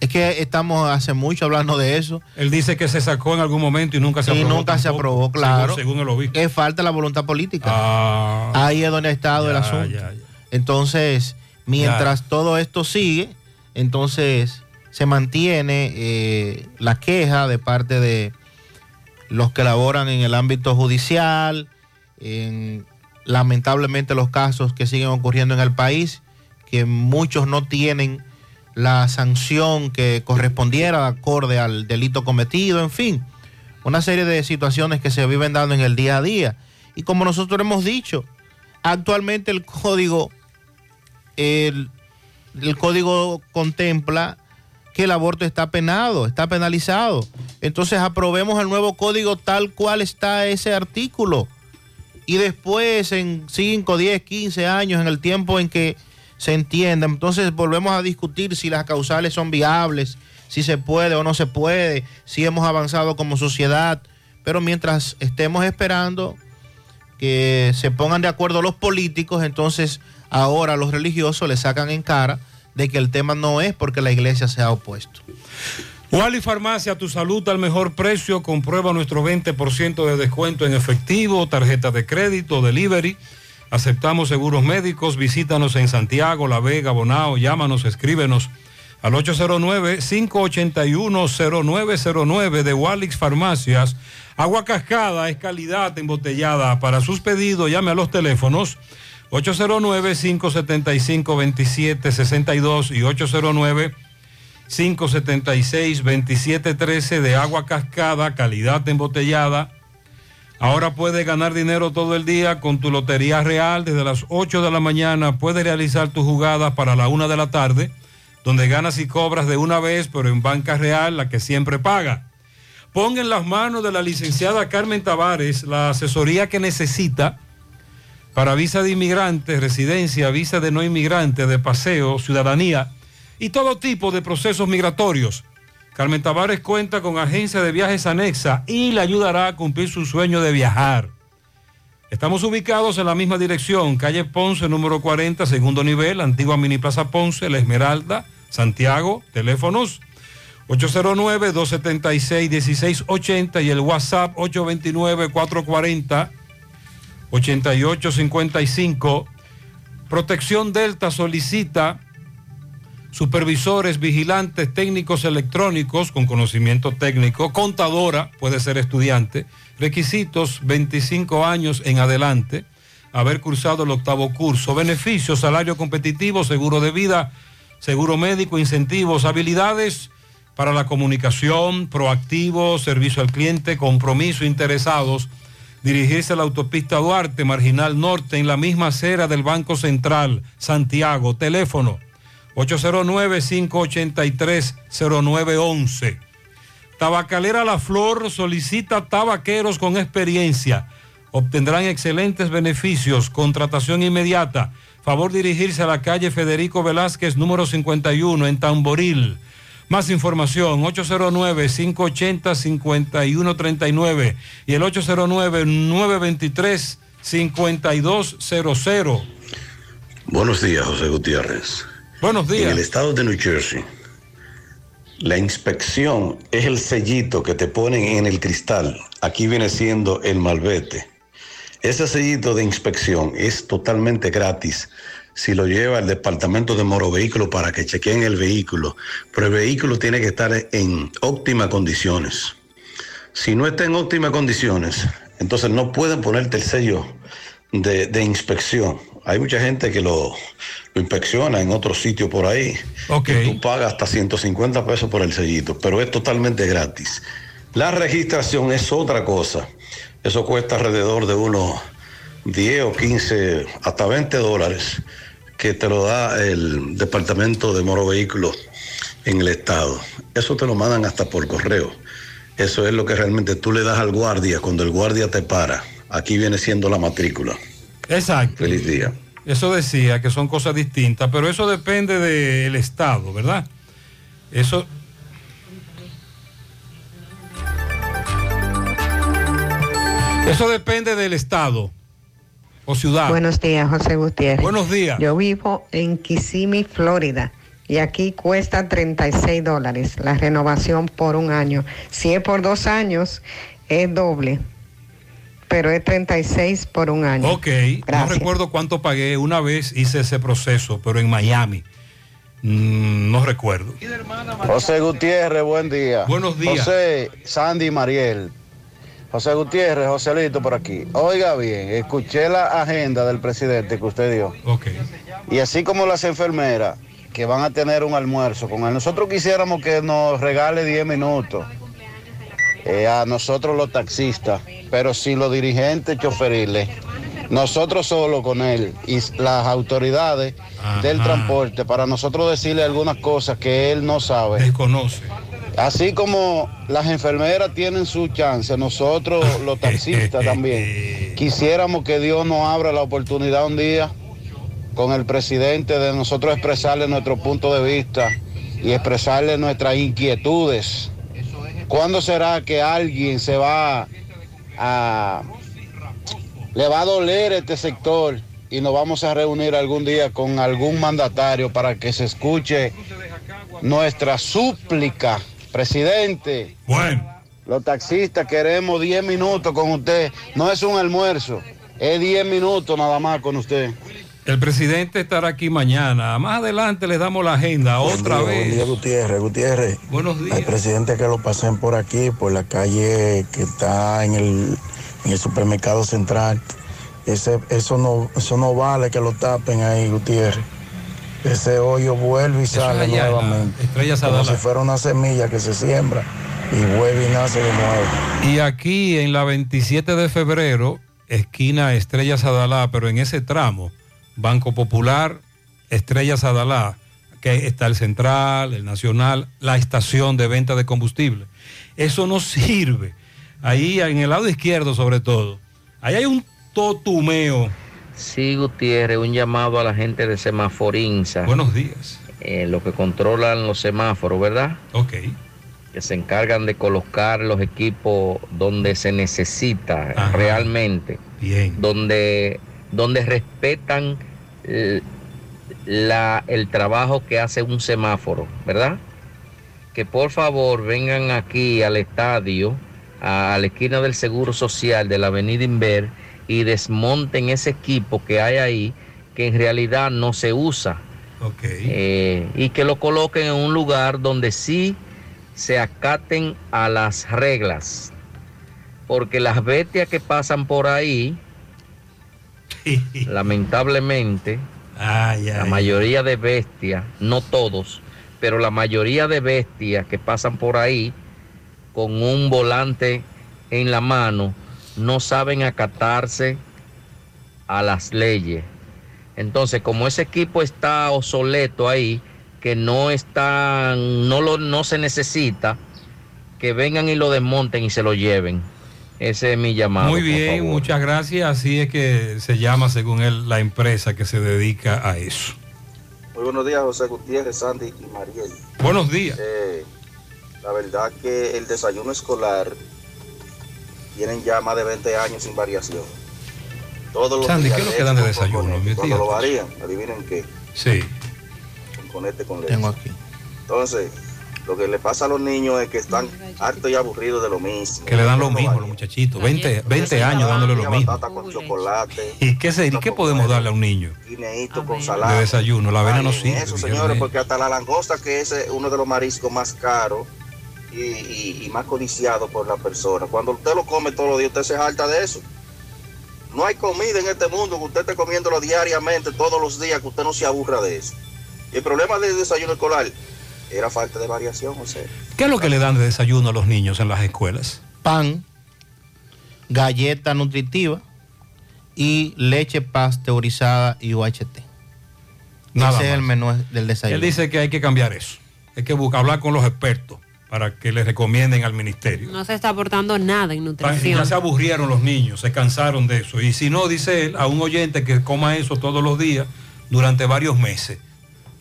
Es que estamos hace mucho hablando de eso. Él dice que se sacó en algún momento y nunca se y aprobó. nunca se aprobó, claro. Según, el obispo. Es falta la voluntad política. Ah. Ahí es donde ha estado el asunto. ya, ya. Entonces, mientras todo esto sigue, entonces se mantiene eh, la queja de parte de los que laboran en el ámbito judicial, en lamentablemente los casos que siguen ocurriendo en el país, que muchos no tienen la sanción que correspondiera de acorde al delito cometido, en fin, una serie de situaciones que se viven dando en el día a día. Y como nosotros hemos dicho, actualmente el código, el, código contempla que el aborto está penado, está penalizado. Entonces aprobemos el nuevo código tal cual está ese artículo. Y después, en 5, 10, 15 años, en el tiempo en que se entienda. Entonces volvemos a discutir si las causales son viables, si se puede o no se puede, si hemos avanzado como sociedad. Pero mientras estemos esperando que se pongan de acuerdo los políticos, entonces ahora los religiosos le sacan en cara de que el tema no es porque la iglesia se ha opuesto. Wally Farmacia, tu salud al mejor precio. Comprueba nuestro 20% de descuento en efectivo, tarjeta de crédito, delivery. Aceptamos seguros médicos. Visítanos en Santiago, La Vega, Bonao. Llámanos, escríbenos al 809-581-0909 de Walix Farmacias. Agua cascada es calidad embotellada. Para sus pedidos, llame a los teléfonos 809-575-2762 y 809 576-2713 de agua cascada, calidad embotellada. Ahora puedes ganar dinero todo el día con tu Lotería Real. Desde las 8 de la mañana puedes realizar tus jugadas para la 1 de la tarde, donde ganas y cobras de una vez, pero en Banca Real, la que siempre paga. Pon en las manos de la licenciada Carmen Tavares la asesoría que necesita para visa de inmigrante, residencia, visa de no inmigrante, de paseo, ciudadanía y todo tipo de procesos migratorios. Carmen Tavares cuenta con agencia de viajes anexa y le ayudará a cumplir su sueño de viajar. Estamos ubicados en la misma dirección, calle Ponce, número 40, segundo nivel, antigua Mini Plaza Ponce, La Esmeralda, Santiago, teléfonos 809-276-1680 y el WhatsApp 829-440-8855. Protección Delta solicita supervisores, vigilantes, técnicos electrónicos con conocimiento técnico, contadora, puede ser estudiante, requisitos 25 años en adelante, haber cursado el octavo curso, beneficios, salario competitivo, seguro de vida, seguro médico, incentivos, habilidades para la comunicación, proactivo, servicio al cliente, compromiso, interesados, dirigirse a la autopista Duarte, Marginal Norte, en la misma acera del Banco Central, Santiago, teléfono 809-583-0911. Tabacalera La Flor solicita tabaqueros con experiencia. Obtendrán excelentes beneficios, contratación inmediata. Favor dirigirse a la calle Federico Velázquez, número 51, en Tamboril. Más información, 809-580-5139 y el 809-923-5200. Buenos días, José Gutiérrez. Buenos días. En el estado de New Jersey, la inspección es el sellito que te ponen en el cristal. Aquí viene siendo el malvete. Ese sellito de inspección es totalmente gratis si lo lleva al departamento de moro vehículo para que chequeen el vehículo. Pero el vehículo tiene que estar en óptimas condiciones. Si no está en óptimas condiciones, entonces no pueden ponerte el sello de, de inspección. Hay mucha gente que lo, lo inspecciona en otro sitio por ahí. Y tú pagas hasta 150 pesos por el sellito, pero es totalmente gratis. La registración es otra cosa. Eso cuesta alrededor de unos 10 o 15, hasta 20 dólares que te lo da el departamento de moro vehículos en el estado. Eso te lo mandan hasta por correo. Eso es lo que realmente tú le das al guardia cuando el guardia te para. Aquí viene siendo la matrícula. Exacto. Feliz día. Eso decía que son cosas distintas, pero eso depende del Estado, ¿verdad? Eso. Eso depende del Estado o ciudad. Buenos días, José Gutiérrez. Buenos días. Yo vivo en Kissimmee, Florida. Y aquí cuesta 36 dólares la renovación por un año. Si es por dos años, es doble. Pero es 36 por un año. Ok, no recuerdo cuánto pagué. Una vez hice ese proceso, pero en Miami. Mm, no recuerdo. José Gutiérrez, buen día. Buenos días. José, Sandy y Mariel. José Gutiérrez, Joselito por aquí. Oiga bien, escuché la agenda del presidente que usted dio. Ok. Y así como las enfermeras que van a tener un almuerzo con él, nosotros quisiéramos que nos regale 10 minutos. eh, a nosotros los taxistas, pero sin los dirigentes choferiles. Nosotros solo con él y las autoridades del transporte para nosotros decirle algunas cosas que él no sabe. Desconoce. Así como las enfermeras tienen su chance, nosotros los taxistas también quisiéramos que Dios nos abra la oportunidad un día con el presidente de nosotros expresarle nuestro punto de vista y expresarle nuestras inquietudes. ¿Cuándo será que alguien se va a... le va a doler este sector y nos vamos a reunir algún día con algún mandatario para que se escuche nuestra súplica? Presidente. Bueno. Los taxistas queremos 10 minutos con usted. No es un almuerzo, es 10 minutos nada más con usted. El presidente estará aquí mañana. Más adelante les damos la agenda otra día, vez. Buen día, Gutiérrez. Gutiérrez. Buenos días. Al presidente que lo pasen por aquí, por la calle que está en el, en el supermercado central. Ese, eso, no, eso no vale que lo tapen ahí, Gutiérrez. Ese hoyo vuelve y Eso sale allá nuevamente. Estrella Como si fuera una semilla que se siembra y vuelve y nace de nuevo. Y aquí en la 27 de febrero, esquina Estrella Sadalá, pero en ese tramo, Banco Popular, Estrella Sadalá, que está el Central, el Nacional, la estación de venta de combustible. Eso no sirve. Ahí en el lado izquierdo sobre todo, ahí hay un totumeo. Sí, Gutiérrez, un llamado a la gente de Semaforinza. Buenos días. Eh, los que controlan los semáforos, ¿verdad? Ok. Que se encargan de colocar los equipos donde se necesita Ajá. realmente. Bien. Donde, donde respetan eh, la- el trabajo que hace un semáforo, ¿verdad? Que por favor vengan aquí al estadio, a, a la esquina del Seguro Social de la Avenida Inver y desmonten ese equipo que hay ahí, que en realidad no se usa. Eh, y que lo coloquen en un lugar donde sí se acaten a las reglas. Porque las bestias que pasan por ahí, lamentablemente, la mayoría de bestias, no todos, pero la mayoría de bestias que pasan por ahí con un volante en la mano, no saben acatarse a las leyes. Entonces, como ese equipo está obsoleto ahí, que no está, no lo, no se necesita, que vengan y lo desmonten y se lo lleven. Ese es mi llamado. Muy por bien, favor. muchas gracias. Así es que se llama, según él, la empresa que se dedica a eso. Muy buenos días, José Gutiérrez, Sandy y Mariel. Buenos días. Eh, la verdad que el desayuno escolar tienen ya más de 20 años sin variación. Todos los Sandy, ¿qué es lo que dan de desayuno, Cuando lo varían, adivinen qué, Sí. con conete con leche. Tengo aquí. Entonces, lo que le pasa a los niños es que están hartos y aburridos de lo mismo. Que le dan lo mismo a los muchachitos. 20, 20 años dándole lo mismo. Con chocolate, ¿Y qué, se, ¿y qué podemos darle a un niño guineíto con de salada. desayuno? La avena no sirve. Eso, señores, porque hasta la langosta, que es uno de los mariscos más caros y, y- y más codiciados por la persona, cuando usted lo come todos los días, usted se harta de eso. No hay comida en este mundo que usted esté comiéndolo diariamente, todos los días, que usted no se aburra de eso. Y el problema del desayuno escolar era falta de variación, José. ¿Qué es lo que le dan de desayuno a los niños en las escuelas? Pan, galleta nutritiva y leche pasteurizada y UHT. Nada Ese es el más. menú del desayuno. Él dice que hay que cambiar eso. Hay que buscar, hablar con los expertos para que les recomienden al ministerio. No se está aportando nada en Ya nutrición. se aburrieron los niños, se cansaron de eso. Y si no, dice él, a un oyente que coma eso todos los días durante varios meses,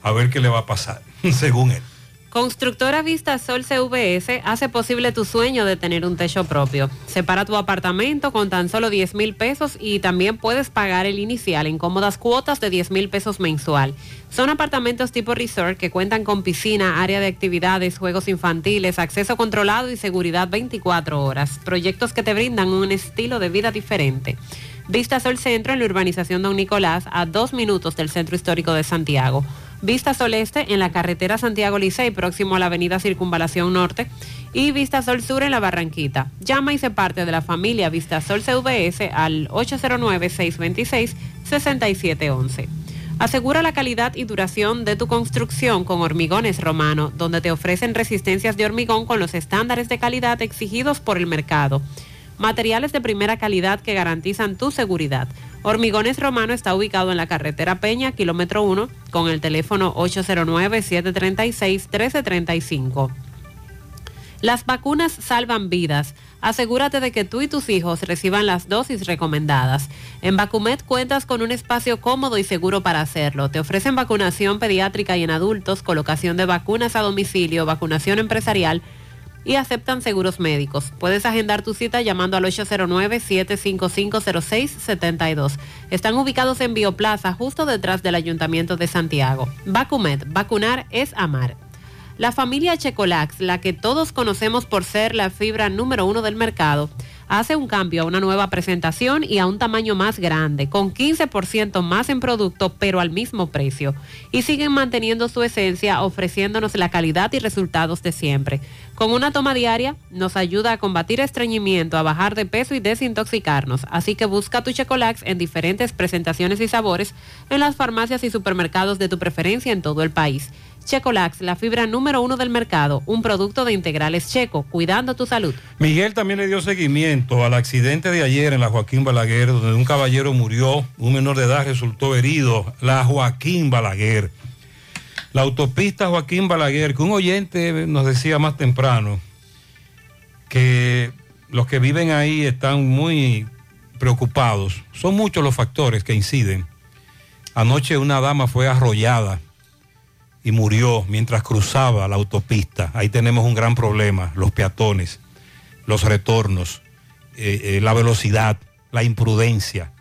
a ver qué le va a pasar, según él. Constructora Vista Sol CVS hace posible tu sueño de tener un techo propio. Separa tu apartamento con tan solo 10 mil pesos y también puedes pagar el inicial en cómodas cuotas de 10 mil pesos mensual. Son apartamentos tipo resort que cuentan con piscina, área de actividades, juegos infantiles, acceso controlado y seguridad 24 horas. Proyectos que te brindan un estilo de vida diferente. Vista Sol Centro en la urbanización Don Nicolás, a dos minutos del Centro Histórico de Santiago. Vista Sol Este en la carretera Santiago Licey, próximo a la avenida Circunvalación Norte. Y Vista Sol Sur en la Barranquita. Llama y se parte de la familia Vista Sol CVS al 809-626-6711. Asegura la calidad y duración de tu construcción con Hormigones Romano, donde te ofrecen resistencias de hormigón con los estándares de calidad exigidos por el mercado. Materiales de primera calidad que garantizan tu seguridad. Hormigones Romano está ubicado en la carretera Peña, kilómetro 1, con el teléfono 809-736-1335. Las vacunas salvan vidas. Asegúrate de que tú y tus hijos reciban las dosis recomendadas. En Vacumet cuentas con un espacio cómodo y seguro para hacerlo. Te ofrecen vacunación pediátrica y en adultos, colocación de vacunas a domicilio, vacunación empresarial y aceptan seguros médicos. Puedes agendar tu cita llamando al 809-755-0672. Están ubicados en Bioplaza, justo detrás del Ayuntamiento de Santiago. Vacumet, vacunar es amar. La familia Checolax, la que todos conocemos por ser la fibra número uno del mercado, hace un cambio a una nueva presentación y a un tamaño más grande, con 15% más en producto, pero al mismo precio. Y siguen manteniendo su esencia, ofreciéndonos la calidad y resultados de siempre. Con una toma diaria nos ayuda a combatir estreñimiento, a bajar de peso y desintoxicarnos. Así que busca tu Checolax en diferentes presentaciones y sabores en las farmacias y supermercados de tu preferencia en todo el país. Checolax, la fibra número uno del mercado, un producto de integrales checo, cuidando tu salud. Miguel también le dio seguimiento al accidente de ayer en la Joaquín Balaguer, donde un caballero murió, un menor de edad resultó herido, la Joaquín Balaguer. La autopista Joaquín Balaguer, que un oyente nos decía más temprano, que los que viven ahí están muy preocupados. Son muchos los factores que inciden. Anoche una dama fue arrollada y murió mientras cruzaba la autopista. Ahí tenemos un gran problema, los peatones, los retornos, eh, eh, la velocidad, la imprudencia.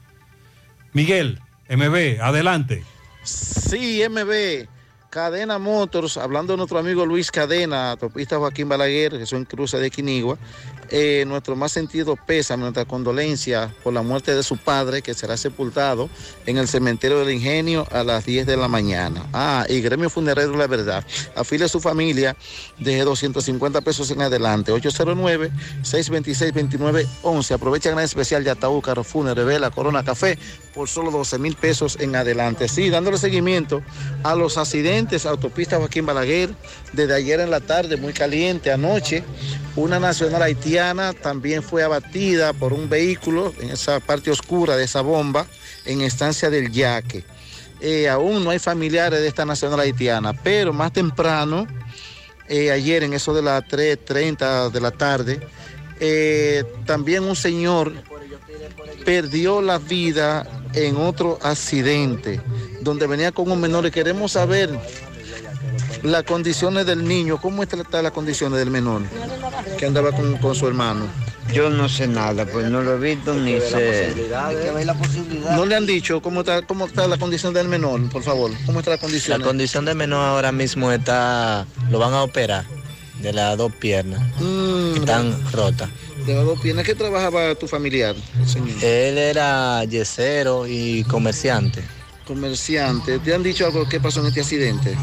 Miguel, MB, adelante. Sí, MB. Cadena Motors, hablando de nuestro amigo Luis Cadena, autopista Joaquín Balaguer, que son cruces de Quinigua, eh, nuestro más sentido pésame, nuestra condolencia por la muerte de su padre, que será sepultado en el cementerio del Ingenio a las 10 de la mañana. Ah, y Gremio Funerario La Verdad, afile a su familia desde 250 pesos en adelante, 809-626-2911. Aprovecha gran especial de Ataúd, Carrefour, Revela, Corona Café, por solo 12 mil pesos en adelante. Sí, dándole seguimiento a los accidentes, autopista Joaquín Balaguer, desde ayer en la tarde, muy caliente, anoche, una nacional haitiana también fue abatida por un vehículo en esa parte oscura de esa bomba en estancia del Yaque. Eh, aún no hay familiares de esta nacional haitiana, pero más temprano, eh, ayer en eso de las 3.30 de la tarde, eh, también un señor perdió la vida en otro accidente donde venía con un menor y queremos saber las condiciones del niño, cómo están las condiciones del menor que andaba con, con su hermano. Yo no sé nada, pues no lo he visto ni sé. No le han dicho cómo está, cómo está la condición del menor, por favor. ¿Cómo está la condición? La condición del menor ahora mismo está, lo van a operar de las dos piernas, que están rotas. De las dos piernas, ¿qué trabajaba tu familiar, señor? Él era yesero y comerciante. Comerciante. ¿Te han dicho algo qué pasó en este accidente?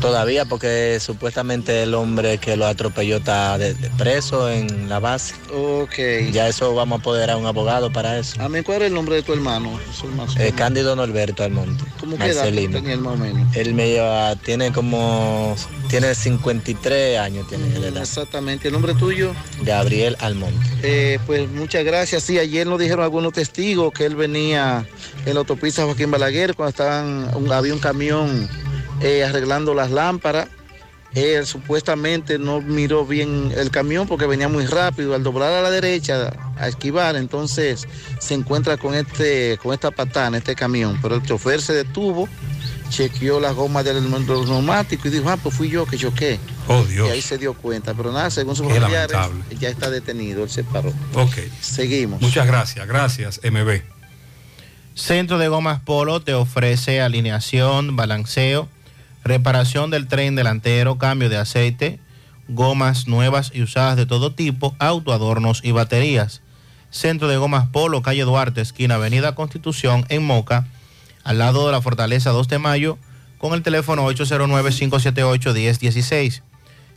Todavía porque supuestamente el hombre que lo atropelló está de- de preso en la base. Ok. Ya eso vamos a poder a un abogado para eso. Amén, ¿cuál era el nombre de tu hermano? Hermano. Eh, Cándido Norberto Almonte. ¿Cómo qué edad Marcelino. tenía él más o menos? Él me lleva, tiene como, tiene 53 años, tiene de edad. Exactamente. ¿El nombre tuyo? Gabriel Almonte. Eh, pues muchas gracias. Sí, ayer nos dijeron algunos testigos que él venía en la autopista Joaquín Balaguer cuando estaban, un- había un camión eh, arreglando las lámparas. Él supuestamente no miró bien el camión porque venía muy rápido. Al doblar a la derecha, a esquivar, entonces se encuentra con, este, con esta patana, este camión. Pero el chofer se detuvo, chequeó las gomas del, del neumático y dijo, ah, pues fui yo que choqué. Oh, Dios. Y ahí se dio cuenta. Pero nada, según sus Qué familiares, lamentable. ya está detenido, él se paró. Ok. Seguimos. Muchas gracias, gracias, MB. Centro de Gomas Polo te ofrece alineación, balanceo, reparación del tren delantero, cambio de aceite, gomas nuevas y usadas de todo tipo, autoadornos y baterías. Centro de Gomas Polo, calle Duarte, esquina Avenida Constitución, en Moca, al lado de la Fortaleza 2 de Mayo, con el teléfono 809-578-1016.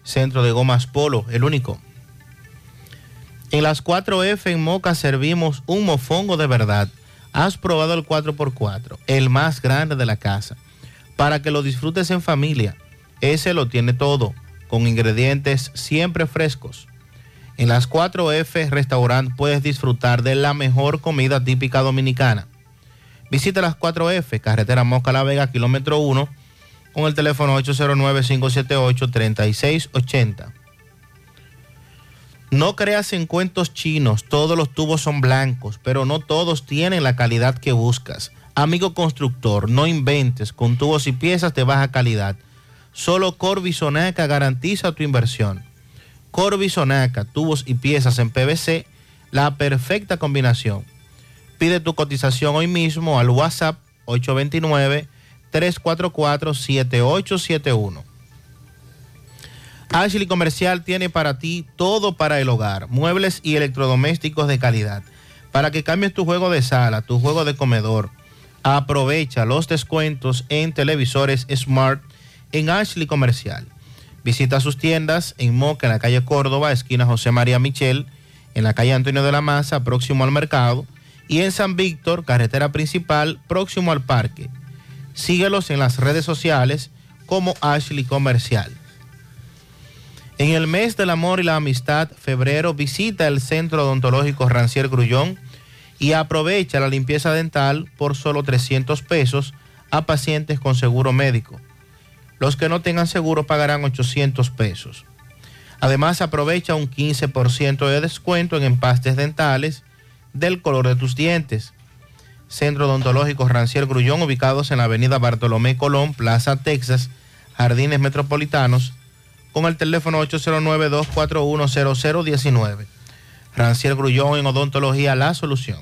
Centro de Gomas Polo, el único. En las 4F en Moca servimos un mofongo de verdad. Has probado el 4x4, el más grande de la casa, para que lo disfrutes en familia. Ese lo tiene todo, con ingredientes siempre frescos. En las 4F Restaurant puedes disfrutar de la mejor comida típica dominicana. Visita las 4F, carretera Moca La Vega, kilómetro 1, con el teléfono 809-578-3680. No creas en cuentos chinos, todos los tubos son blancos, pero no todos tienen la calidad que buscas. Amigo constructor, no inventes con tubos y piezas de baja calidad. Solo Corby Sonaca garantiza tu inversión. Corby Sonaca, tubos y piezas en PVC, la perfecta combinación. Pide tu cotización hoy mismo al WhatsApp 829-344-7871. Ashley Comercial tiene para ti todo para el hogar, muebles y electrodomésticos de calidad. Para que cambies tu juego de sala, tu juego de comedor, aprovecha los descuentos en televisores Smart en Ashley Comercial. Visita sus tiendas en Moca, en la calle Córdoba, esquina José María Michel, en la calle Antonio de la Maza, próximo al mercado, y en San Víctor, carretera principal, próximo al parque. Síguelos en las redes sociales como Ashley Comercial. En el mes del amor y la amistad, febrero, visita el Centro Odontológico Rancier Grullón y aprovecha la limpieza dental por solo 300 pesos a pacientes con seguro médico. Los que no tengan seguro pagarán 800 pesos. Además, aprovecha un 15% de descuento en empastes dentales del color de tus dientes. Centro Odontológico Rancier Grullón, ubicados en la avenida Bartolomé Colón, Plaza Texas, Jardines Metropolitanos, con el teléfono 809-241-0019. Rancier Grullón en Odontología La Solución.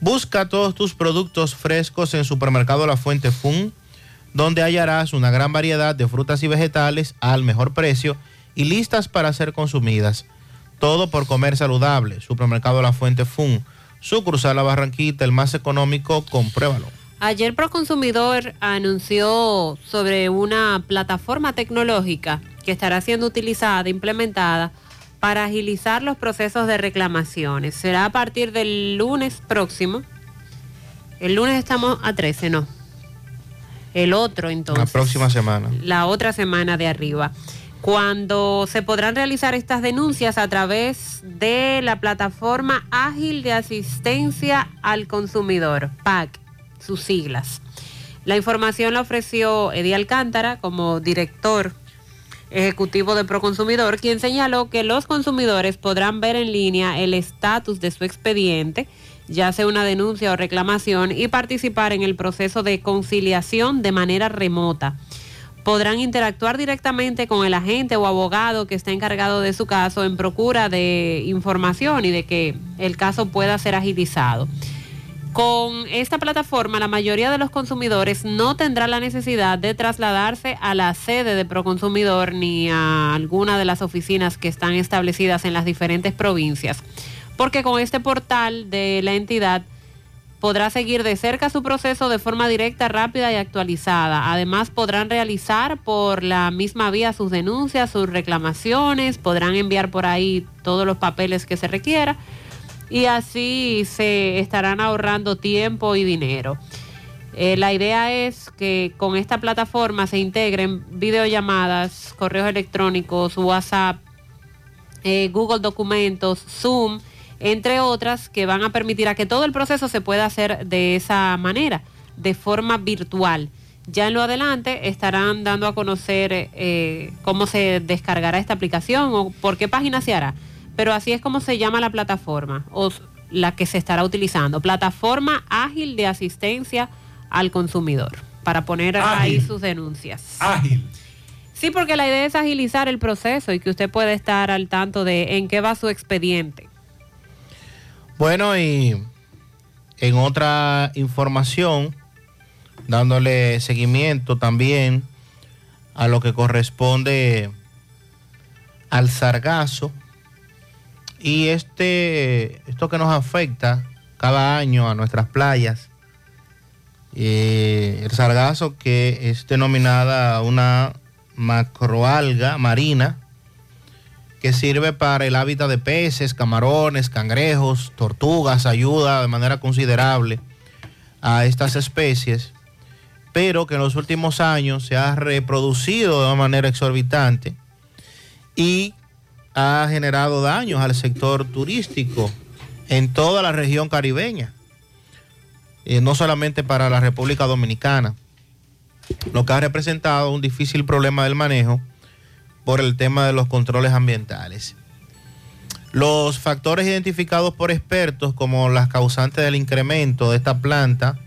Busca todos tus productos frescos en Supermercado La Fuente Fun, donde hallarás una gran variedad de frutas y vegetales al mejor precio y listas para ser consumidas. Todo por comer saludable. Supermercado La Fuente Fun, sucursal La Barranquita, el más económico, compruébalo. Ayer Proconsumidor anunció sobre una plataforma tecnológica que estará siendo utilizada, implementada para agilizar los procesos de reclamaciones. Será a partir del lunes próximo. El lunes estamos a 13, no. El otro La entonces. próxima semana. la otra semana de arriba, cuando se podrán realizar estas denuncias a través de la plataforma ágil de asistencia al consumidor, PAC, sus siglas. La información la ofreció Eddie Alcántara como director ejecutivo de Proconsumidor, quien señaló que los consumidores podrán ver en línea el estatus de su expediente, ya sea una denuncia o reclamación, y participar en el proceso de conciliación de manera remota. Podrán interactuar directamente con el agente o abogado que está encargado de su caso en procura de información y de que el caso pueda ser agilizado. Con esta plataforma, la mayoría de los consumidores no tendrá la necesidad de trasladarse a la sede de Proconsumidor ni a alguna de las oficinas que están establecidas en las diferentes provincias, porque con este portal de la entidad podrá seguir de cerca su proceso de forma directa, rápida y actualizada. Además, podrán realizar por la misma vía sus denuncias, sus reclamaciones, podrán enviar por ahí todos los papeles que se requiera y así se estarán ahorrando tiempo y dinero. Eh, la idea es que con esta plataforma se integren videollamadas, correos electrónicos, WhatsApp, eh, Google Documentos, Zoom, entre otras, que van a permitir a que todo el proceso se pueda hacer de esa manera, de forma virtual. Ya en lo adelante estarán dando a conocer eh, cómo se descargará esta aplicación o por qué página se hará. Pero así es como se llama la plataforma o la que se estará utilizando. Plataforma ágil de asistencia al consumidor para poner ahí sus denuncias. Ágil. Sí, porque la idea es agilizar el proceso y que usted pueda estar al tanto de en qué va su expediente. Bueno, y en otra información, dándole seguimiento también a lo que corresponde al sargazo y este esto que nos afecta cada año a nuestras playas eh, el sargazo que es denominada una macroalga marina que sirve para el hábitat de peces, camarones, cangrejos, tortugas, ayuda de manera considerable a estas especies, pero que en los últimos años se ha reproducido de una manera exorbitante y ha generado daños al sector turístico en toda la región caribeña, eh, no solamente para la República Dominicana, lo que ha representado un difícil problema del manejo por el tema de los controles ambientales. Los factores identificados por expertos como las causantes del incremento de esta planta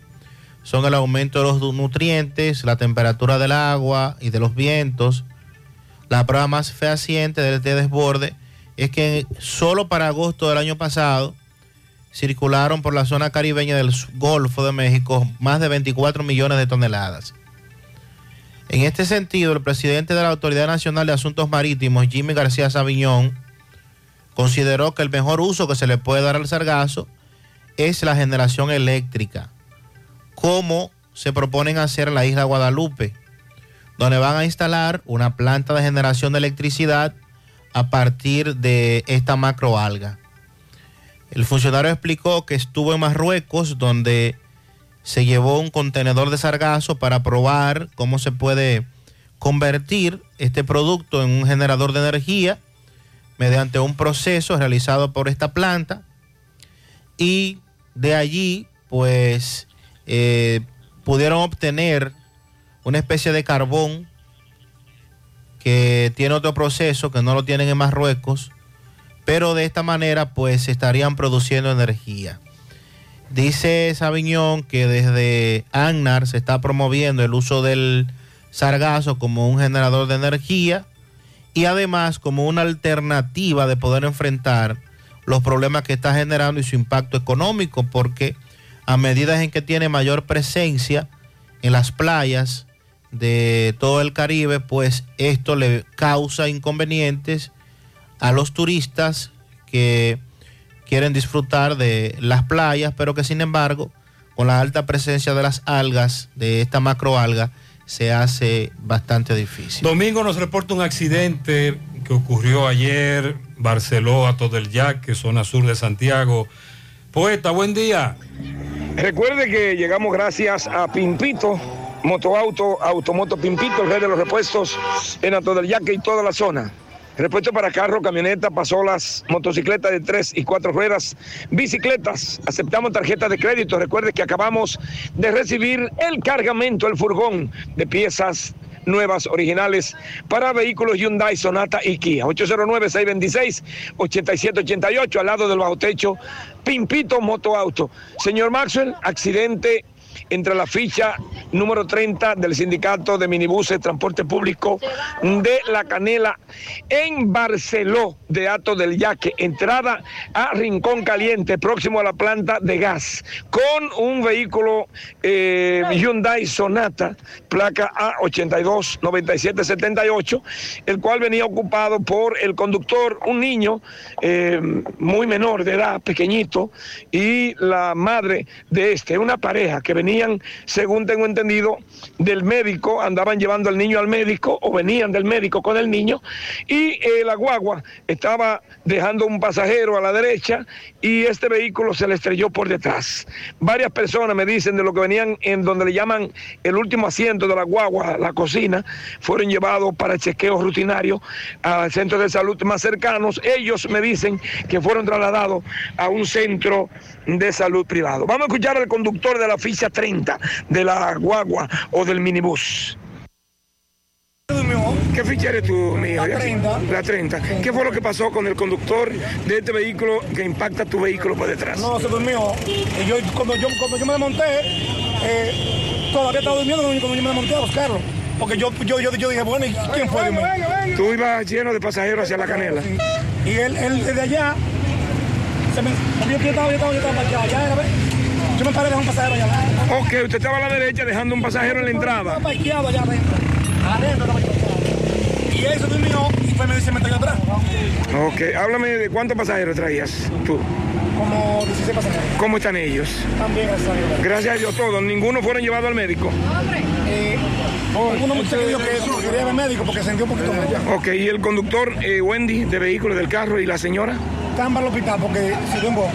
son el aumento de los nutrientes, la temperatura del agua y de los vientos. La prueba más fehaciente de este desborde es que solo para agosto del año pasado circularon por la zona caribeña del Golfo de México más de 24 millones de toneladas. En este sentido, el presidente de la Autoridad Nacional de Asuntos Marítimos, Jimmy García Sabiñón, consideró que el mejor uso que se le puede dar al sargazo es la generación eléctrica, como se proponen hacer en la isla Guadalupe, donde van a instalar una planta de generación de electricidad a partir de esta macroalga. El funcionario explicó que estuvo en Marruecos, donde se llevó un contenedor de sargazo para probar cómo se puede convertir este producto en un generador de energía mediante un proceso realizado por esta planta y de allí pues eh, pudieron obtener una especie de carbón que tiene otro proceso que no lo tienen en Marruecos, pero de esta manera pues estarían produciendo energía. Dice Sabiñón que desde ANNAR se está promoviendo el uso del sargazo como un generador de energía y además como una alternativa de poder enfrentar los problemas que está generando y su impacto económico, porque a medida en que tiene mayor presencia en las playas de todo el Caribe, pues esto le causa inconvenientes a los turistas que quieren disfrutar de las playas, pero que sin embargo, con la alta presencia de las algas, de esta macroalga, se hace bastante difícil. Domingo nos reporta un accidente que ocurrió ayer, Barceló, Ato del Yaque, zona sur de Santiago. Poeta, buen día. Recuerde que llegamos gracias a Pimpito, Motoauto, Automoto Pimpito, el rey de los repuestos en Ato del Yaque y toda la zona. Repuesto para carro, camioneta, pasolas, motocicletas de tres y cuatro ruedas, bicicletas. Aceptamos tarjetas de crédito. Recuerde que acabamos de recibir el cargamento, el furgón de piezas nuevas, originales para vehículos Hyundai, Sonata y Kia. 809-626-8788 al lado del bajo techo, Pimpito Motoauto. Señor Maxwell, accidente entre la ficha número 30 del Sindicato de Minibuses Transporte Público de La Canela en Barceló de Ato del Yaque, entrada a Rincón Caliente, próximo a la planta de gas, con un vehículo eh, Hyundai Sonata, placa A829778, el cual venía ocupado por el conductor, un niño eh, muy menor de edad, pequeñito, y la madre de este, una pareja que venían, según tengo entendido, del médico, andaban llevando al niño al médico o venían del médico con el niño y eh, la guagua estaba dejando un pasajero a la derecha y este vehículo se le estrelló por detrás. Varias personas me dicen de lo que venían en donde le llaman el último asiento de la guagua, la cocina, fueron llevados para chequeos rutinarios al centro de salud más cercanos. Ellos me dicen que fueron trasladados a un centro de salud privado. Vamos a escuchar al conductor de la ficha 30 de la guagua o del minibús. ¿Qué ficha eres tú, mi? La 30. La 30. ¿Qué fue lo que pasó con el conductor de este vehículo que impacta tu vehículo por detrás? No, se durmió. Y yo, cuando, yo, cuando yo me desmonté, eh, todavía estaba durmiendo cuando yo me desmonté a buscarlo. Porque yo, yo, yo, yo dije, bueno, ¿y quién fue? Dios mío? Tú ibas lleno de pasajeros hacia la canela. Y él, él desde allá, se me, yo, yo estaba, yo estaba, yo estaba para allá, allá. Yo me paré de un pasajero allá. Ok, usted estaba a la derecha dejando un pasajero en la entrada. Estaba parqueado allá adentro. Adentro estaba. Y él se durmió y fue me dice, me atrás. Ok, háblame de cuántos pasajeros traías tú. Como 16 pasajeros. ¿Cómo están ellos? También, gracias a Dios. Gracias a Dios todos, ninguno fueron llevados al médico. Eh, uno muchacho que dijo que eso quería ver médico porque sentía un poquito mal. Ok, y el conductor eh, Wendy de vehículo del carro y la señora, Están para el hospital porque si dio un boco.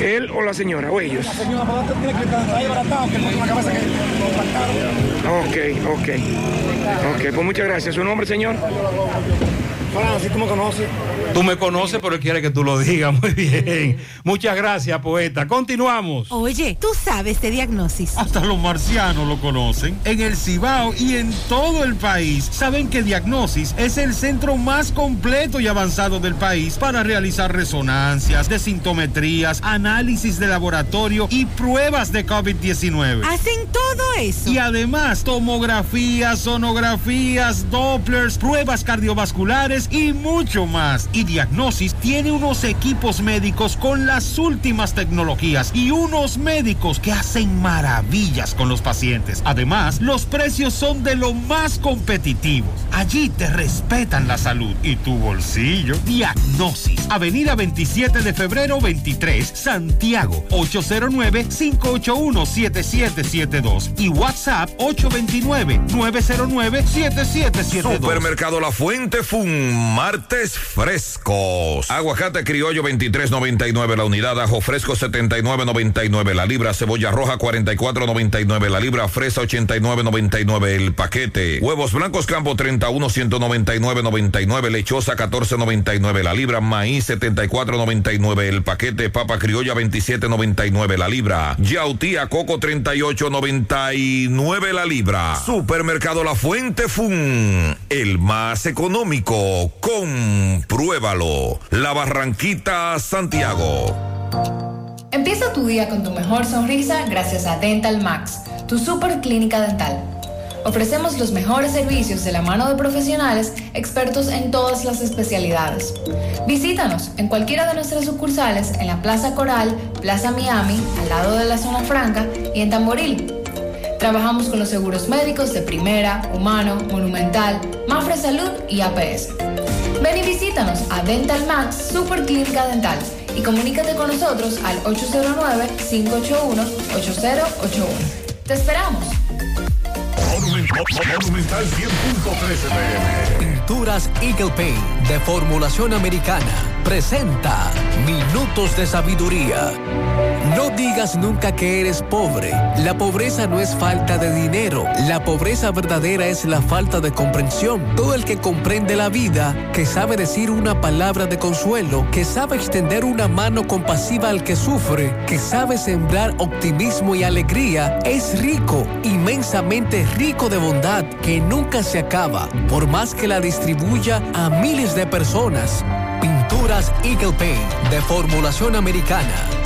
él o la señora o ellos. La señora tiene que estar ahí baratado que con la cabeza que lo. Ok, ok. Ok, pues muchas gracias. ¿Su nombre, señor? Tú me conoces. Tú me conoces, pero él quiere que tú lo digas. Muy bien. Muchas gracias, poeta. Continuamos. Oye, tú sabes de diagnosis. Hasta los marcianos lo conocen. En el Cibao y en todo el país saben que Diagnosis es el centro más completo y avanzado del país para realizar resonancias, desintometrías, análisis de laboratorio y pruebas de COVID-19. Hacen todo eso. Y además, tomografías, sonografías, Dopplers, pruebas cardiovasculares y mucho más. Y Diagnosis tiene unos equipos médicos con las últimas tecnologías y unos médicos que hacen maravillas con los pacientes. Además, los precios son de lo más competitivos. Allí te respetan la salud y tu bolsillo. Diagnosis. Avenida 27 de febrero 23, Santiago. 809-581-7772. Y WhatsApp 829-909-7772. Supermercado La Fuente Fun, martes frescos. Aguacate criollo 23.99 la unidad, ajo fresco 79.99 la libra, cebolla roja 44.99 la libra, fresa 89.99 el paquete. Huevos blancos campo 31 199.99 lechosa 14.99 la libra, maíz 74.99 el paquete, papa criolla 27.99 la libra, yautía coco 38.99 la libra. Supermercado La Fuente Fun, el más económico. Compruébalo. La Barranquita, Santiago. Empieza tu día con tu mejor sonrisa gracias a Dental Max, tu super clínica dental. Ofrecemos los mejores servicios de la mano de profesionales expertos en todas las especialidades. Visítanos en cualquiera de nuestras sucursales en la Plaza Coral, Plaza Miami, al lado de la Zona Franca y en Tamboril. Trabajamos con los seguros médicos de Primera, Humano, Monumental, Mafre Salud y APS. Ven y visítanos a Dental Max Super Clínica Dental y comunícate con nosotros al 809-581-8081. ¡Te esperamos! Monumental 100.13 pm. Pinturas Eagle Paint de formulación americana presenta Minutos de Sabiduría. No digas nunca que eres pobre. La pobreza no es falta de dinero. La pobreza verdadera es la falta de comprensión. Todo el que comprende la vida, que sabe decir una palabra de consuelo, que sabe extender una mano compasiva al que sufre, que sabe sembrar optimismo y alegría, es rico, inmensamente rico de bondad, que nunca se acaba, por más que la distribuya a miles de personas. Pinturas Eagle Paint de formulación americana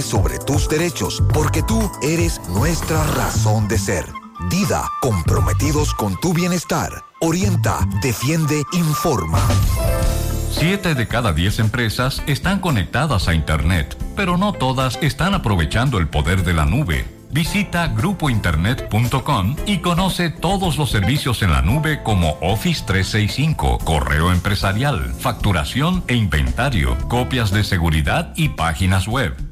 sobre tus derechos, porque tú eres nuestra razón de ser. Dida, comprometidos con tu bienestar. Orienta, defiende, informa. Siete de cada diez empresas están conectadas a Internet, pero no todas están aprovechando el poder de la nube. Visita grupointernet.com y conoce todos los servicios en la nube como Office 365, correo empresarial, facturación e inventario, copias de seguridad y páginas web.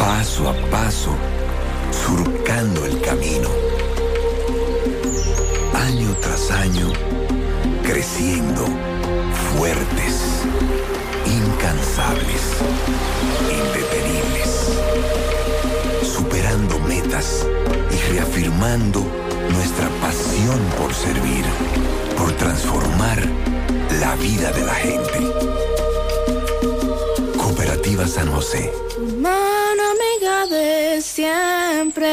Paso a paso, surcando el camino. Año tras año, creciendo, fuertes, incansables, indetenibles superando metas y reafirmando nuestra pasión por servir, por transformar la vida de la gente. Cooperativa San José. Amiga de siempre.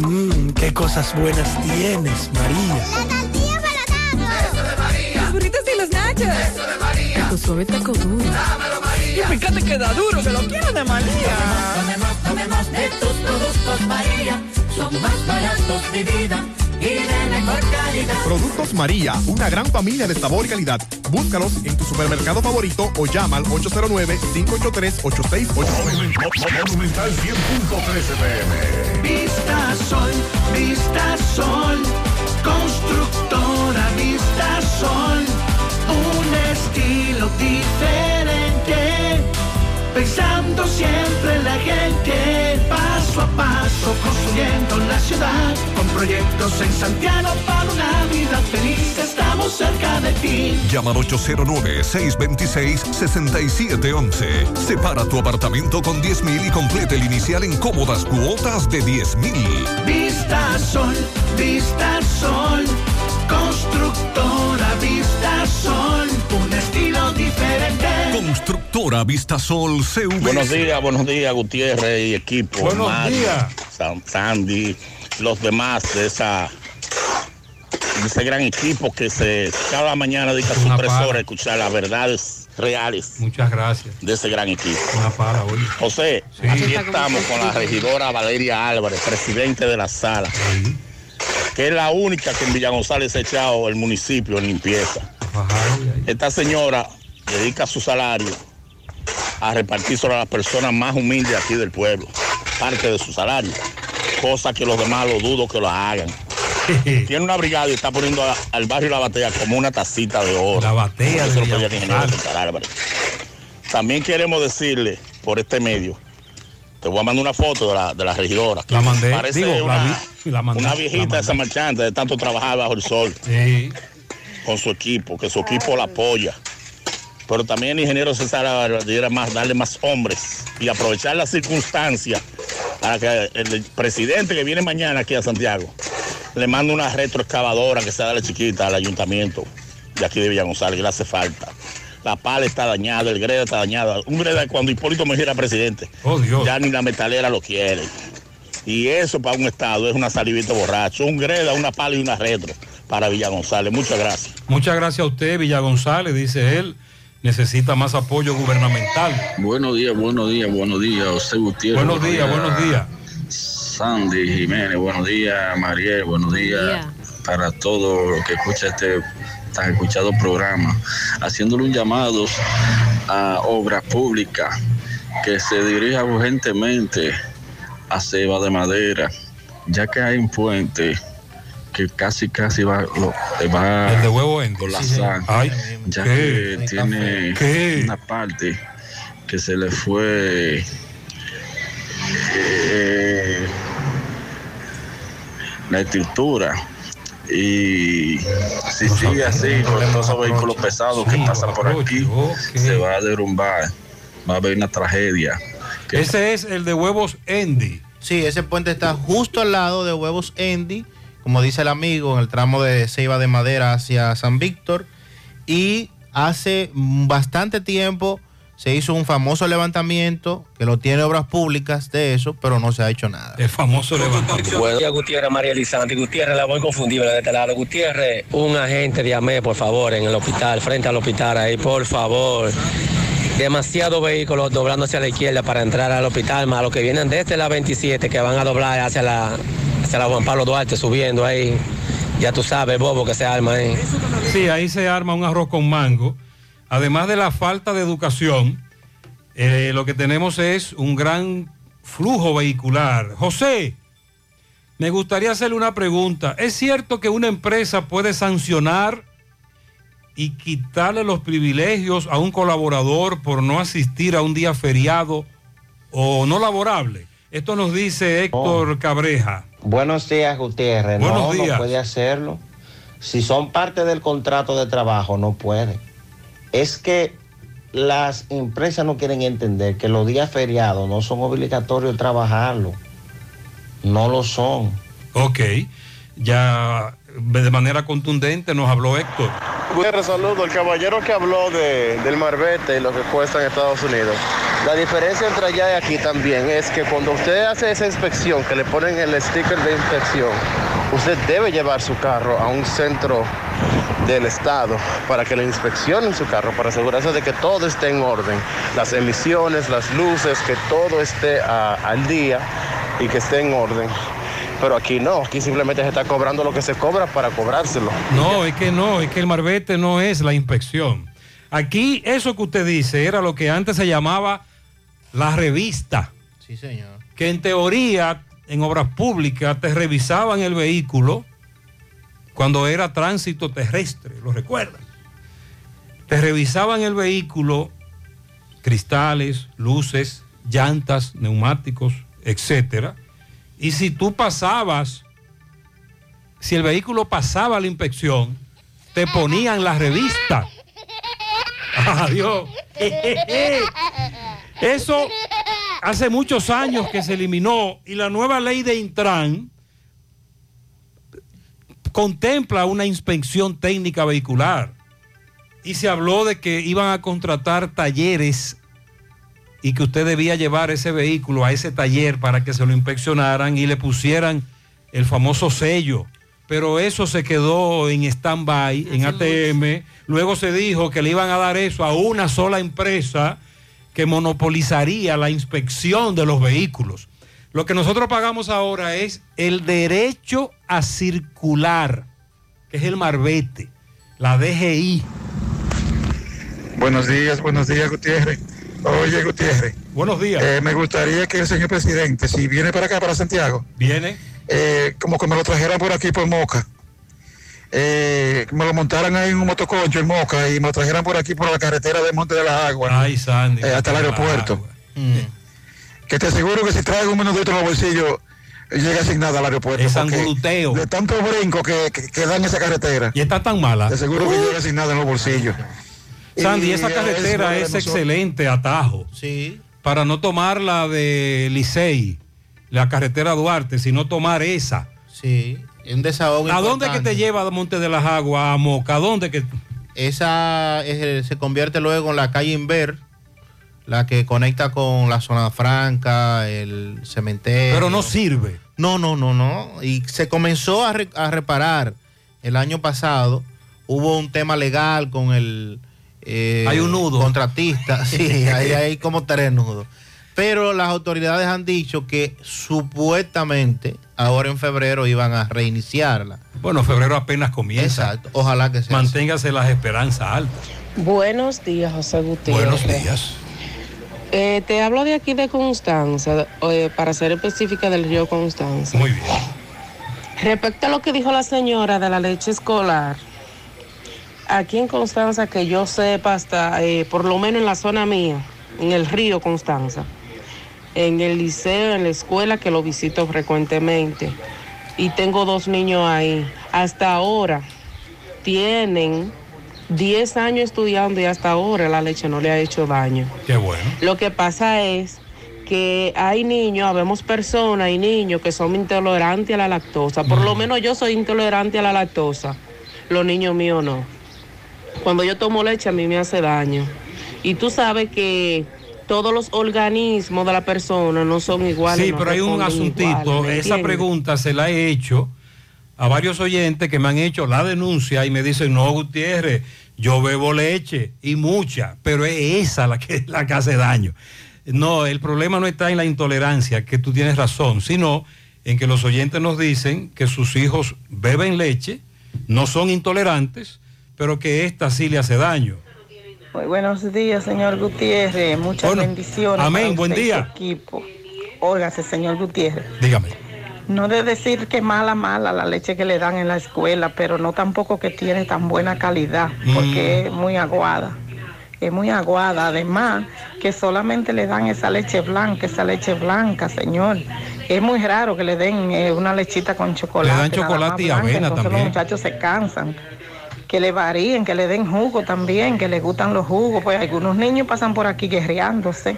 Mmm, qué cosas buenas tienes, María. La tortilla para Eso de María. Los burritos y los nachos. Eso de María. Tu suave taco duro. Dámelo, María. Y fíjate que da duro, que lo quiero de María. Tomemos, tomemos de tus productos, María. Son más baratos de vida Productos María, una gran familia de sabor y calidad. Búscalos en tu supermercado favorito o llama al 809-583-8689. Monumental 100.13 pm. Vista Sol, Vista Sol. Constructora Vista Sol. Un estilo diferente. Pensando siempre en la gente. Paso a paso construyendo la ciudad. Con proyectos en Santiago para una vida feliz. Estamos cerca de ti. Llama al 809-626-6711. Separa tu apartamento con 10 mil y complete el inicial en cómodas cuotas de 10 mil. Vista Sol, Vista Sol. Constructora Vista Sol. Constructora Vistasol CV. Buenos días, buenos días, Gutiérrez y equipo. Buenos Mario, días. San- Sandy, los demás de esa de ese gran equipo que se cada mañana dedica sus Una tres pala. horas a escuchar las verdades reales Muchas gracias. de ese gran equipo. Una pala, oye. José, Sí. aquí estamos con la regidora Valeria Álvarez, presidente de la sala, que es la única que en Villa González ha echado el municipio en limpieza. Esta señora dedica su salario a repartir sobre las personas más humildes aquí del pueblo, parte de su salario, cosa que los demás lo dudo que lo hagan. Tiene una brigada y está poniendo a- al barrio La Batea como una tacita de oro. La Batea Eso de lo el. También queremos decirle por este medio, te voy a mandar una foto de la, de la regidora. que La mandé, Parece digo, la una, vi- la mandé, una viejita mandé. esa marchante de tanto trabajar bajo el sol. Con su equipo, que su equipo la apoya. Pero también el ingeniero César debiera más, darle más hombres y aprovechar la circunstancia para que el presidente que viene mañana aquí a Santiago le mande una retroexcavadora que sea de la chiquita al ayuntamiento de aquí de Villa González, que le hace falta. La pala está dañada, el greda está dañado. Un greda cuando Hipólito Mejía era presidente, ya ni la metalera lo quiere. Y eso para un estado es una salivita borracho. Un greda, una pala y una retro para Villa González. Muchas gracias. Muchas gracias a usted, Villa González, dice él. Necesita más apoyo gubernamental. Buenos días, buenos días, buenos días, José Gutiérrez. Buenos días, buenos días. Sandy Jiménez, buenos días, Mariel, buenos días para todo lo que escucha este tan escuchado programa, haciéndole un llamado a obras públicas que se dirija urgentemente a Ceba de Madera, ya que hay un puente que casi casi va, lo- va El de huevo en. colapsar, Ay, ya ¿qué? que tiene ¿Qué? una parte que se le fue eh, la estructura. Y si sigue así con todos esos vehículos pesados que pasan por aquí se va a derrumbar. Va a haber una tragedia. Ese es el de huevos Andy. Sí, ese puente está justo al lado de Huevos Andy, como dice el amigo, en el tramo de Ceiba de Madera hacia San Víctor. Y hace bastante tiempo se hizo un famoso levantamiento, que lo tiene obras públicas de eso, pero no se ha hecho nada. El famoso levantamiento. Buenos días, Gutiérrez, María Elizante. Gutiérrez, la voy confundible de este lado. Gutiérrez, un agente de AME, por favor, en el hospital, frente al hospital ahí, por favor. Demasiados vehículos doblándose a la izquierda para entrar al hospital, más los que vienen desde la 27 que van a doblar hacia la, hacia la Juan Pablo Duarte, subiendo ahí. Ya tú sabes, bobo que se arma ahí. Sí, ahí se arma un arroz con mango. Además de la falta de educación, eh, lo que tenemos es un gran flujo vehicular. José, me gustaría hacerle una pregunta. ¿Es cierto que una empresa puede sancionar y quitarle los privilegios a un colaborador por no asistir a un día feriado o no laborable? Esto nos dice Héctor Cabreja. Buenos días, Gutiérrez. Buenos no, días. no puede hacerlo. Si son parte del contrato de trabajo, no puede. Es que las empresas no quieren entender que los días feriados no son obligatorios trabajarlo. No lo son. Ok, ya de manera contundente nos habló Héctor. Saludo. El caballero que habló de, del marbete y lo que cuesta en Estados Unidos. La diferencia entre allá y aquí también es que cuando usted hace esa inspección, que le ponen el sticker de inspección, usted debe llevar su carro a un centro del Estado para que le inspeccionen su carro, para asegurarse de que todo esté en orden, las emisiones, las luces, que todo esté al día y que esté en orden. Pero aquí no, aquí simplemente se está cobrando lo que se cobra para cobrárselo. No, es que no, es que el marbete no es la inspección. Aquí eso que usted dice era lo que antes se llamaba la revista, Sí, señor. que en teoría en obras públicas te revisaban el vehículo cuando era tránsito terrestre, ¿lo recuerdan? Te revisaban el vehículo, cristales, luces, llantas, neumáticos, etcétera. Y si tú pasabas, si el vehículo pasaba la inspección, te ponían la revista. Adiós. Eso hace muchos años que se eliminó y la nueva ley de Intran contempla una inspección técnica vehicular y se habló de que iban a contratar talleres y que usted debía llevar ese vehículo a ese taller para que se lo inspeccionaran y le pusieran el famoso sello. Pero eso se quedó en stand-by, en ATM. Luego se dijo que le iban a dar eso a una sola empresa que monopolizaría la inspección de los vehículos. Lo que nosotros pagamos ahora es el derecho a circular, que es el marbete, la DGI. Buenos días, buenos días, Gutiérrez. Oye, Gutiérrez. Buenos días. Eh, me gustaría que el señor presidente, si viene para acá, para Santiago, Viene. eh, como que me lo trajeran por aquí, por Moca. Eh, que me lo montaran ahí en un motoconcho en Moca y me lo trajeran por aquí, por la carretera de Monte de las Aguas. Ay, Sandy. eh, hasta el aeropuerto. Que te aseguro que si traigo un minutito en los bolsillos, llega sin nada al aeropuerto. Es anguluteo. De tantos brincos que, que, que dan esa carretera. Y está tan mala. Te aseguro que Uh. llega sin nada en los bolsillos. Sandy, esa es carretera es, excelente atajo. Sí. Para no tomar la de Licey, la carretera Duarte, sino tomar esa. Sí, un desahogo. ¿A dónde que te lleva de Monte de las Aguas a Moca? ¿A dónde que Esa es- se convierte luego en la calle Inver, la que conecta con la zona franca, el cementerio. Pero no sirve. No, no, no, no. Y se comenzó a, re- a reparar el año pasado. Hubo un tema legal con el eh, Hay un nudo. contratista. Sí, hay, hay como tres nudos. Pero las autoridades han dicho que supuestamente ahora en febrero iban a reiniciarla. Bueno, febrero apenas comienza. Exacto. Ojalá que sea. así. Manténgase las esperanzas altas. Buenos días, José Gutiérrez. Buenos días. Eh, te hablo de aquí de Constanza, eh, para ser específica del río Constanza. Muy bien. Respecto a lo que dijo la señora de la leche escolar, aquí en Constanza, que yo sepa, hasta eh, por lo menos en la zona mía, en el río Constanza, en el liceo, en la escuela, que lo visito frecuentemente, y tengo dos niños ahí, hasta ahora tienen 10 años estudiando y hasta ahora la leche no le ha hecho daño. Qué bueno. Lo que pasa es que hay niños, habemos personas y niños que son intolerantes a la lactosa. Por lo menos yo soy intolerante a la lactosa. Los niños míos no. Cuando yo tomo leche a mí me hace daño. Y tú sabes que todos los organismos de la persona no son iguales. Sí, no pero hay un asuntito. igual, ¿me Esa pregunta se la he hecho a varios oyentes que me han hecho la denuncia y me dicen, no, Gutiérrez, yo bebo leche y mucha, pero es esa la que, la que hace daño. No, el problema no está en la intolerancia, que tú tienes razón, sino en que los oyentes nos dicen que sus hijos beben leche, no son intolerantes, pero que esta sí le hace daño. Muy buenos días, señor Gutiérrez. Muchas Bueno, bendiciones. amén, buen día. su equipo. Óigase, señor Gutiérrez. Dígame. No de decir que mala, mala la leche que le dan en la escuela, pero no tampoco que tiene tan buena calidad, porque es muy aguada. Es muy aguada. Además, que solamente le dan esa leche blanca, esa leche blanca, señor. Es muy raro que le den eh, una lechita con chocolate. dan nada chocolate y avena entonces también. Los muchachos se cansan. Que le varíen, que le den jugo también, que les gustan los jugos. Pues algunos niños pasan por aquí guerreándose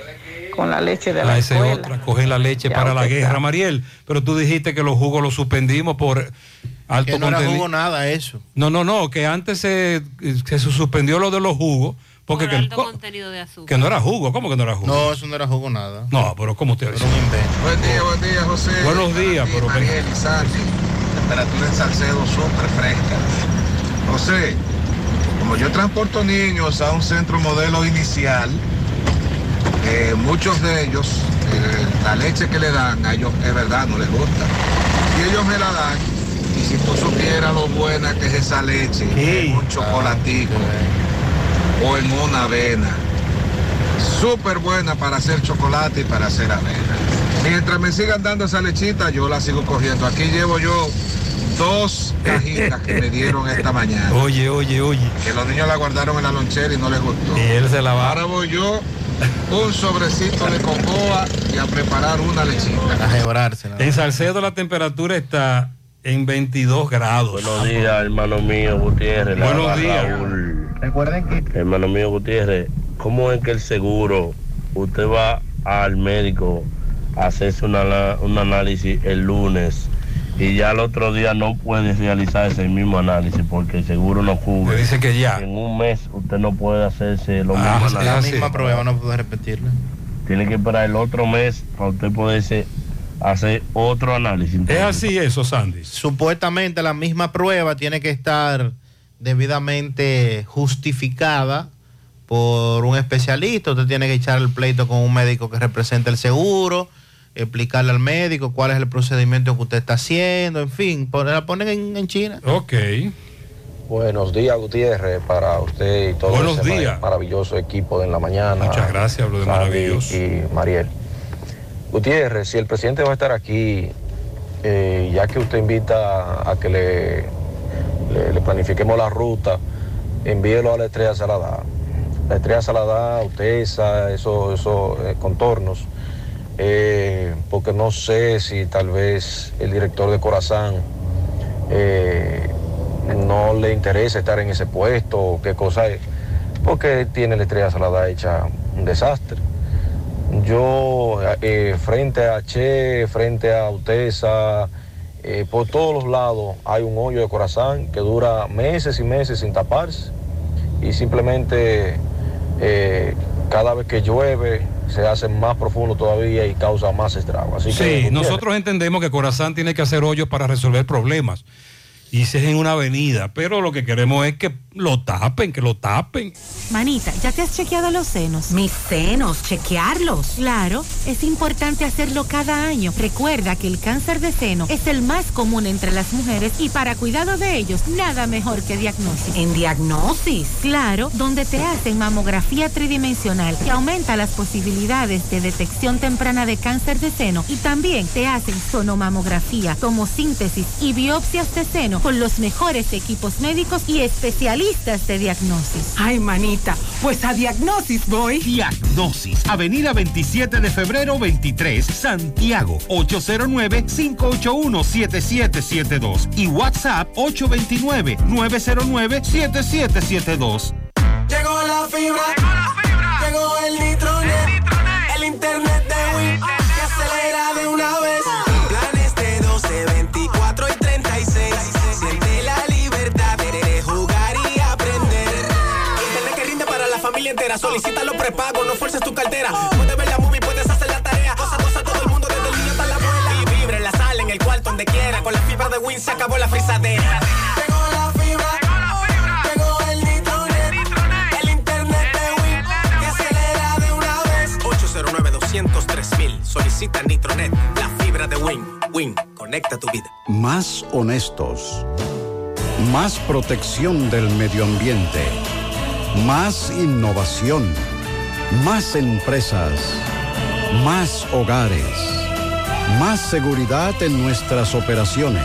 con la leche de la Ah, esa es escuela. otra, cogen la leche Ya para la guerra. Mariel. Pero tú dijiste que los jugos los suspendimos por alto Que no era contenido. jugo nada eso. No, no, no, que antes se, que se suspendió lo de los jugos, porque que, co- contenido de azúcar. que no era jugo, ¿cómo que no era jugo? No, eso no era jugo nada. No, pero ¿cómo usted dice? Buen día, buen día, José. Buenos días, pero Mariel y Sandy. temperatura en Salcedo súper fresca. José, como yo transporto niños a un centro modelo inicial, eh, muchos de ellos, eh, la leche que le dan a ellos es verdad, no les gusta. Y ellos me la dan, y si tú supieras lo buena que es esa leche, en un chocolatico o en una avena, súper buena para hacer chocolate y para hacer avena. Mientras me sigan dando esa lechita, yo la sigo cogiendo. Aquí llevo yo dos cajitas que me dieron esta mañana. Oye, oye, oye. Que los niños la guardaron en la lonchera y no les gustó. Y él se la va. Ahora voy yo, un sobrecito de cocoa y a preparar una lechita. A gebrarse. En Salcedo la temperatura está en 22 grados. Buenos días, hermano mío Gutiérrez. Buenos días. Raúl. Recuerden que Hermano mío Gutiérrez, ¿cómo es que el seguro, usted va al médico a hacerse una- un análisis el lunes y ya el otro día no puede realizar ese mismo análisis porque el seguro no cubre? dice que ya. En un mes usted no puede hacerse lo Ah, mismo es la misma prueba, no puede repetirla. Tiene que esperar el otro mes para usted poderse hacer otro análisis. Es así eso, Sandy. Supuestamente la misma prueba tiene que estar debidamente justificada por un especialista. Usted tiene que echar el pleito con un médico que represente el seguro, explicarle al médico cuál es el procedimiento que usted está haciendo, en fin, la ponen en, en China. Ok. Buenos días, Gutiérrez, para usted y todo Buenos ese días. maravilloso equipo de En la Mañana. Muchas gracias, brother, Sandy maravilloso. Y Mariel. Gutiérrez, si el presidente va a estar aquí, eh, ya que usted invita a que le, le, le planifiquemos la ruta, envíelo a la Estrella Salada. La Estrella Salada, Utesa, esos, esos eh, contornos. Eh, porque no sé si tal vez el director de Corazán eh, no le interesa estar en ese puesto o qué cosa es, porque tiene la estrella salada hecha un desastre. Yo, eh, frente a Che, frente a Utesa, por todos los lados hay un hoyo de corazón que dura meses y meses sin taparse y simplemente cada vez que llueve se hace más profundo todavía y causa más estrago. Así que, Sí, nosotros entendemos que Corazán tiene que hacer hoyos para resolver problemas. Y si es en una avenida, pero lo que queremos es que lo tapen, que lo tapen. Manita, ¿ya te has chequeado los senos? Mis senos, chequearlos. Claro, es importante hacerlo cada año. Recuerda que el cáncer de seno es el más común entre las mujeres y para cuidado de ellos, nada mejor que diagnosis. ¿En diagnosis? Claro, donde te hacen mamografía tridimensional que aumenta las posibilidades de detección temprana de cáncer de seno y también te hacen sonomamografía, tomosíntesis y biopsias de seno con los mejores equipos médicos y especialistas de diagnosis. Ay, manita, pues a Diagnosis voy. Diagnosis, Avenida 27 de febrero 23, Santiago, 809-581-7772 y WhatsApp 829-909-7772. Llegó la fibra, llegó prepago, no fuerces tu cartera. Puedes ver la movie, puedes hacer la tarea. Cosa, cosa, todo el mundo, desde el niño hasta la abuela. Y vibra en la sala, en el cuarto, donde quiera. Con la fibra de Win se acabó la frisadera. Llegó la fibra, llegó el nitronet, el internet de Win que acelera de una vez. 809 203 mil. Solicita Nitronet, la fibra de Win. Win, conecta tu vida. Más honestos. Más protección del medio ambiente. Más innovación. Más empresas. Más hogares. Más seguridad en nuestras operaciones.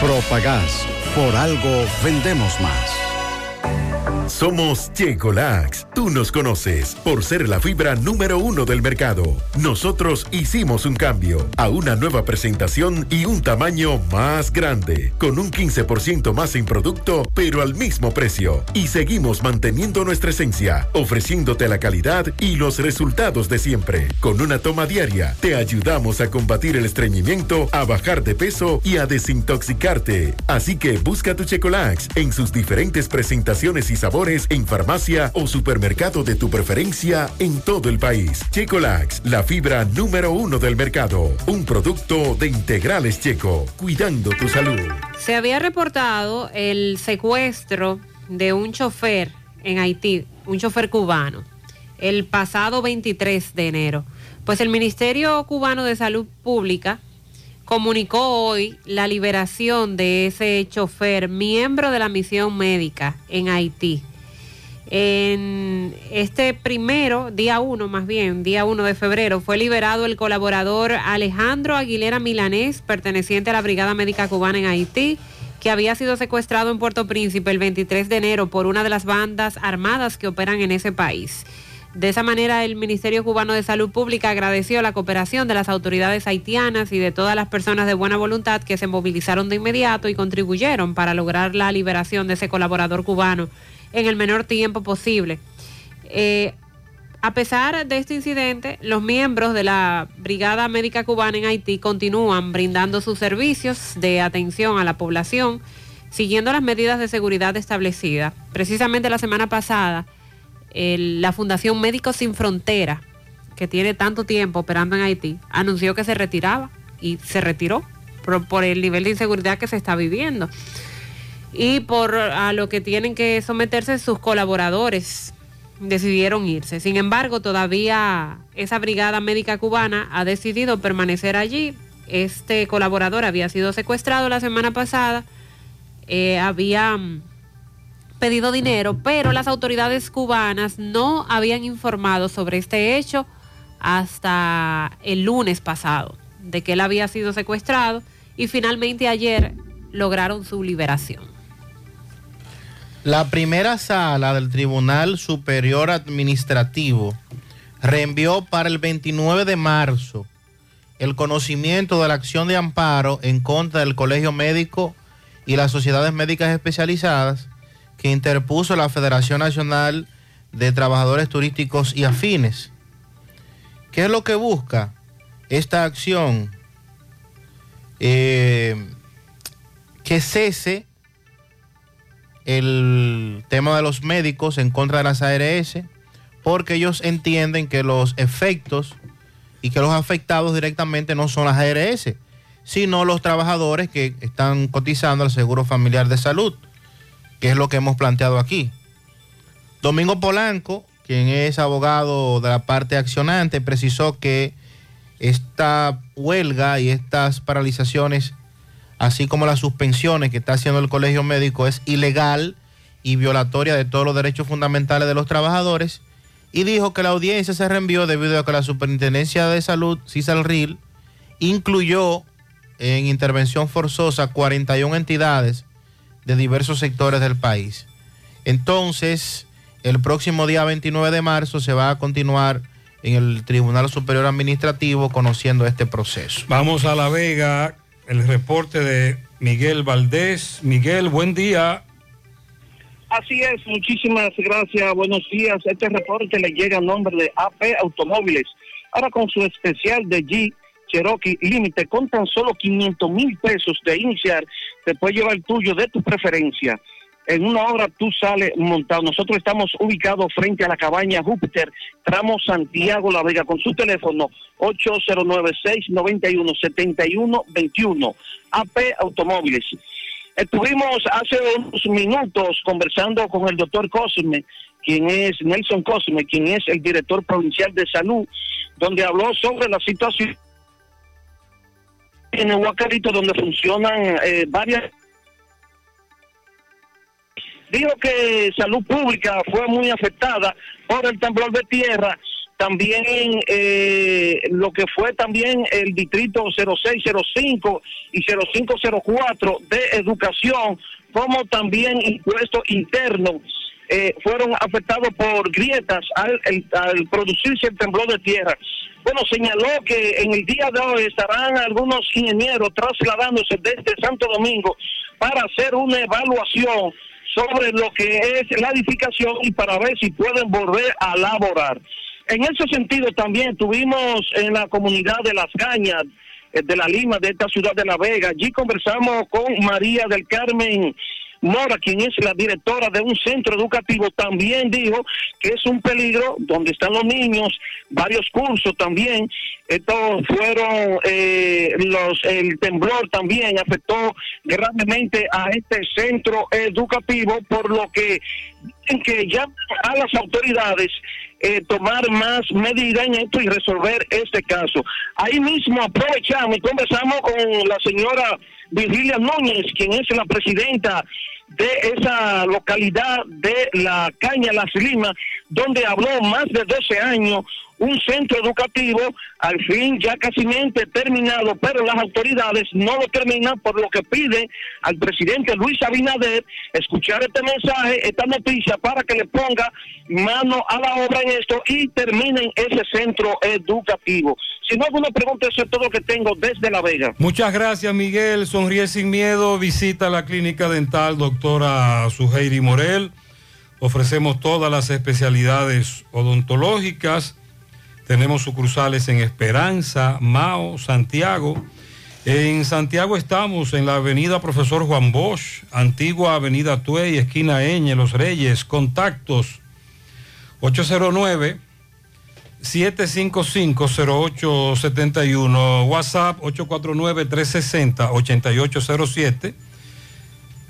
Propagás. Por algo vendemos más. Somos Checolax. Tú nos conoces por ser la fibra número uno del mercado. Nosotros hicimos un cambio a una nueva presentación y un tamaño más grande, con un 15% más en producto, pero al mismo precio. Y seguimos manteniendo nuestra esencia, ofreciéndote la calidad y los resultados de siempre. Con una toma diaria, te ayudamos a combatir el estreñimiento, a bajar de peso y a desintoxicarte. Así que busca tu Checolax en sus diferentes presentaciones y sabores en farmacia o supermercado de tu preferencia en todo el país. Checolax, la fibra número uno del mercado. Un producto de integrales checo, cuidando tu salud. Se había reportado el secuestro de un chofer en Haití, un chofer cubano, el pasado 23 de enero. Pues el Ministerio Cubano de Salud Pública comunicó hoy la liberación de ese chofer, miembro de la misión médica en Haití. En este primero, día uno más bien, día uno de febrero, fue liberado el colaborador Alejandro Aguilera Milanés, perteneciente a la Brigada Médica Cubana en Haití, que había sido secuestrado en Puerto Príncipe el 23 de enero por una de las bandas armadas que operan en ese país. De esa manera, el Ministerio Cubano de Salud Pública agradeció la cooperación de las autoridades haitianas y de todas las personas de buena voluntad que se movilizaron de inmediato y contribuyeron para lograr la liberación de ese colaborador cubano en el menor tiempo posible. Eh, a pesar de este incidente, los miembros de la Brigada Médica Cubana en Haití continúan brindando sus servicios de atención a la población, siguiendo las medidas de seguridad establecidas. Precisamente la semana pasada, la Fundación Médicos Sin Frontera, que tiene tanto tiempo operando en Haití, anunció que se retiraba y se retiró por, por el nivel de inseguridad que se está viviendo y por a lo que tienen que someterse sus colaboradores decidieron irse. Sin embargo, todavía esa brigada médica cubana ha decidido permanecer allí. Este colaborador había sido secuestrado la semana pasada, eh, había mm, pedido dinero, pero las autoridades cubanas no habían informado sobre este hecho hasta el lunes pasado, de que él había sido secuestrado y finalmente ayer lograron su liberación. La primera sala del Tribunal Superior Administrativo reenvió para el 29 de marzo el conocimiento de la acción de amparo en contra del Colegio Médico y las sociedades médicas especializadas que interpuso la Federación Nacional de Trabajadores Turísticos y Afines. ¿Qué es lo que busca esta acción? Eh, que cese el tema de los médicos en contra de las ARS, porque ellos entienden que los efectos y que los afectados directamente no son las ARS, sino los trabajadores que están cotizando al Seguro Familiar de Salud, que es lo que hemos planteado aquí. Domingo Polanco, quien es abogado de la parte accionante, precisó que esta huelga y estas paralizaciones así como las suspensiones que está haciendo el colegio médico es ilegal y violatoria de todos los derechos fundamentales de los trabajadores y dijo que la audiencia se reenvió debido a que la Superintendencia de Salud, CISALRIL, incluyó en intervención forzosa 41 entidades de diversos sectores del país. Entonces, el próximo día 29 de marzo se va a continuar en el Tribunal Superior Administrativo conociendo este proceso. Vamos a La Vega, el reporte de Miguel Valdés. Miguel, buen día. Así es, muchísimas gracias, buenos días. Este reporte le llega a nombre de AP Automóviles. Ahora con su especial de G Cherokee Límite, con tan solo 500 mil pesos de iniciar, te puede llevar el tuyo de tu preferencia. En una hora tú sales montado. Nosotros estamos ubicados frente a la cabaña Júpiter, tramo Santiago La Vega, con su teléfono 8096-917121. AP Automóviles. Estuvimos hace unos minutos conversando con el doctor Cosme, quien es Nelson Cosme, quien es el director provincial de salud, donde habló sobre la situación en Huacarito, donde funcionan eh, varias dijo que salud pública fue muy afectada por el temblor de tierra, también eh, lo que fue también el distrito 0605 y 0504 de educación, como también impuestos internos. Eh, fueron afectados por grietas al, el- al producirse el temblor de tierra. Bueno, señaló que en el día de hoy estarán algunos ingenieros trasladándose desde Santo Domingo para hacer una evaluación sobre lo que es la edificación y para ver si pueden volver a laborar. En ese sentido también tuvimos en la comunidad de Las Cañas, eh, de la Lima, de esta ciudad de La Vega, allí conversamos con María del Carmen Mora, quien es la directora de un centro educativo, también dijo que es un peligro donde están los niños, varios cursos también. Estos fueron eh, los, el temblor también afectó gravemente a este centro educativo, por lo que que llaman a las autoridades eh, tomar más medidas en esto y resolver este caso. Ahí mismo aprovechamos y conversamos con la señora Virgilia Núñez, quien es la presidenta de esa localidad de La Caña, Las Limas, donde habló más de 12 años un centro educativo, al fin ya casi terminado, pero las autoridades no lo terminan, por lo que pide al presidente Luis Abinader escuchar este mensaje, esta noticia, para que le ponga mano a la obra en esto y terminen ese centro educativo. Si no alguna pregunta, eso es todo lo que tengo desde La Vega. Muchas gracias, Miguel. Sonríe sin miedo. Visita la clínica dental doctora Suheiri Morel. Ofrecemos todas las especialidades odontológicas tenemos sucursales en Esperanza, Mao, Santiago. En Santiago estamos en la avenida Profesor Juan Bosch, antigua avenida Tuey, esquina Eñe, Los Reyes. Contactos 809 755-0871, WhatsApp 849-360-8807.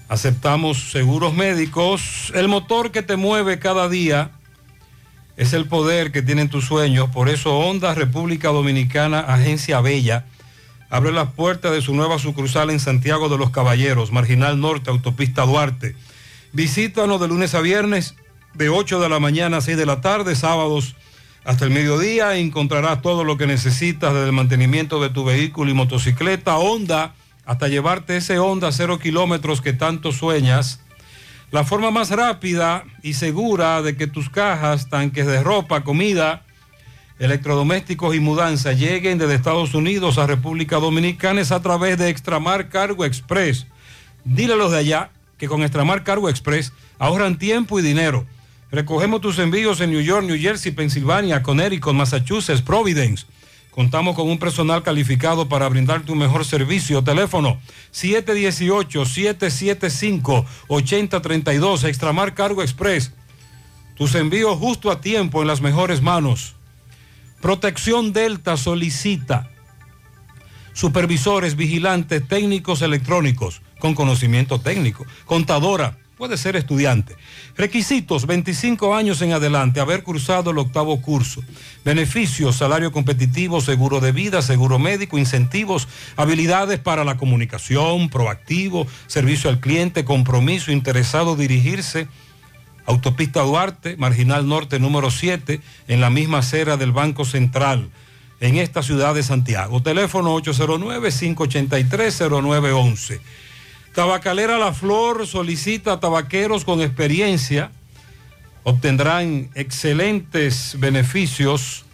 Aceptamos seguros médicos. El motor que te mueve cada día es el poder que tienen tus sueños. Por eso Honda República Dominicana, Agencia Bella, abre las puertas de su nueva sucursal en Santiago de los Caballeros, Marginal Norte, Autopista Duarte. Visítanos de lunes a viernes de 8 de la mañana a 6 de la tarde, sábados hasta el mediodía. Encontrarás todo lo que necesitas desde el mantenimiento de tu vehículo y motocicleta. Honda, hasta llevarte ese Honda cero kilómetros que tanto sueñas la forma más rápida y segura de que tus cajas, tanques de ropa, comida, electrodomésticos y mudanza lleguen desde Estados Unidos a República Dominicana es a través de Extramar Cargo Express. Dile a los de allá que con Extramar Cargo Express ahorran tiempo y dinero. Recogemos tus envíos en New York, New Jersey, Pensilvania, Connecticut, Massachusetts, Providence. Contamos con un personal calificado para brindarte un mejor servicio. Teléfono 718-775-8032. Extramar Cargo Express. Tus envíos justo a tiempo en las mejores manos. Protección Delta solicita supervisores, vigilantes, técnicos electrónicos con conocimiento técnico, contadora puede ser estudiante. Requisitos, 25 años en adelante, haber cursado el octavo curso. Beneficios, salario competitivo, seguro de vida, seguro médico, incentivos, habilidades para la comunicación, proactivo, servicio al cliente, compromiso, interesado dirigirse. Autopista Duarte, Marginal Norte número 7, en la misma acera del Banco Central, en esta ciudad de Santiago. Teléfono 809-583-0911. Tabacalera La Flor solicita tabaqueros con experiencia. Obtendrán excelentes beneficios.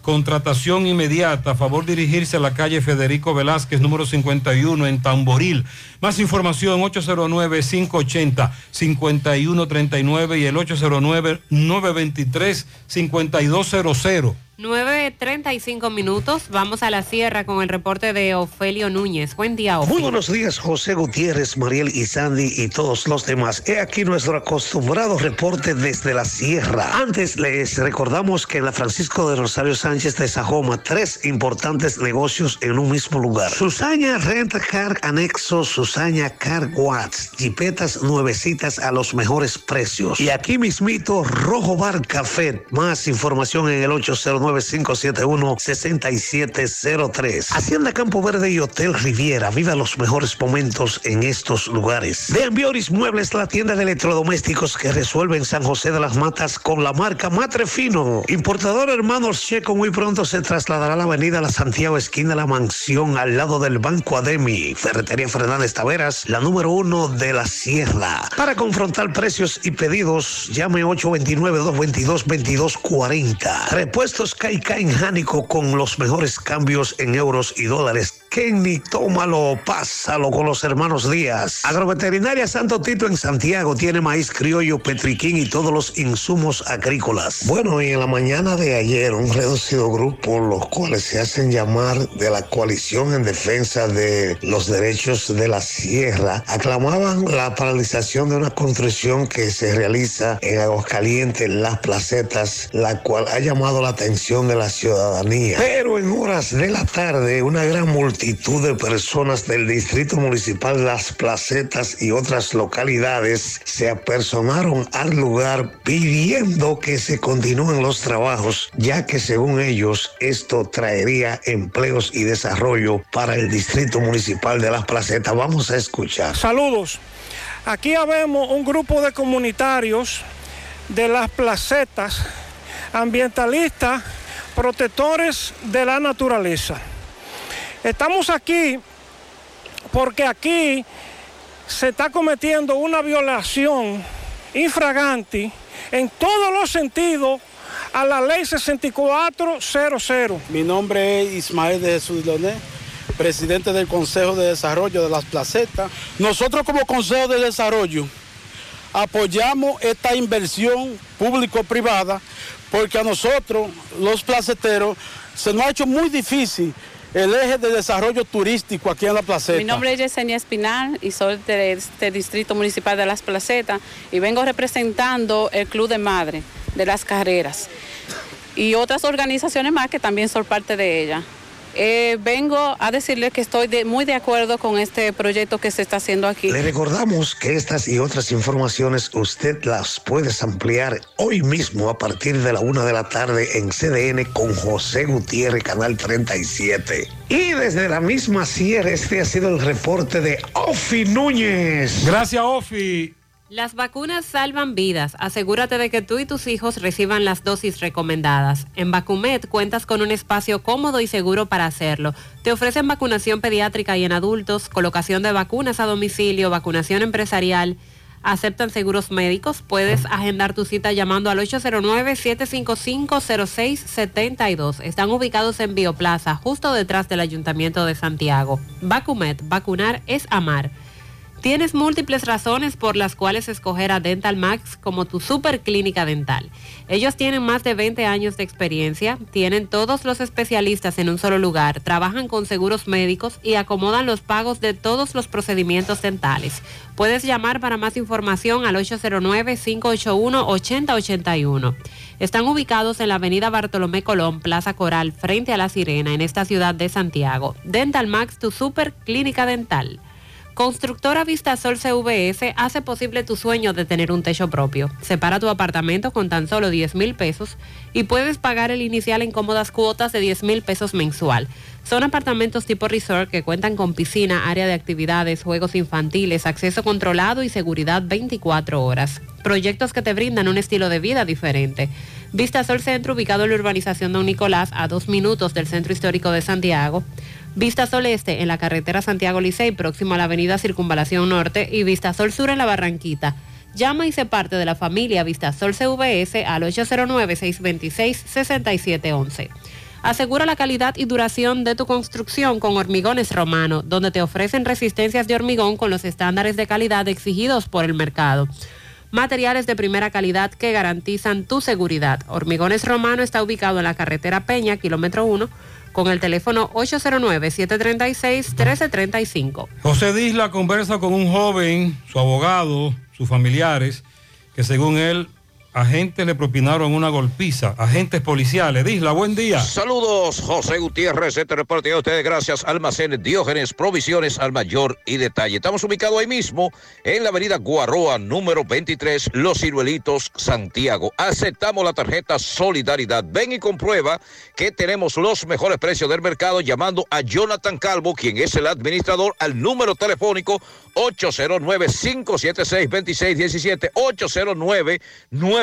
Contratación inmediata. A favor dirigirse a la calle Federico Velázquez, número 51, en Tamboril. Más información, 809-580-5139 y el 809-923-5200. 9.35 minutos. Vamos a la sierra con el reporte de Ofelio Núñez. Buen día, Ofelio. Muy buenos días, José Gutiérrez, Mariel y Sandy y todos los demás. He aquí nuestro acostumbrado reporte desde la sierra. Antes les recordamos que en la Francisco de Rosario Sánchez de Sajoma, tres importantes negocios en un mismo lugar. Susaña Rent Car Anexo, Susaña Car Watts, jipetas nuevecitas a los mejores precios. Y aquí mismito, Rojo Bar Café. Más información en el 809 571-6703. Hacienda Campo Verde y Hotel Riviera. Viva los mejores momentos en estos lugares. De Ambioris Muebles, la tienda de electrodomésticos que resuelve en San José de las Matas con la marca Matre Fino. Importador Hermanos Checo muy pronto se trasladará a la avenida La Santiago, esquina La Mansión, al lado del Banco Ademi. Ferretería Fernández Taveras, la número uno de la Sierra. Para confrontar precios y pedidos, llame 829-222-2240. Repuestos Y cae en Jánico con los mejores cambios en euros y dólares. Kenny, tómalo, pásalo con los hermanos Díaz. Agroveterinaria Santo Tito en Santiago tiene maíz criollo, petriquín y todos los insumos agrícolas. Bueno, y en la mañana de ayer, un reducido grupo, los cuales se hacen llamar de la coalición en defensa de los derechos de la sierra, aclamaban la paralización de una construcción que se realiza en Aguascalientes, Las Placetas, la cual ha llamado la atención de la ciudadanía. Pero en horas de la tarde, una gran multitud de personas del Distrito Municipal Las Placetas y otras localidades se apersonaron al lugar pidiendo que se continúen los trabajos, ya que según ellos esto traería empleos y desarrollo para el Distrito Municipal de Las Placetas. Vamos a escuchar. Saludos. Aquí habemos un grupo de comunitarios de las placetas, ambientalistas, protectores de la naturaleza. Estamos aquí porque aquí se está cometiendo una violación infragante en todos los sentidos a la ley 6400. Mi nombre es Ismael de Jesús Leoné, presidente del Consejo de Desarrollo de las Placetas. Nosotros como Consejo de Desarrollo apoyamos esta inversión público-privada porque a nosotros, los placeteros, se nos ha hecho muy difícil el eje de desarrollo turístico aquí en la placeta. Mi nombre es Yesenia Espinal y soy de este distrito municipal de Las Placetas y vengo representando el Club de Madre de las Carreras y otras organizaciones más que también son parte de ella. Eh, vengo a decirle que estoy de- muy de acuerdo con este proyecto que se está haciendo aquí. Le recordamos que estas y otras informaciones usted las puede ampliar hoy mismo a partir de la una de la tarde en CDN con José Gutiérrez, Canal 37. Y desde la misma sierra, este ha sido el reporte de Ofi Núñez. Gracias, Ofi. Las vacunas salvan vidas. Asegúrate de que tú y tus hijos reciban las dosis recomendadas. En Vacumet cuentas con un espacio cómodo y seguro para hacerlo. Te ofrecen vacunación pediátrica y en adultos, colocación de vacunas a domicilio, vacunación empresarial. Aceptan seguros médicos. Puedes agendar tu cita llamando al 809-755-0672. Están ubicados en Bioplaza, justo detrás del Ayuntamiento de Santiago. Vacumet, vacunar es amar. Tienes múltiples razones por las cuales escoger a Dental Max como tu super clínica dental. Ellos tienen más de 20 años de experiencia, tienen todos los especialistas en un solo lugar, trabajan con seguros médicos y acomodan los pagos de todos los procedimientos dentales. Puedes llamar para más información al 809-581-8081. Están ubicados en la avenida Bartolomé Colón, Plaza Coral, frente a La Sirena, en esta ciudad de Santiago. Dental Max, tu super clínica dental. Constructora Vistasol CVS hace posible tu sueño de tener un techo propio. Separa tu apartamento con tan solo 10 mil pesos y puedes pagar el inicial en cómodas cuotas de 10 mil pesos mensual. Son apartamentos tipo resort que cuentan con piscina, área de actividades, juegos infantiles, acceso controlado y seguridad 24 horas. Proyectos que te brindan un estilo de vida diferente. Vistasol Centro, ubicado en la urbanización Don Nicolás, a dos minutos del Centro Histórico de Santiago. Vista Sol Este en la carretera Santiago Licey, próximo a la avenida Circunvalación Norte, y Vista Sol Sur en la Barranquita. Llama y se parte de la familia Vista Sol CVS al 809-626-6711. Asegura la calidad y duración de tu construcción con Hormigones Romano, donde te ofrecen resistencias de hormigón con los estándares de calidad exigidos por el mercado. Materiales de primera calidad que garantizan tu seguridad. Hormigones Romano está ubicado en la carretera Peña, kilómetro 1, con el teléfono 809-736-1335. José Disla conversa con un joven, su abogado, sus familiares, que según él, agentes le propinaron una golpiza, agentes policiales. Disla, buen día. Saludos, José Gutiérrez. Este reporte a ustedes gracias Almacenes Diógenes, provisiones al mayor y detalle. Estamos ubicados ahí mismo en la avenida Guaroa, número 23, Los Ciruelitos, Santiago. Aceptamos la tarjeta Solidaridad. Ven y comprueba que tenemos los mejores precios del mercado llamando a Jonathan Calvo, quien es el administrador, al número telefónico 809-576-2617,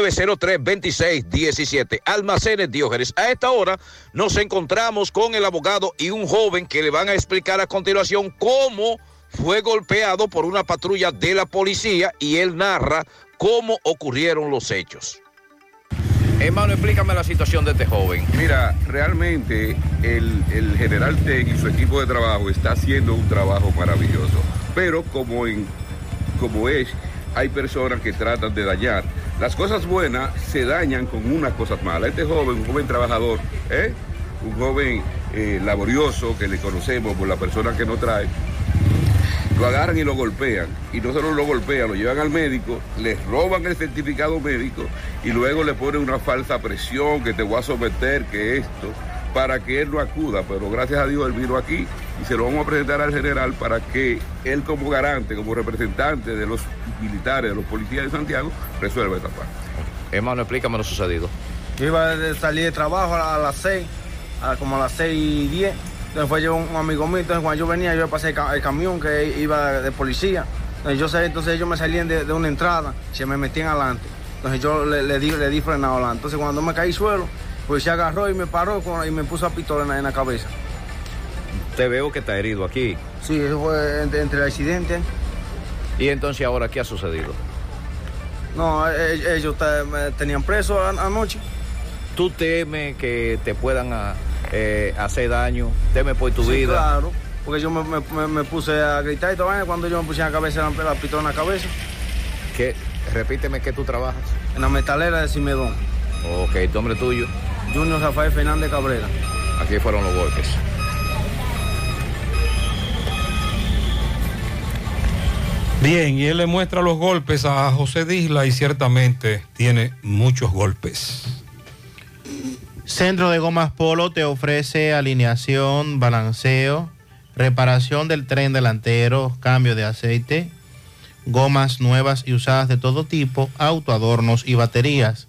809-903-2617. Almacenes Diógenes. A esta hora nos encontramos con el abogado y un joven que le van a explicar a continuación cómo fue golpeado por una patrulla de la policía y él narra cómo ocurrieron los hechos. Hermano, explícame la situación de este joven. Mira, realmente el, el general Ten y su equipo de trabajo está haciendo un trabajo maravilloso. Pero como, en, como es, hay personas que tratan de dañar. Las cosas buenas se dañan con unas cosas malas. Este joven, un joven trabajador, ¿eh? un joven eh, laborioso que le conocemos por la persona que nos trae, lo agarran y lo golpean. Y no solo lo golpean, lo llevan al médico, les roban el certificado médico y luego le ponen una falsa presión que te voy a someter, que esto, para que él no acuda. Pero gracias a Dios él vino aquí y se lo vamos a presentar al general para que él como garante, como representante de los militares, de los policías de Santiago, resuelva esta parte. Hermano, explícame lo sucedido. Yo iba a salir de trabajo a las 6, a como a las 6 y 10. Entonces fue yo un amigo mío, entonces cuando yo venía yo pasé el, ca- el camión que iba de policía. Entonces yo salí, entonces ellos me salían de, de una entrada, se me metían adelante. Entonces yo le, le di, le di frenado adelante. Entonces cuando me caí suelo, pues se agarró y me paró con- y me puso a pistola en, la- en la cabeza. Te veo que está herido aquí. Sí, eso fue entre, entre el accidente. Y entonces ahora, ¿qué ha sucedido? No, e- ellos te- me tenían preso an- anoche. ¿Tú temes que te puedan eh, hacer daño? ¿Temes por tu Sí, vida? Claro, porque yo me, me- me- me puse a gritar y todo, cuando yo me puse en la cabeza la, la pistola en la cabeza. ¿Qué? Repíteme que tú trabajas. En la metalera de Cimedón. Ok, ¿el nombre tuyo? Junior Rafael Fernández Cabrera. Aquí fueron los golpes. Bien, y él le muestra los golpes a José Disla y ciertamente tiene muchos golpes. Centro de Gomas Polo te ofrece alineación, balanceo, reparación del tren delantero, cambio de aceite, gomas nuevas y usadas de todo tipo, autoadornos y baterías.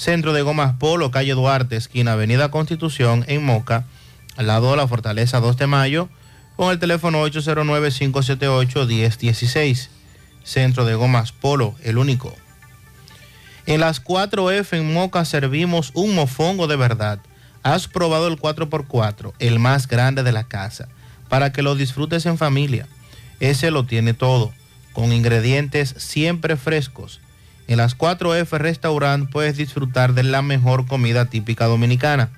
Centro de Gomas Polo, calle Duarte, esquina Avenida Constitución, en Moca, al lado de la Fortaleza 2 de Mayo, con el teléfono 809-578-1016. Centro de Gomas Polo, el único. En las 4F en Moca servimos un mofongo de verdad. Has probado el 4x4, el más grande de la casa, para que lo disfrutes en familia. Ese lo tiene todo, con ingredientes siempre frescos. En las 4F Restaurant puedes disfrutar de la mejor comida típica dominicana.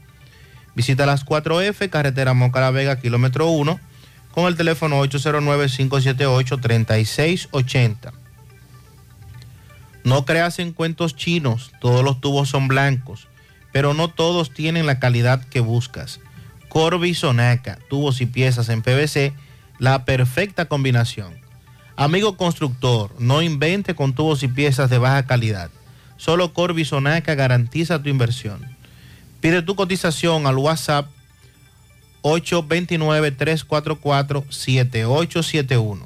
Visita las 4F, carretera Moca La Vega, kilómetro 1, con el teléfono 809-578-3680. No creas en cuentos chinos, todos los tubos son blancos, pero no todos tienen la calidad que buscas. Corby Sonaca, tubos y piezas en PVC, la perfecta combinación. Amigo constructor, no invente con tubos y piezas de baja calidad. Solo Corby Sonaca garantiza tu inversión. Pide tu cotización al WhatsApp 829-344-7871.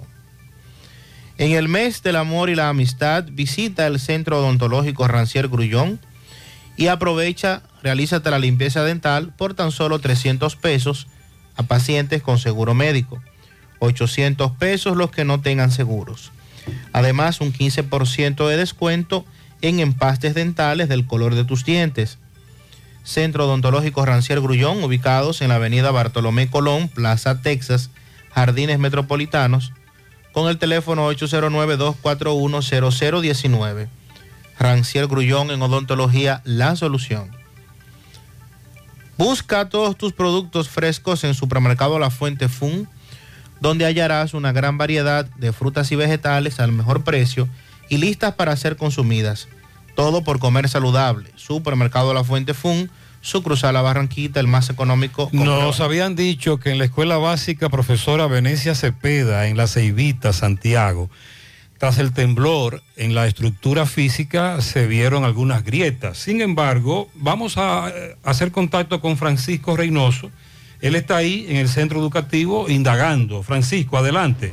En el mes del amor y la amistad, visita el Centro Odontológico Rancier Grullón y aprovecha, realízate la limpieza dental por tan solo 300 pesos a pacientes con seguro médico. 800 pesos los que no tengan seguros. Además, un 15% de descuento en empastes dentales del color de tus dientes. Centro Odontológico Rancier Grullón, ubicados en la avenida Bartolomé Colón, Plaza Texas, Jardines Metropolitanos, con el teléfono 809-241-0019. Rancier Grullón en odontología, la solución. Busca todos tus productos frescos en Supermercado La Fuente Fun, donde hallarás una gran variedad de frutas y vegetales al mejor precio y listas para ser consumidas. Todo por comer saludable. Supermercado La Fuente Fun, su cruzar la Barranquita, el más económico. Nos habían dicho que en la escuela básica profesora Venecia Cepeda, en la Ceibita, Santiago, tras el temblor en la estructura física se vieron algunas grietas. Sin embargo, vamos a eh, hacer contacto con Francisco Reynoso. Él está ahí en el centro educativo indagando. Francisco, adelante.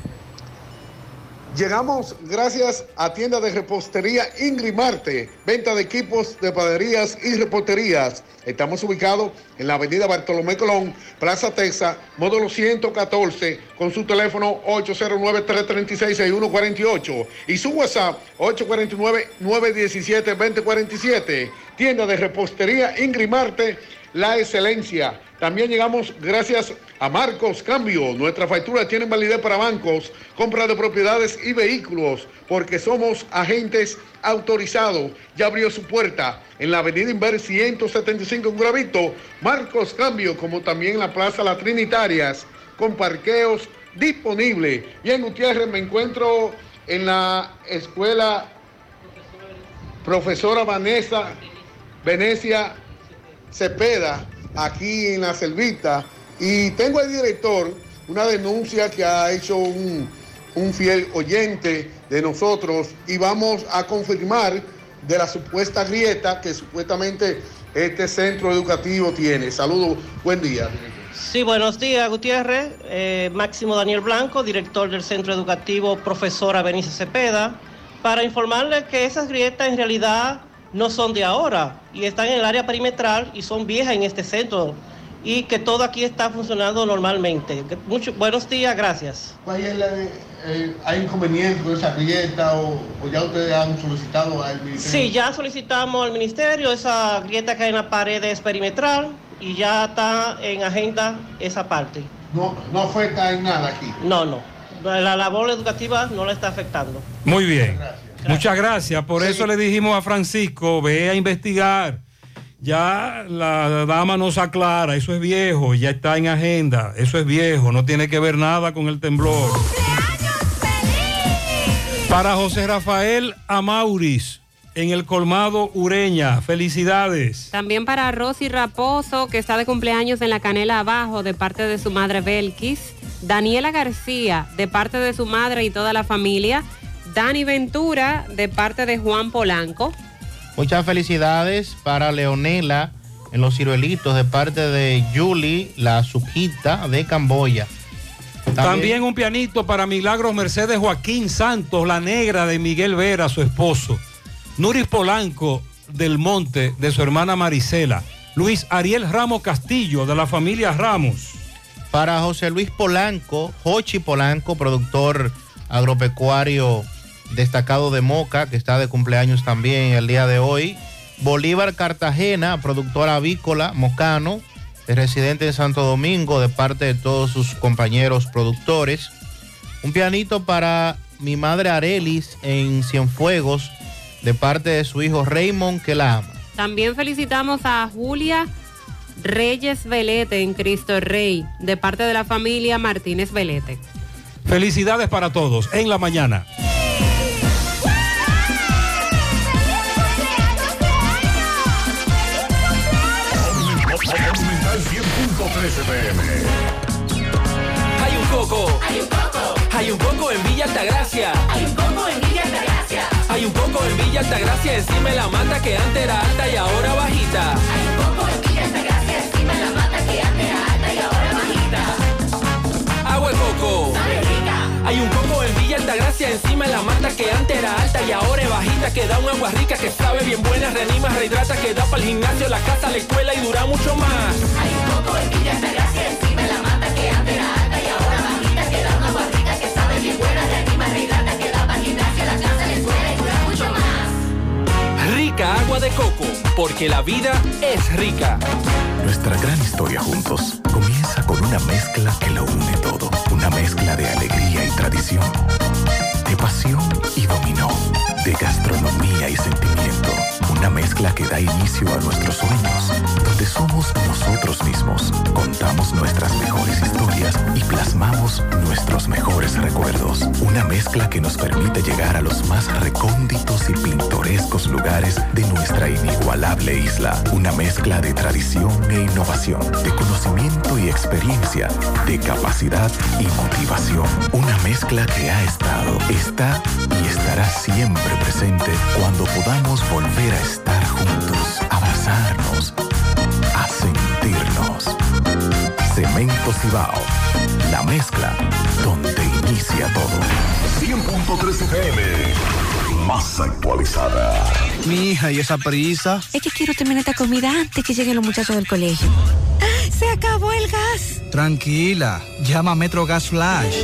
Llegamos gracias a tienda de repostería Ingrimarte, venta de equipos de panaderías y reposterías. Estamos ubicados en la avenida Bartolomé Colón, Plaza Texas, módulo 114, con su teléfono 809-336-6148 y su WhatsApp 849-917-2047. Tienda de repostería Ingrimarte, la excelencia. También llegamos gracias a Marcos Cambio. Nuestra factura tiene validez para bancos, compra de propiedades y vehículos, porque somos agentes autorizado. Ya abrió su puerta en la avenida Inver 175 en Gravito. Marcos Cambio, como también en la Plaza Las Trinitarias, con parqueos disponibles. Y en Gutiérrez me encuentro en la escuela profesora Vanessa Venecia Cepeda, aquí en la Selvita. Y tengo el director una denuncia que ha hecho un, un fiel oyente de nosotros y vamos a confirmar de la supuesta grieta que supuestamente este centro educativo tiene. Saludos, buen día. Sí, buenos días, Gutiérrez. Eh, Máximo Daniel Blanco, director del Centro Educativo Profesora Benicio Cepeda, para informarle que esas grietas en realidad no son de ahora y están en el área perimetral y son viejas en este centro y que todo aquí está funcionando normalmente. Mucho, buenos días, gracias. Eh, ¿Hay inconveniente con esa grieta o, o ya ustedes han solicitado al ministerio? Sí, ya solicitamos al ministerio esa grieta que hay en la pared es perimetral y ya está en agenda esa parte. No, no afecta en nada aquí. No, no. La labor educativa no la está afectando. Muy bien. Muchas gracias. Por eso le dijimos a Francisco, ve a investigar. Ya la dama nos aclara, eso es viejo, ya está en agenda, eso es viejo, no tiene que ver nada con el temblor. Para José Rafael Amauris, en el colmado Ureña, felicidades. También para Rosy Raposo, que está de cumpleaños en la Canela Abajo, de parte de su madre Belkis. Daniela García, de parte de su madre y toda la familia. Dani Ventura, de parte de Juan Polanco. Muchas felicidades para Leonela en los ciruelitos de parte de Julie, la suquita de Camboya. También, un pianito para Milagros Mercedes Joaquín Santos, la negra de Miguel Vera, su esposo. Nuris Polanco del Monte, de su hermana Marisela. Luis Ariel Ramos Castillo, de la familia Ramos. Para José Luis Polanco, Jochi Polanco, productor agropecuario destacado de Moca, que está de cumpleaños también el día de hoy. Bolívar Cartagena, productor avícola, mocano, residente en Santo Domingo, de parte de todos sus compañeros productores. Un pianito para mi madre Arelis en Cienfuegos, de parte de su hijo Raymond, que la ama. También felicitamos a Julia Reyes Velete en Cristo Rey, de parte de la familia Martínez Velete. Felicidades para todos en la mañana. 100.13 pm. Hay un coco. Hay un coco. Hay un coco en Villa Altagracia. Hay un coco en Villa Altagracia. Hay un coco en Villa Altagracia encima de la mata que antes era alta y ahora bajita. Hay un coco en Villa Altagracia encima de la mata que antes era alta y ahora bajita. Agua de coco. Sabe. Hay un coco en Villa Altagracia encima de la mata que antes era alta y ahora es bajita que da un agua rica que sabe bien buena, reanima, rehidrata, que da para el gimnasio, la casa, la escuela y dura mucho más. Hay un coco en Villa Altagracia Agua de coco, porque la vida es rica. Nuestra gran historia juntos comienza con una mezcla que lo une todo. Una mezcla de alegría y tradición, de pasión y dominó, de gastronomía y sentimiento. Una mezcla que da inicio a nuestros sueños, donde somos nosotros mismos, contamos nuestras mejores historias y plasmamos nuestros mejores recuerdos. Una mezcla que nos permite llegar a los más recónditos y pintorescos lugares de nuestra inigualable isla. Una mezcla de tradición e innovación, de conocimiento y experiencia, de capacidad y motivación. Una mezcla que ha estado, está y estará siempre presente cuando podamos volver a estar juntos, abrazarnos, a sentirnos. Cemento Cibao, la mezcla donde inicia todo. 100.3 FM. Más actualizada. Mi hija, ¿y esa prisa? Es que quiero terminar esta comida antes que lleguen los muchachos del colegio. ¡Se acabó el gas! Tranquila, llama a Metro Gas Flash.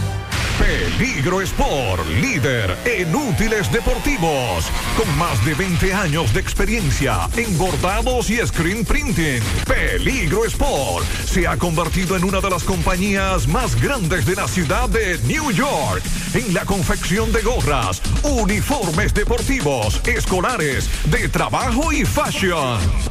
Peligro Sport, líder en útiles deportivos, con más de 20 años de experiencia en bordados y screen printing. Peligro Sport se ha convertido en una de las compañías más grandes de la ciudad de New York en la confección de gorras, uniformes deportivos, escolares, de trabajo y fashion.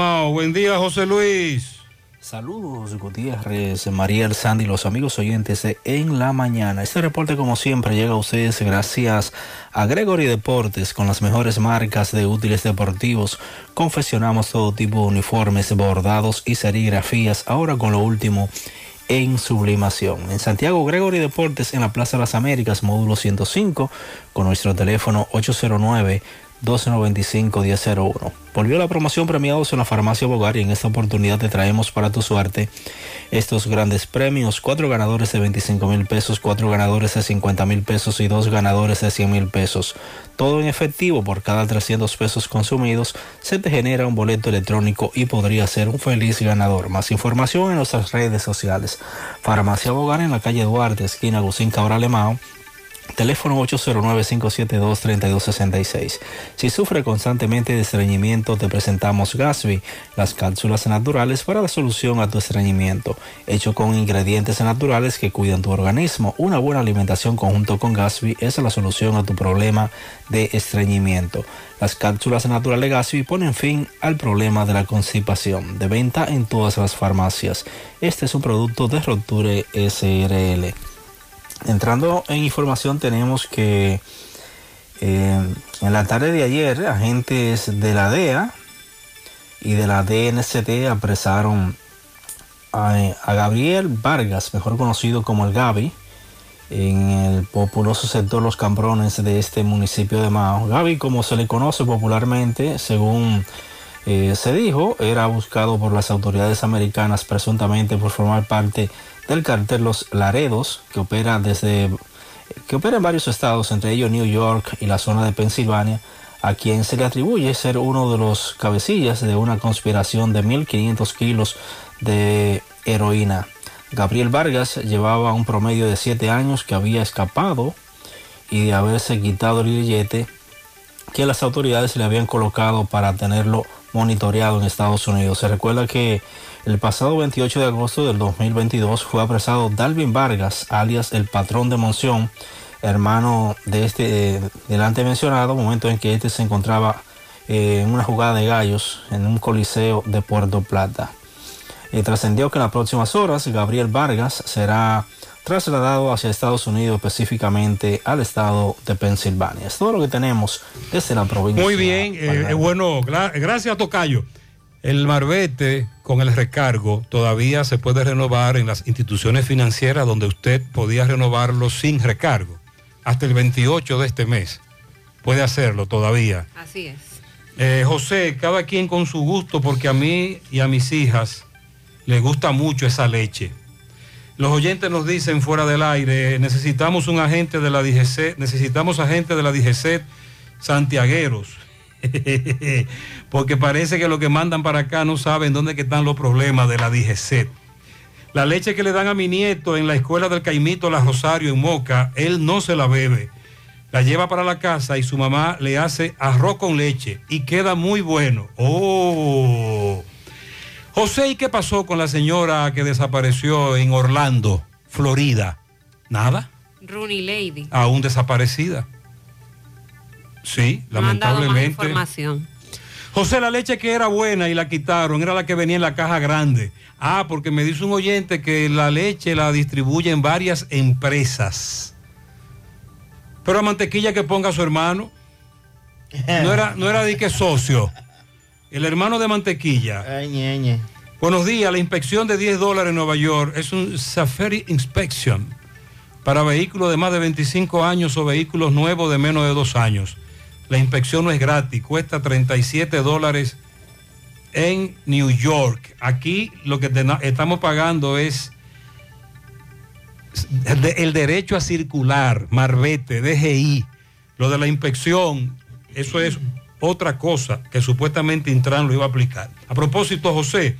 Buen día, José Luis. Saludos Gutiérrez, María Sandy, los amigos oyentes de En la Mañana. Este reporte como siempre llega a ustedes gracias a Gregory Deportes con las mejores marcas de útiles deportivos. Confeccionamos todo tipo de uniformes, bordados y serigrafías, ahora con lo último en sublimación. En Santiago Gregory Deportes en la Plaza de las Américas, módulo 105, con nuestro teléfono 809 1295-1001. Volvió la promoción premiados en la farmacia Bogar y en esta oportunidad te traemos para tu suerte estos grandes premios. Cuatro ganadores de 25 mil pesos, cuatro ganadores de 50 mil pesos y dos ganadores de 100 mil pesos. Todo en efectivo por cada 300 pesos consumidos se te genera un boleto electrónico y podría ser un feliz ganador. Más información en nuestras redes sociales. Farmacia Bogar en la calle Duarte, esquina Agustín Cabral Mao Teléfono 809-572-3266. Si sufre constantemente de estreñimiento, te presentamos Gasby, las cápsulas naturales para la solución a tu estreñimiento. Hecho con ingredientes naturales que cuidan tu organismo. Una buena alimentación conjunto con Gasby es la solución a tu problema de estreñimiento. Las cápsulas naturales Gasby ponen fin al problema de la constipación. De venta en todas las farmacias. Este es un producto de Roture SRL. Entrando en información tenemos que eh, en la tarde de ayer agentes de la DEA y de la DNCT apresaron a, Gabriel Vargas, mejor conocido como el Gaby, en el populoso sector Los Cambrones de este municipio de Mao. Gaby, como se le conoce popularmente, según eh, se dijo, era buscado por las autoridades americanas presuntamente por formar parte del cartel Los Laredos, que opera desde que opera en varios estados, entre ellos New York y la zona de Pensilvania, a quien se le atribuye ser uno de los cabecillas de una conspiración de 1.500 kilos de heroína. Gabriel Vargas llevaba un promedio de 7 años que había escapado y de haberse quitado el billete que las autoridades le habían colocado para tenerlo monitoreado en Estados Unidos. Se recuerda que el pasado 28 de agosto del 2022 fue apresado Dalvin Vargas, alias el patrón de Monción, hermano de este eh, delante mencionado, momento en que este se encontraba eh, en una jugada de gallos en un coliseo de Puerto Plata. Eh, trascendió que en las próximas horas Gabriel Vargas será trasladado hacia Estados Unidos, específicamente al estado de Pensilvania. Es todo lo que tenemos desde la provincia. Muy bien, eh, bueno, gra- gracias Tocayo. El marbete con el recargo todavía se puede renovar en las instituciones financieras donde usted podía renovarlo sin recargo. Hasta el 28 de este mes. Puede hacerlo todavía. Así es. Eh, José, cada quien con su gusto, porque a mí y a mis hijas les gusta mucho esa leche. Los oyentes nos dicen fuera del aire, necesitamos un agente de la DGC, necesitamos agentes de la DGC santiagueros. porque parece que los que mandan para acá no saben dónde que están los problemas de la DGC. La leche que le dan a mi nieto en la escuela del Caimito La Rosario en Moca, él no se la bebe. La lleva para la casa y su mamá le hace arroz con leche y queda muy bueno. Oh. José, ¿y qué pasó con la señora que desapareció en Orlando, Florida? Nada, Rooney Lady. aún desaparecida. Sí, No han dado más lamentablemente. información. José, la leche que era buena y la quitaron, era la que venía en la caja grande. Ah, porque me dice un oyente que la leche la distribuyen varias empresas. Pero la mantequilla que ponga su hermano, no era, no era de que socio. El hermano de mantequilla. Ay. Buenos días, la inspección de 10 dólares en Nueva York es un Safari Inspection para vehículos de más de 25 años o vehículos nuevos de menos de dos años. La inspección no es gratis, cuesta 37 dólares en New York. Aquí lo que estamos pagando es el derecho a circular, Marbete, DGI. Lo de la inspección, eso es otra cosa que supuestamente Intran lo iba a aplicar. A propósito, José,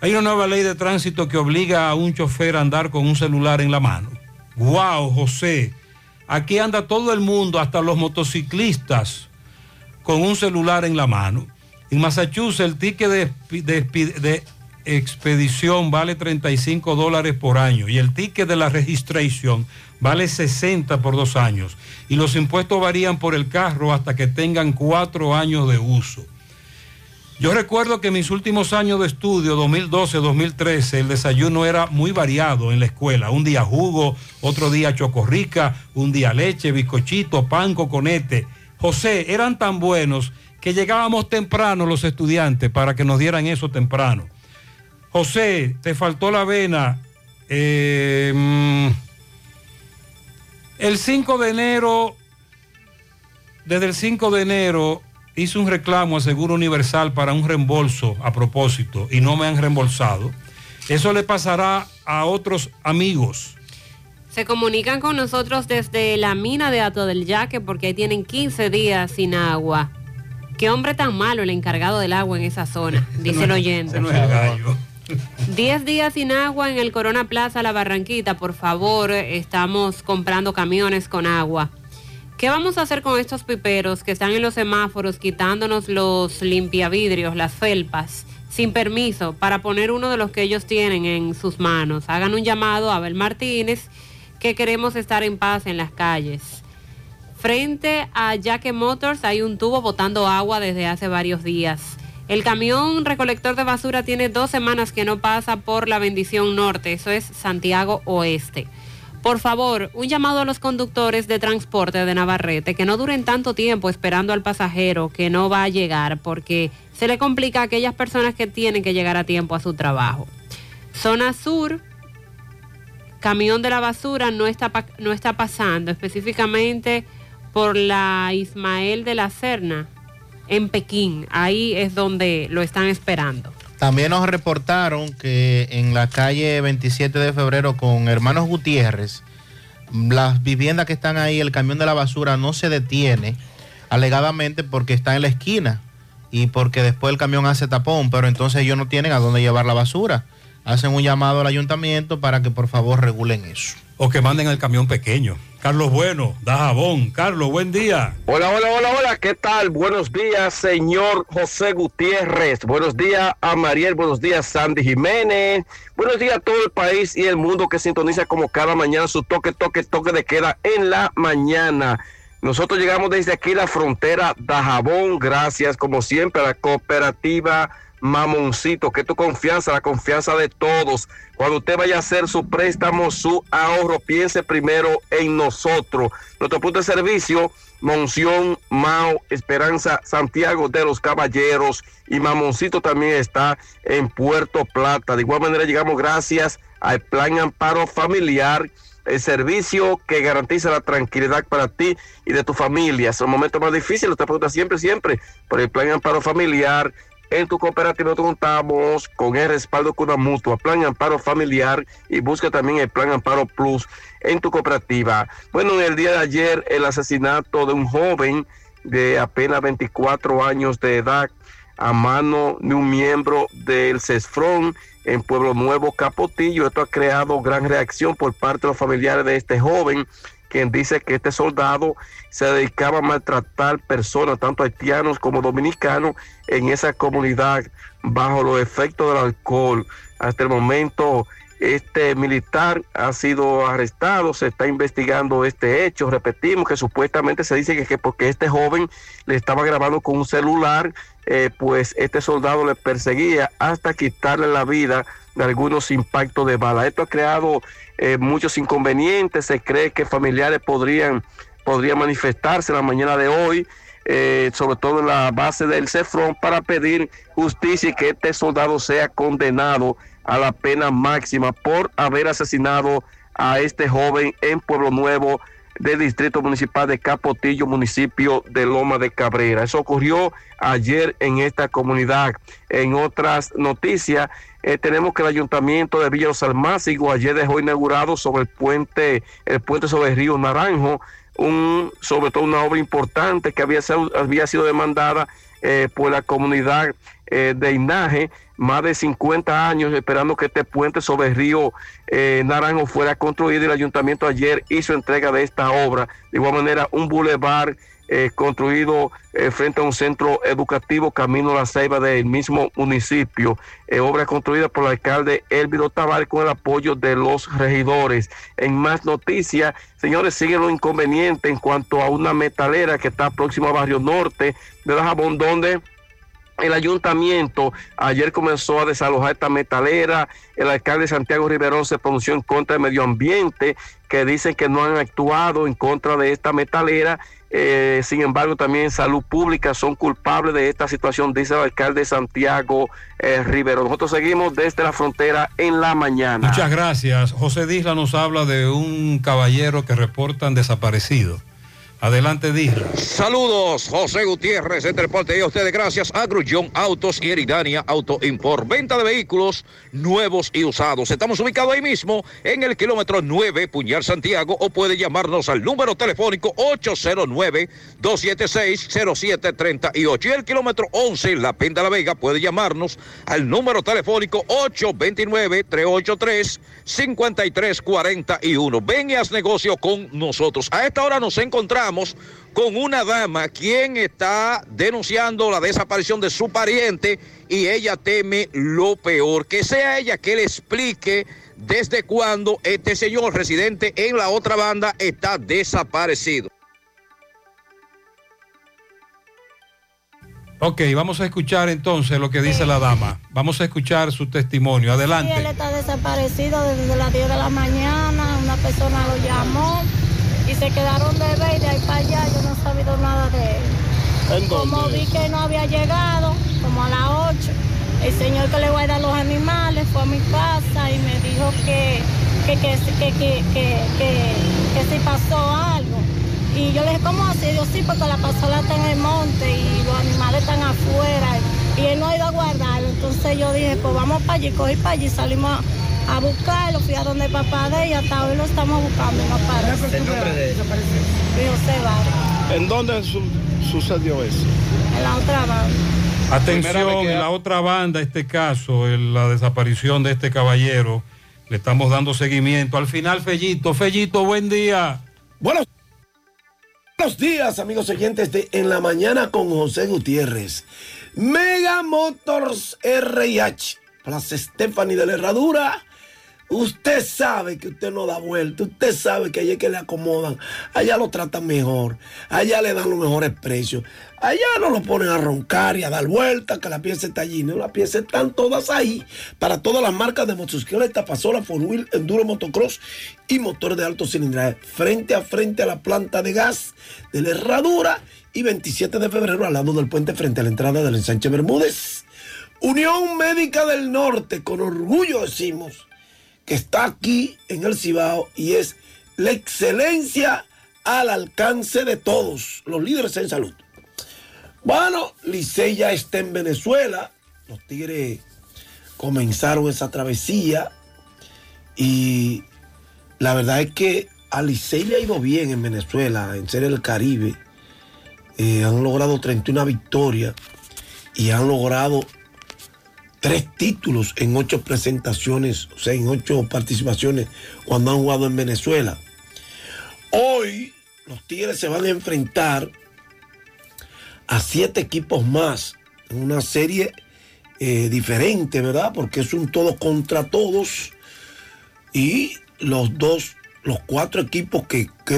hay una nueva ley de tránsito que obliga a un chofer a andar con un celular en la mano. ¡Wow, José! Aquí anda todo el mundo, hasta los motociclistas, con un celular en la mano. En Massachusetts el ticket de, expedición vale 35 dólares por año y el ticket de la registración vale 60 por dos años. Y los impuestos varían por el carro hasta que tengan cuatro años de uso. Yo recuerdo que en mis últimos años de estudio, 2012-2013, el desayuno era muy variado en la escuela. Un día jugo, otro día chocorrica, un día leche, bizcochito, pan, coconete. José, eran tan buenos que llegábamos temprano los estudiantes para que nos dieran eso temprano. José, te faltó la avena. Eh, mm, el 5 de enero, desde el 5 de enero, hice un reclamo a Seguro Universal para un reembolso a propósito y no me han reembolsado. Eso le pasará a otros amigos. Se comunican con nosotros desde la mina de Ato del Yaque porque ahí tienen 15 días sin agua. Qué hombre tan malo el encargado del agua en esa zona, dice el oyente. 10 días sin agua en el Corona Plaza La Barranquita, por favor, estamos comprando camiones con agua. ¿Qué vamos a hacer con estos piperos que están en los semáforos quitándonos los limpiavidrios, las felpas, sin permiso, para poner uno de los que ellos tienen en sus manos? Hagan un llamado a Abel Martínez que queremos estar en paz en las calles. Frente a Jaque Motors hay un tubo botando agua desde hace varios días. El camión recolector de basura tiene dos semanas que no pasa por la bendición norte, eso es Santiago Oeste. Por favor, un llamado a los conductores de transporte de Navarrete que no duren tanto tiempo esperando al pasajero que no va a llegar porque se le complica a aquellas personas que tienen que llegar a tiempo a su trabajo. Zona Sur, camión de la basura no está, no está pasando, específicamente por la Ismael de la Serna en Pekín. Ahí es donde lo están esperando. También nos reportaron que en la calle 27 de febrero con Hermanos Gutiérrez, las viviendas que están ahí, el camión de la basura no se detiene, alegadamente porque está en la esquina y porque después el camión hace tapón, pero entonces ellos no tienen a dónde llevar la basura. Hacen un llamado al ayuntamiento para que por favor regulen eso. O que manden el camión pequeño. Carlos Bueno, da jabón. Carlos, buen día. Hola, hola, hola, hola, ¿qué tal? Buenos días, señor José Gutiérrez. Buenos días a Mariel, buenos días, Sandy Jiménez. Buenos días a todo el país y el mundo que sintoniza como cada mañana su toque, toque, toque de queda en la mañana. Nosotros llegamos desde aquí la frontera Dajabón, gracias como siempre a la cooperativa Mamoncito, que tu confianza, la confianza de todos. Cuando usted vaya a hacer su préstamo, su ahorro, piense primero en nosotros. Nuestro punto de servicio, Monción, Mao, Esperanza, Santiago de los Caballeros y Mamoncito también está en Puerto Plata. De igual manera llegamos gracias al Plan Amparo Familiar el servicio que garantiza la tranquilidad para ti y de tu familia. Es un momento más difícil, usted pregunta siempre, siempre, por el plan amparo familiar. En tu cooperativa contamos con el respaldo con una mutua, plan amparo familiar y busca también el plan amparo plus en tu cooperativa. Bueno, en el día de ayer el asesinato de un joven de apenas 24 años de edad a mano de un miembro del CESFRON en Pueblo Nuevo, Capotillo. Esto ha creado gran reacción por parte de los familiares de este joven, quien dice que este soldado se dedicaba a maltratar personas, tanto haitianos como dominicanos, en esa comunidad bajo los efectos del alcohol. Hasta el momento Este militar ha sido arrestado, se está investigando este hecho. Repetimos que supuestamente se dice que, que porque este joven le estaba grabando con un celular, eh, pues este soldado le perseguía hasta quitarle la vida de algunos impactos de bala. Esto ha creado eh, muchos inconvenientes. Se cree que familiares podrían, podrían manifestarse la mañana de hoy. eh, sobre todo en la base del CEFRON, para pedir justicia y que este soldado sea condenado a la pena máxima por haber asesinado a este joven en Pueblo Nuevo del Distrito Municipal de Capotillo, municipio de Loma de Cabrera. Eso ocurrió ayer en esta comunidad. En otras noticias, eh, tenemos que el Ayuntamiento de Villa Los Almácigos ayer dejó inaugurado sobre el puente, el puente sobre el río Naranjo, un, sobre todo una obra importante que había, había sido demandada eh, por la comunidad eh, de Inaje, más de 50 años esperando que este puente sobre el río Naranjo fuera construido y el ayuntamiento ayer hizo entrega de esta obra. De igual manera, un bulevar eh, construido eh, frente a un centro educativo Camino a la Ceiba del mismo municipio, eh, obra construida por el alcalde Elvido Tavares con el apoyo de los regidores. En más noticias, señores, siguen los inconvenientes en cuanto a una metalera que está próxima a Barrio Norte de Dajabón, donde el ayuntamiento ayer comenzó a desalojar esta metalera. El alcalde Santiago Riverón se pronunció en contra del medio ambiente, que dicen que no han actuado en contra de esta metalera. Eh, sin embargo, también Salud Pública son culpables de esta situación, dice el alcalde Santiago eh, Riverón. Nosotros seguimos desde la frontera en la mañana. Muchas gracias. José Disla nos habla de un caballero que reportan desaparecido. Adelante, Disla. Saludos, José Gutiérrez, entre parte de ustedes, gracias a Grullón Autos y Eridania Auto Import. Venta de vehículos nuevos y usados. Estamos ubicados ahí mismo en el kilómetro 9, Puñal Santiago, o puede llamarnos al número telefónico 809-276-0738. Y el kilómetro 11, La Penda La Vega, puede llamarnos al número telefónico 829-383-5341. Ven y haz negocio con nosotros. A esta hora nos encontramos con una dama quien está denunciando la desaparición de su pariente y ella teme lo peor, que sea ella que le explique desde cuándo este señor residente en la otra banda está desaparecido. Ok, vamos a escuchar entonces lo que dice la dama. Vamos a escuchar su testimonio. Sí, él Adelante. está desaparecido desde las 10 de la mañana. Una persona lo llamó y se quedaron de ver y de ahí para allá yo no he sabido nada de él. ¿En Como vi que no había llegado, como a las 8, el señor que le guarda los animales fue a mi casa y me dijo que, que, que, que, que, que, que, que si pasó algo. Y yo le dije, ¿cómo así? Yo sí, porque la pasola está en el monte y los animales están afuera y él no ha ido a guardarlo. Entonces yo dije, pues vamos para allí, cogí para allí, salimos a, a buscarlo, fui a donde el papá de ella, hasta hoy lo estamos buscando y no aparece. ¿El nombre de él? José Vargas, ¿En dónde su- sucedió eso? en la otra banda. Atención, en la otra banda, este caso, en la desaparición de este caballero, le estamos dando seguimiento. Al final, Fellito, Fellito, buen día. Buenos, buenos días, amigos oyentes de En la Mañana con José Gutiérrez. Mega Motors RH, Plaza Stephanie de la Herradura. Usted sabe que usted no da vuelta, usted sabe que allá es que le acomodan, allá lo tratan mejor, allá le dan los mejores precios, allá no lo ponen a roncar y a dar vueltas, que la pieza está allí, no, las piezas están todas ahí, para todas las marcas de motocicleta, pasola, four wheel, enduro, motocross y motores de alto cilindraje, frente a frente a la planta de gas de la Herradura y 27 de febrero al lado del puente frente a la entrada del ensanche Bermúdez. Unión Médica del Norte, con orgullo decimos que está aquí en el Cibao y es la excelencia al alcance de todos los líderes en salud. Bueno, Licey ya está en Venezuela. Los Tigres comenzaron esa travesía y la verdad es que a Licey le ha ido bien en Venezuela, en ser el Caribe. Eh, han logrado 31 victorias y han logrado tres títulos en ocho presentaciones, o sea, en ocho participaciones cuando han jugado en Venezuela. Hoy los Tigres se van a enfrentar a siete equipos más en una serie eh, diferente, ¿verdad? Porque es un todo contra todos. y los dos, los cuatro equipos que, que